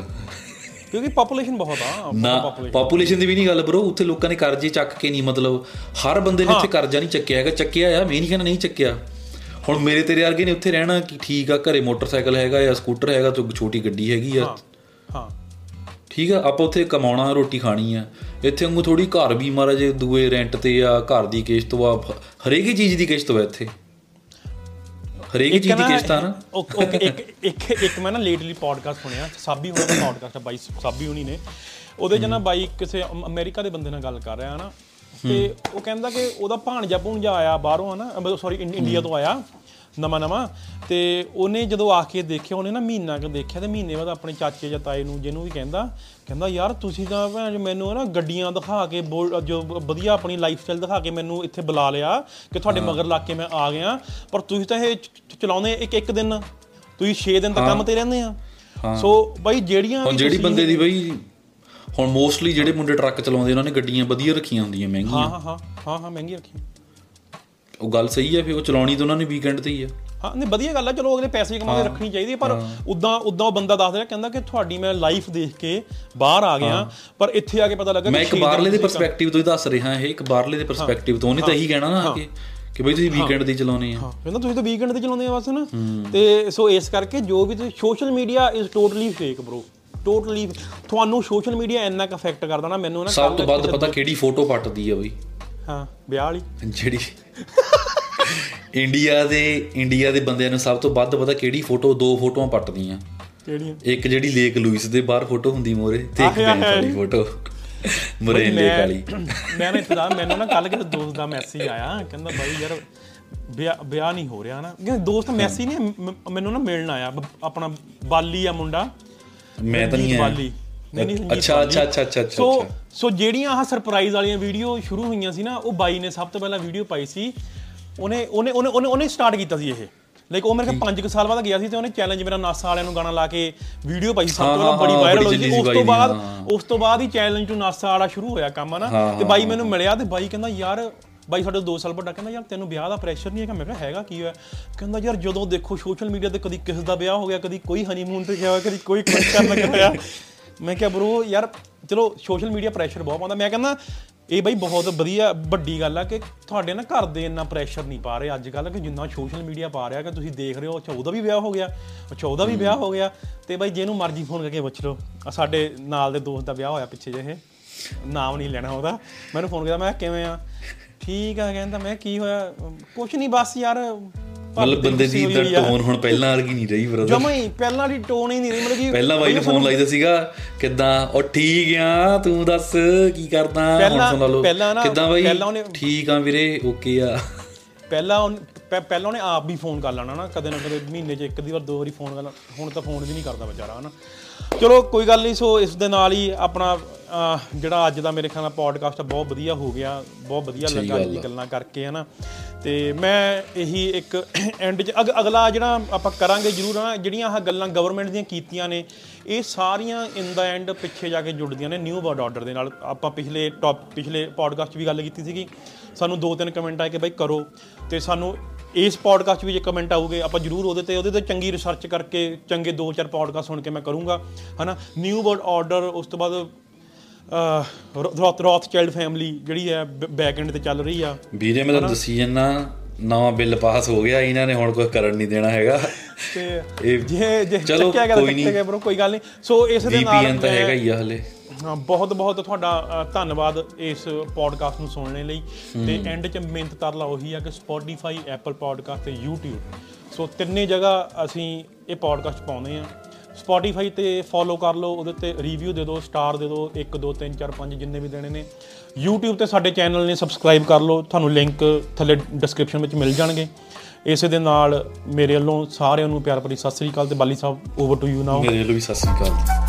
ਕਿਉਂਕਿ ਪੋਪੂਲੇਸ਼ਨ ਬਹੁਤ ਆ ਨਾ। ਪੋਪੂਲੇਸ਼ਨ ਦੀ ਵੀ ਨਹੀਂ ਗੱਲ ਬਰੋ ਉੱਥੇ ਲੋਕਾਂ ਨੇ ਕਰਜ਼ੇ ਚੱਕ ਕੇ ਨਹੀਂ ਮਤਲਬ ਹਰ ਬੰਦੇ ਨੇ ਉੱਥੇ ਕਰਜ਼ਾ ਨਹੀਂ ਚੱਕਿਆ ਹੈਗਾ ਚੱਕਿਆ ਆ ਮੈਂ ਨਹੀਂ ਕਹਿੰਦਾ ਨਹੀਂ ਚੱਕਿਆ। ਹੁਣ ਮੇਰੇ ਤੇਰੇ ਵਰਗੇ ਨੇ ਉੱਥੇ ਰਹਿਣਾ ਕਿ ਠੀਕ ਆ ਘਰੇ ਮੋਟਰਸਾਈਕਲ ਹੈਗਾ ਜਾਂ ਸਕੂਟਰ ਹੈਗਾ ਤੇ ਛੋਟੀ ਗੱਡੀ ਹੈਗੀ ਆ। ਹਾਂ ਠੀਕ ਆ ਆਪਾਂ ਉੱਥੇ ਕਮਾਉਣਾ ਰੋਟੀ ਖਾਣੀ ਆ। ਇੱਥੇ ਵਾਂਗੂ ਥੋੜੀ ਘਰ ਵੀ ਮਾਰਾ ਜੇ ਦੂਏ ਰੈਂਟ ਤੇ ਆ ਘਰ ਦੀ ਕਿਸ਼ਤ ਵਾ ਹਰੇਕ ਹੀ ਚੀਜ਼ ਦੀ ਕਿਸ਼ਤ ਵਾ ਇੱਥੇ। ਹਰੇਕ ਚੀਜ਼ ਦੀ ਕਿਸ਼ਤ ਆ ਨਾ। ਇੱਕ ਇੱਕ ਇੱਕ ਮੈਂ ਨਾ ਲੇਟਲੀ ਪੋਡਕਾਸਟ ਸੁਣਿਆ ਸਾਬੀ ਹੋਣਾ ਦਾ ਪੋਡਕਾਸਟ ਆ ਬਾਈ ਸਾਬੀ ਹੋਣੀ ਨੇ। ਉਹਦੇ ਚ ਨਾ ਬਾਈ ਕਿਸੇ ਅਮ- ਅਮਰੀਕਾ ਦੇ ਬੰਦੇ ਨਾਲ ਗੱਲ ਕਰ ਰਿਹਾ ਹਨਾ ਤੇ ਉਹ ਕਹਿੰਦਾ ਕਿ ਉਹਦਾ ਭਾਣਜਾ ਭੂਣਜਾ ਆਇਆ ਬਾਹਰੋਂ ਹਨਾ ਸੌਰੀ ਇੰਡੀਆ ਤੋਂ ਆਇਆ। ਨਵਾਂ ਨਵਾਂ। ਤੇ ਉਹਨੇ ਜਦੋਂ ਆ ਕੇ ਦੇਖਿਆ ਉਹਨੇ ਨਾ ਮਹੀਨਾ ਕੁ ਦੇਖਿਆ ਤੇ ਮਹੀਨੇ ਬਾਅਦ ਆਪਣੇ ਚਾਚੇ ਜਾਂ ਤਾਏ ਨੂੰ ਜਿਹਨੂੰ ਵੀ ਕਹਿੰਦਾ ਕਹਿੰਦਾ ਯਾਰ ਤੁਸੀਂ ਤਾਂ ਭੈਣ ਮੈਨੂੰ ਨਾ ਗੱਡੀਆਂ ਦਿਖਾ ਕੇ ਜੋ ਵਧੀਆ ਆਪਣੀ ਲਾਈਫ ਸਟਾਈਲ ਦਿਖਾ ਕੇ ਮੈਨੂੰ ਇੱਥੇ ਬੁਲਾ ਲਿਆ ਕਿ ਤੁਹਾਡੇ ਮਗਰ ਲੱਗ ਕੇ ਮੈਂ ਆ ਗਿਆ। ਪਰ ਤੁਸੀਂ ਤਾਂ ਇਹ ਚਲਾਉਂਦੇ ਇੱਕ ਇੱਕ ਦਿਨ। ਤੁਸੀਂ 6 ਦਿਨ ਤਾਂ ਕੰਮ ਤੇ ਰਹਿੰਦੇ ਆ। ਸੋ ਬਾਈ ਜਿਹੜੀਆਂ ਹੁਣ ਵੀ ਜਿਹੜੀ ਬੰਦੇ ਦੀ ਬਈ ਹੁਣ ਮੋਸਟਲੀ ਜਿਹੜੇ ਮੁੰਡੇ ਟਰੱਕ ਚਲਾਉਂਦੇ ਉਹਨਾਂ ਨੇ ਗੱਡੀਆਂ ਵਧੀਆ ਰੱਖੀਆਂ ਹੁੰਦੀਆਂ ਮਹਿੰਗੀਆਂ। ਹਾਂ ਹਾਂ ਹਾਂ ਹਾਂ ਹਾਂ ਮਹਿੰਗੀ ਰੱਖੀ ਉਹ ਗੱਲ ਸਹੀ ਹੈ ਫਿਰ ਉਹ ਚਲਾਉਣੀ ਤਾਂ ਉਹਨਾਂ ਨੇ ਵੀਕਐਂਡ ਤੇ ਹੀ ਆ। ਹਾਂ ਨਹੀਂ ਵਧੀਆ ਗੱਲ ਆ ਚਲੋ ਅਗਲੇ ਪੈਸੇ ਕਮਾ ਕੇ ਰੱਖਣੀ ਚਾਹੀਦੀ ਹੈ ਪਰ ਉਦਾਂ ਉਦਾਂ ਉਹ ਬੰਦਾ ਦੱਸ ਰਿਹਾ ਕਹਿੰਦਾ ਕਿ ਤੁਹਾਡੀ ਮੈਂ ਲਾਈਫ ਦੇਖ ਕੇ ਬਾਹਰ ਆ ਗਿਆ ਪਰ ਇੱਥੇ ਆ ਕੇ ਪਤਾ ਲੱਗਾ ਮੈਂ ਇੱਕ ਬਾਹਰਲੇ ਦੇ ਪਰਸਪੈਕਟਿਵ ਤੋਂ ਹੀ ਦੱਸ ਰਿਹਾ ਇਹ ਇੱਕ ਬਾਹਰਲੇ ਦੇ ਪਰਸਪੈਕਟਿਵ ਤੋਂ ਉਹਨੇ ਤਾਂ ਇਹੀ ਕਹਿਣਾ ਨਾ ਕੇ ਕਿ ਬਈ ਤੁਸੀਂ ਵੀਕਐਂਡ ਤੇ ਹੀ ਚਲਾਉਣੇ ਆ। ਹਾਂ। ਕਹਿੰਦਾ ਤੁਸੀਂ ਤਾਂ ਵੀਕਐਂਡ ਤੇ ਚਲਾਉਂਦੇ ਆ ਬਸ ਨਾ ਤੇ ਸੋ ਇਸ ਕਰਕੇ ਜੋ ਵੀ ਤੁਸੀਂ social media is totally fake bro totally ਤੁਹਾਨੂੰ ਸੋਸ਼ਲ ਮੀਡੀਆ ਇੰਨਾ ਕੁ ਅਫੈਕਟ ਕਰਦਾ ਨਾ ਮੈਨੂੰ ਨਾ ਸਭ ਤੋਂ ਵੱਧ ਪਤਾ ਕਿਹੜੀ ਫੋਟੋ ਪੱਟਦੀ ਆ ਬਈ। ਹਾਂ ਵਿਆਹ ਵਾਲੀ। ਜਿਹੜੀ ਇੰਡੀਆ ਦੇ ਇੰਡੀਆ ਦੇ ਬੰਦਿਆਂ ਨੂੰ ਸਭ ਤੋਂ ਵੱਧ ਪਤਾ ਕਿਹੜੀ ਫੋਟੋ ਦੋ ਫੋਟੋਆਂ ਪੱਟਦੀਆਂ। ਕਿਹੜੀਆਂ? ਇੱਕ ਜਿਹੜੀ ਲੇਕ ਲੂਇਸ ਦੇ ਬਾਹਰ ਫੋਟੋ ਹੁੰਦੀ ਮੋਰੇ ਤੇ ਇੱਕ। ਬੈਂਕ ਵਾਲੀ ਫੋਟੋ। ਮਰੇ ਲੇਕ ਵਾਲੀ। ਮੈਂ ਨਾ ਇਤਦਾ ਮੈਨੂੰ ਨਾ ਕੱਲ ਕਿਸੇ ਦੋਸਤ ਦਾ ਮੈਸੇਜ ਆਇਆ ਕਹਿੰਦਾ ਬਾਈ ਯਾਰ ਵਿਆਹ ਨਹੀਂ ਹੋ ਰਿਹਾ ਨਾ। ਕਿ ਦੋਸਤ ਮੈਸੇਜ ਨਹੀਂ ਮ- ਮੈਨੂੰ ਨਾ ਮਿਲਣ ਆਇਆ ਆਪਣਾ ਬਾਲੀ ਆ ਮੁੰਡਾ। ਮੈਂ ਤਾਂ ਨਹੀਂ ਆਇਆ। ਬਾਲੀ। ਨਹੀਂ ਨਹੀਂ ਰਣਜੀਤ ਅੱਛਾ। ਅੱਛਾ ਅੱਛਾ ਅੱਛਾ ਸੋ। ਸੋ ਜਿਹੜੀਆਂ ਆਹ ਸਰਪ੍ਰਾਈਜ਼ ਵਾਲੀਆਂ ਵੀਡੀਓ ਸ਼ੁਰੂ ਹੋਈਆਂ ਸੀ ਨਾ ਉਹ ਬਾਈ ਨੇ ਸਭ ਤੋਂ ਪਹਿਲਾਂ ਵੀਡੀਓ ਪਾਈ ਸੀ। ਉਹਨੇ ਉਹਨੇ ਉਹਨੇ ਉਹਨੇ ਉਹਨੇ ਸਟਾਰਟ ਕੀਤਾ ਸੀ ਇਹ। ਲਾਈਕ ਉਹ ਮੇਰੇ ਕੋਲ 5 ਸਾਲ ਬਾਅਦ ਗਿਆ ਸੀ ਤੇ ਉਹਨੇ ਚੈਲੰਜ ਮੇਰਾ ਨਾਸਾ ਵਾਲਿਆਂ ਨੂੰ ਗਾਣਾ ਲਾ ਕੇ ਵੀਡੀਓ ਪਾਈ ਸਭ ਤੋਂ ਪਹਿਲਾਂ ਬੜੀ ਵਾਇਰਲ ਹੋਈ ਸੀ। ਉਸ ਤੋਂ ਬਾਅਦ। ਉਸ ਤੋਂ ਬਾਅਦ ਹੀ ਚੈਲੰਜ ਟੂ ਨਾਸਾ ਵਾਲਾ ਸ਼ੁਰੂ ਹੋਇਆ ਕੰਮ ਹਨਾ? ਹਾਂ, ਤੇ ਬਾਈ ਮੈਨੂੰ ਮਿਲਿਆ ਤੇ ਬਾਈ ਕਹਿੰਦਾ ਯਾਰ ਬਾਈ ਸਾਡੇ 2 ਸਾਲ ਵੱਡਾ ਕਹਿੰਦਾ ਯਾਰ ਤੈਨੂੰ ਵਿਆਹ ਦਾ ਪ੍ਰੈਸ਼ਰ ਨਹੀਂ ਹੈਗਾ? ਮੈਂ ਕਿਹਾ ਹੈਗਾ ਕੀ ਹੋਇਆ? ਕਹਿੰਦਾ ਯਾਰ ਜਦੋਂ ਦੇਖੋ ਸੋਸ਼ਲ ਮੀਡੀਆ ਤੇ ਕਦੀ ਕਿਸੇ ਦਾ ਵਿਆਹ ਹੋ ਗਿਆ ਕਦੀ ਕੋਈ ਹਨੀਮੂਨ ਤੇ ਗਿਆ ਕਦੀ ਕੋਈ ਕਲਿੱਕ ਕਰਨ ਲੱਗ ਪਿਆ ਮੈਂ ਕਿਹਾ ਬ్రో ਯਾਰ ਚਲੋ ਸੋਸ਼ਲ ਮੀਡੀਆ ਪ੍ਰੈਸ਼ਰ ਬਹੁਤ ਪਾਉਂਦਾ। ਮੈਂ ਕਹਿੰਦਾ ਇਹ ਬਈ ਬਹੁਤ ਵਧੀਆ ਵੱਡੀ ਗੱਲ ਆ ਕਿ ਤੁਹਾਡੇ ਨਾ ਘਰ ਦੇ ਇੰਨਾ ਪ੍ਰੈਸ਼ਰ ਨਹੀਂ ਪਾ ਰਹੇ ਅੱਜ ਕੱਲ ਕਿ ਜਿੰਨਾ ਸੋਸ਼ਲ ਮੀਡੀਆ ਪਾ ਰਿਹਾ ਕਿ ਤੁਸੀਂ ਦੇਖ ਰਹੇ ਹੋ ਅੱਛਾ ਉਹਦਾ ਵੀ ਵਿਆਹ ਹੋ ਗਿਆ। ਅੱਛਾ ਉਹਦਾ ਵੀ ਵਿਆਹ ਹੋ ਗਿਆ ਤੇ ਬਈ ਜਿਹਨੂੰ ਮਰਜ਼ੀ ਫੋਨ ਕਰਕੇ ਪੁੱਛ ਲਓ। ਸਾਡੇ ਨਾਲ ਦੇ ਦੋਸਤ ਦਾ ਵਿਆਹ ਹੋਇਆ ਪਿੱਛੇ ਜਿਹੇ। ਨਾਮ ਨਹੀਂ ਲੈਣਾ ਉਹਦਾ। ਮੈਨੂੰ ਫੋਨ ਕੀਤਾ ਮੈਂ ਕਿਵੇਂ ਆ? ਠੀਕ ਆ ਕਹਿੰਦਾ ਮੈਂ ਕੀ ਹੋਇਆ? ਕੁਛ ਨਹੀਂ ਬਸ ਯਾਰ ਮਤਲਬ ਬੰਦੇ ਦੀ ਤਾਂ ਟੋਨ ਹੁਣ ਪਹਿਲਾਂ ਵਰਗੀ ਨਹੀਂ ਰਹੀ ਬ੍ਰਦਰ ਜਮਾ ਹੀ ਪਹਿਲਾਂ ਵਾਲੀ ਟੋਨ ਹੀ ਨਹੀਂ ਰਹੀ ਮਤਲਬ ਕਿ ਪਹਿਲਾਂ ਬਾਈ ਨੂੰ ਫੋਨ ਲਾਈਦਾ ਸੀਗਾ ਕਿੱਦਾਂ ਉਹ ਠੀਕ ਆ ਤੂੰ ਦੱਸ ਕੀ ਕਰਦਾ? ਹੁਣ ਸੁਣ ਲਓ। ਕਿੱਦਾਂ ਬਾਈ? ਪਹਿਲਾਂ ਉਹਨੇ- ਠੀਕ ਆ ਵੀਰੇ ਓਕੇ ਆ। ਪਹਿਲਾਂ ਪਹਿਲਾਂ ਉਹਨੇ ਆਪ ਵੀ ਫੋਨ ਕਰ ਲੈਣਾ ਨਾ ਕਦੇ ਨਾ ਕਦੇ ਮਹੀਨੇ 'ਚ ਇੱਕ ਦੀ ਵਾਰ ਦੋ ਵਾਰੀ ਫੋਨ ਕਰ ਹੁਣ ਤਾਂ ਫੋਨ ਵੀ ਨਹੀਂ ਕਰਦਾ ਵਿਚਾਰਾ ਹਨਾ? ਚਲੋ ਕੋਈ ਗੱਲ ਨਹੀਂ ਸੋ ਇਸ ਦੇ ਨਾਲ ਹੀ ਆਪਣਾ ਜਿਹੜਾ ਅੱਜ ਦਾ ਮੇਰੇ ਖਿਆਲ ਨਾਲ ਪੋਡਕਾਸਟ ਬਹੁਤ ਵਧੀਆ ਹੋ ਗਿਆ ਬਹੁਤ ਵਧੀਆ ਲੱਗਾ ਜੀ। ਗੱਲਾਂ ਕਰਕੇ ਹਨਾ। ਤੇ ਮੈਂ ਇਹੀ ਇੱਕ ਐਂਡ 'ਚ ਅਗ- ਅਗਲਾ ਜਿਹੜਾ ਆਪਾਂ ਕਰਾਂਗੇ ਜ਼ਰੂਰ ਨਾ ਜਿਹੜੀਆਂ ਆਹ ਗੱਲਾਂ ਗਵਰਨਮੈਂਟ ਦੀਆਂ ਕੀਤੀਆਂ ਨੇ ਇਹ ਸਾਰੀਆਂ ਇਨ ਦਾ ਐਂਡ ਪਿੱਛੇ ਜਾ ਕੇ ਜੁੜਦੀਆਂ ਨੇ ਨਿਊ ਵਰਡ ਆਰਡਰ ਦੇ ਨਾਲ। ਆਪਾਂ ਪਿਛਲੇ ਟੌਪ ਪਿਛਲੇ ਪੋਡਕਾਸਟ ਵੀ ਗੱਲ ਕੀਤੀ ਸੀਗੀ। ਸਾਨੂੰ ਦੋ ਤਿੰਨ ਕਮੈਂਟ ਆਏ ਕਿ ਬਾਈ ਕਰੋ ਤੇ ਸਾਨੂੰ ਇਸ ਪੋਡਕਾਸਟ ਵਿੱਚ ਕਮੈਂਟ ਆਉਗੇ ਆਪਾਂ ਜਰੂਰ ਉਹਦੇ ਤੇ ਉਹਦੇ ਤੇ ਚੰਗੀ ਰਿਸਰਚ ਕਰਕੇ ਚੰਗੇ ਦੋ ਚਾਰ ਪੋਡਕਾਸਟ ਸੁਣ ਕੇ ਮੈਂ ਕਰੂੰਗਾ ਹਨਾ? ਨਿਊ ਵਰਡ ਆਰਡਰ ਉਸ ਤੋਂ ਬਾਅਦ ਰੌਥ ਰੌਥ ਚਾਈਲਡ ਫੈਮਿਲੀ ਜਿਹੜੀ ਹੈ ਬੈਕ ਐਂਡ ਤੇ ਚੱਲ ਰਹੀ ਆ। ਵੀਰੇ ਮੈਂ ਤਾਂ ਦੱਸੀ ਜੰਨਾ ਨਵਾਂ ਬਿੱਲ ਪਾਸ ਹੋ ਗਿਆ ਇਹਨਾਂ ਨੇ ਹੁਣ ਕੁਝ ਕਰਨ ਨਹੀਂ ਦੇਣਾ ਹੈਗਾ। ਤੇ ਇਹ ਜੇ ਜੇ ਚਲੋ, ਕੋਈ ਨਹੀਂ। ਬਰੋ ਕੋਈ ਗੱਲ ਨਹੀਂ। ਸੋ ਇਸ ਦੇ ਨਾਲ VPN ਤਾਂ ਹੈਗਾ ਹੀ ਆ ਹਲੇ। ਬਹੁਤ ਬਹੁਤ ਤੁਹਾਡਾ ਧੰਨਵਾਦ ਇਸ ਪੋਡਕਾਸਟ ਨੂੰ ਸੁਣਨ ਲਈ। ਤੇ ਐਂਡ 'ਚ ਮਿਹਨਤ ਤਰਲਾ ਉਹੀ ਆ ਕਿ Spotify Apple Podcast ਤੇ YouTube ਸੋ ਤਿੰਨੇ ਜਗ੍ਹਾ ਅਸੀਂ ਇਹ ਪੋਡਕਾਸਟ ਪਾਉਂਦੇ ਆ Spotify ਤੇ ਫੋਲੋ ਕਰ ਲਓ ਉਹਦੇ ਤੇ ਰਿਵਿਊ ਦੇ ਦਿਓ ਸਟਾਰ ਦੇ ਦਿਓ 1 2 3 4 5 ਜਿੰਨੇ ਵੀ ਦੇਣੇ ਨੇ। YouTube ਤੇ ਸਾਡੇ ਚੈਨਲ ਨੇ ਸਬਸਕ੍ਰਾਈਬ ਕਰ ਲਓ, ਤੁਹਾਨੂੰ ਲਿੰਕ ਥੱਲੇ ਡਿਸਕ੍ਰਿਪਸ਼ਨ ਵਿੱਚ ਮਿਲ ਜਾਣਗੇ। ਇਸੇ ਦੇ ਨਾਲ ਮੇਰੇ ਵੱਲੋਂ ਸਾਰਿਆਂ ਨੂੰ ਪਿਆਰ ਭਰੀ ਸਤਿ ਸ੍ਰੀ ਅਕਾਲ ਤੇ Bali Sahib over to you now ਮੇਰੇ ਲਈ ਵੀ ਸਤਿ ਸ੍ਰੀ ਅਕਾਲ।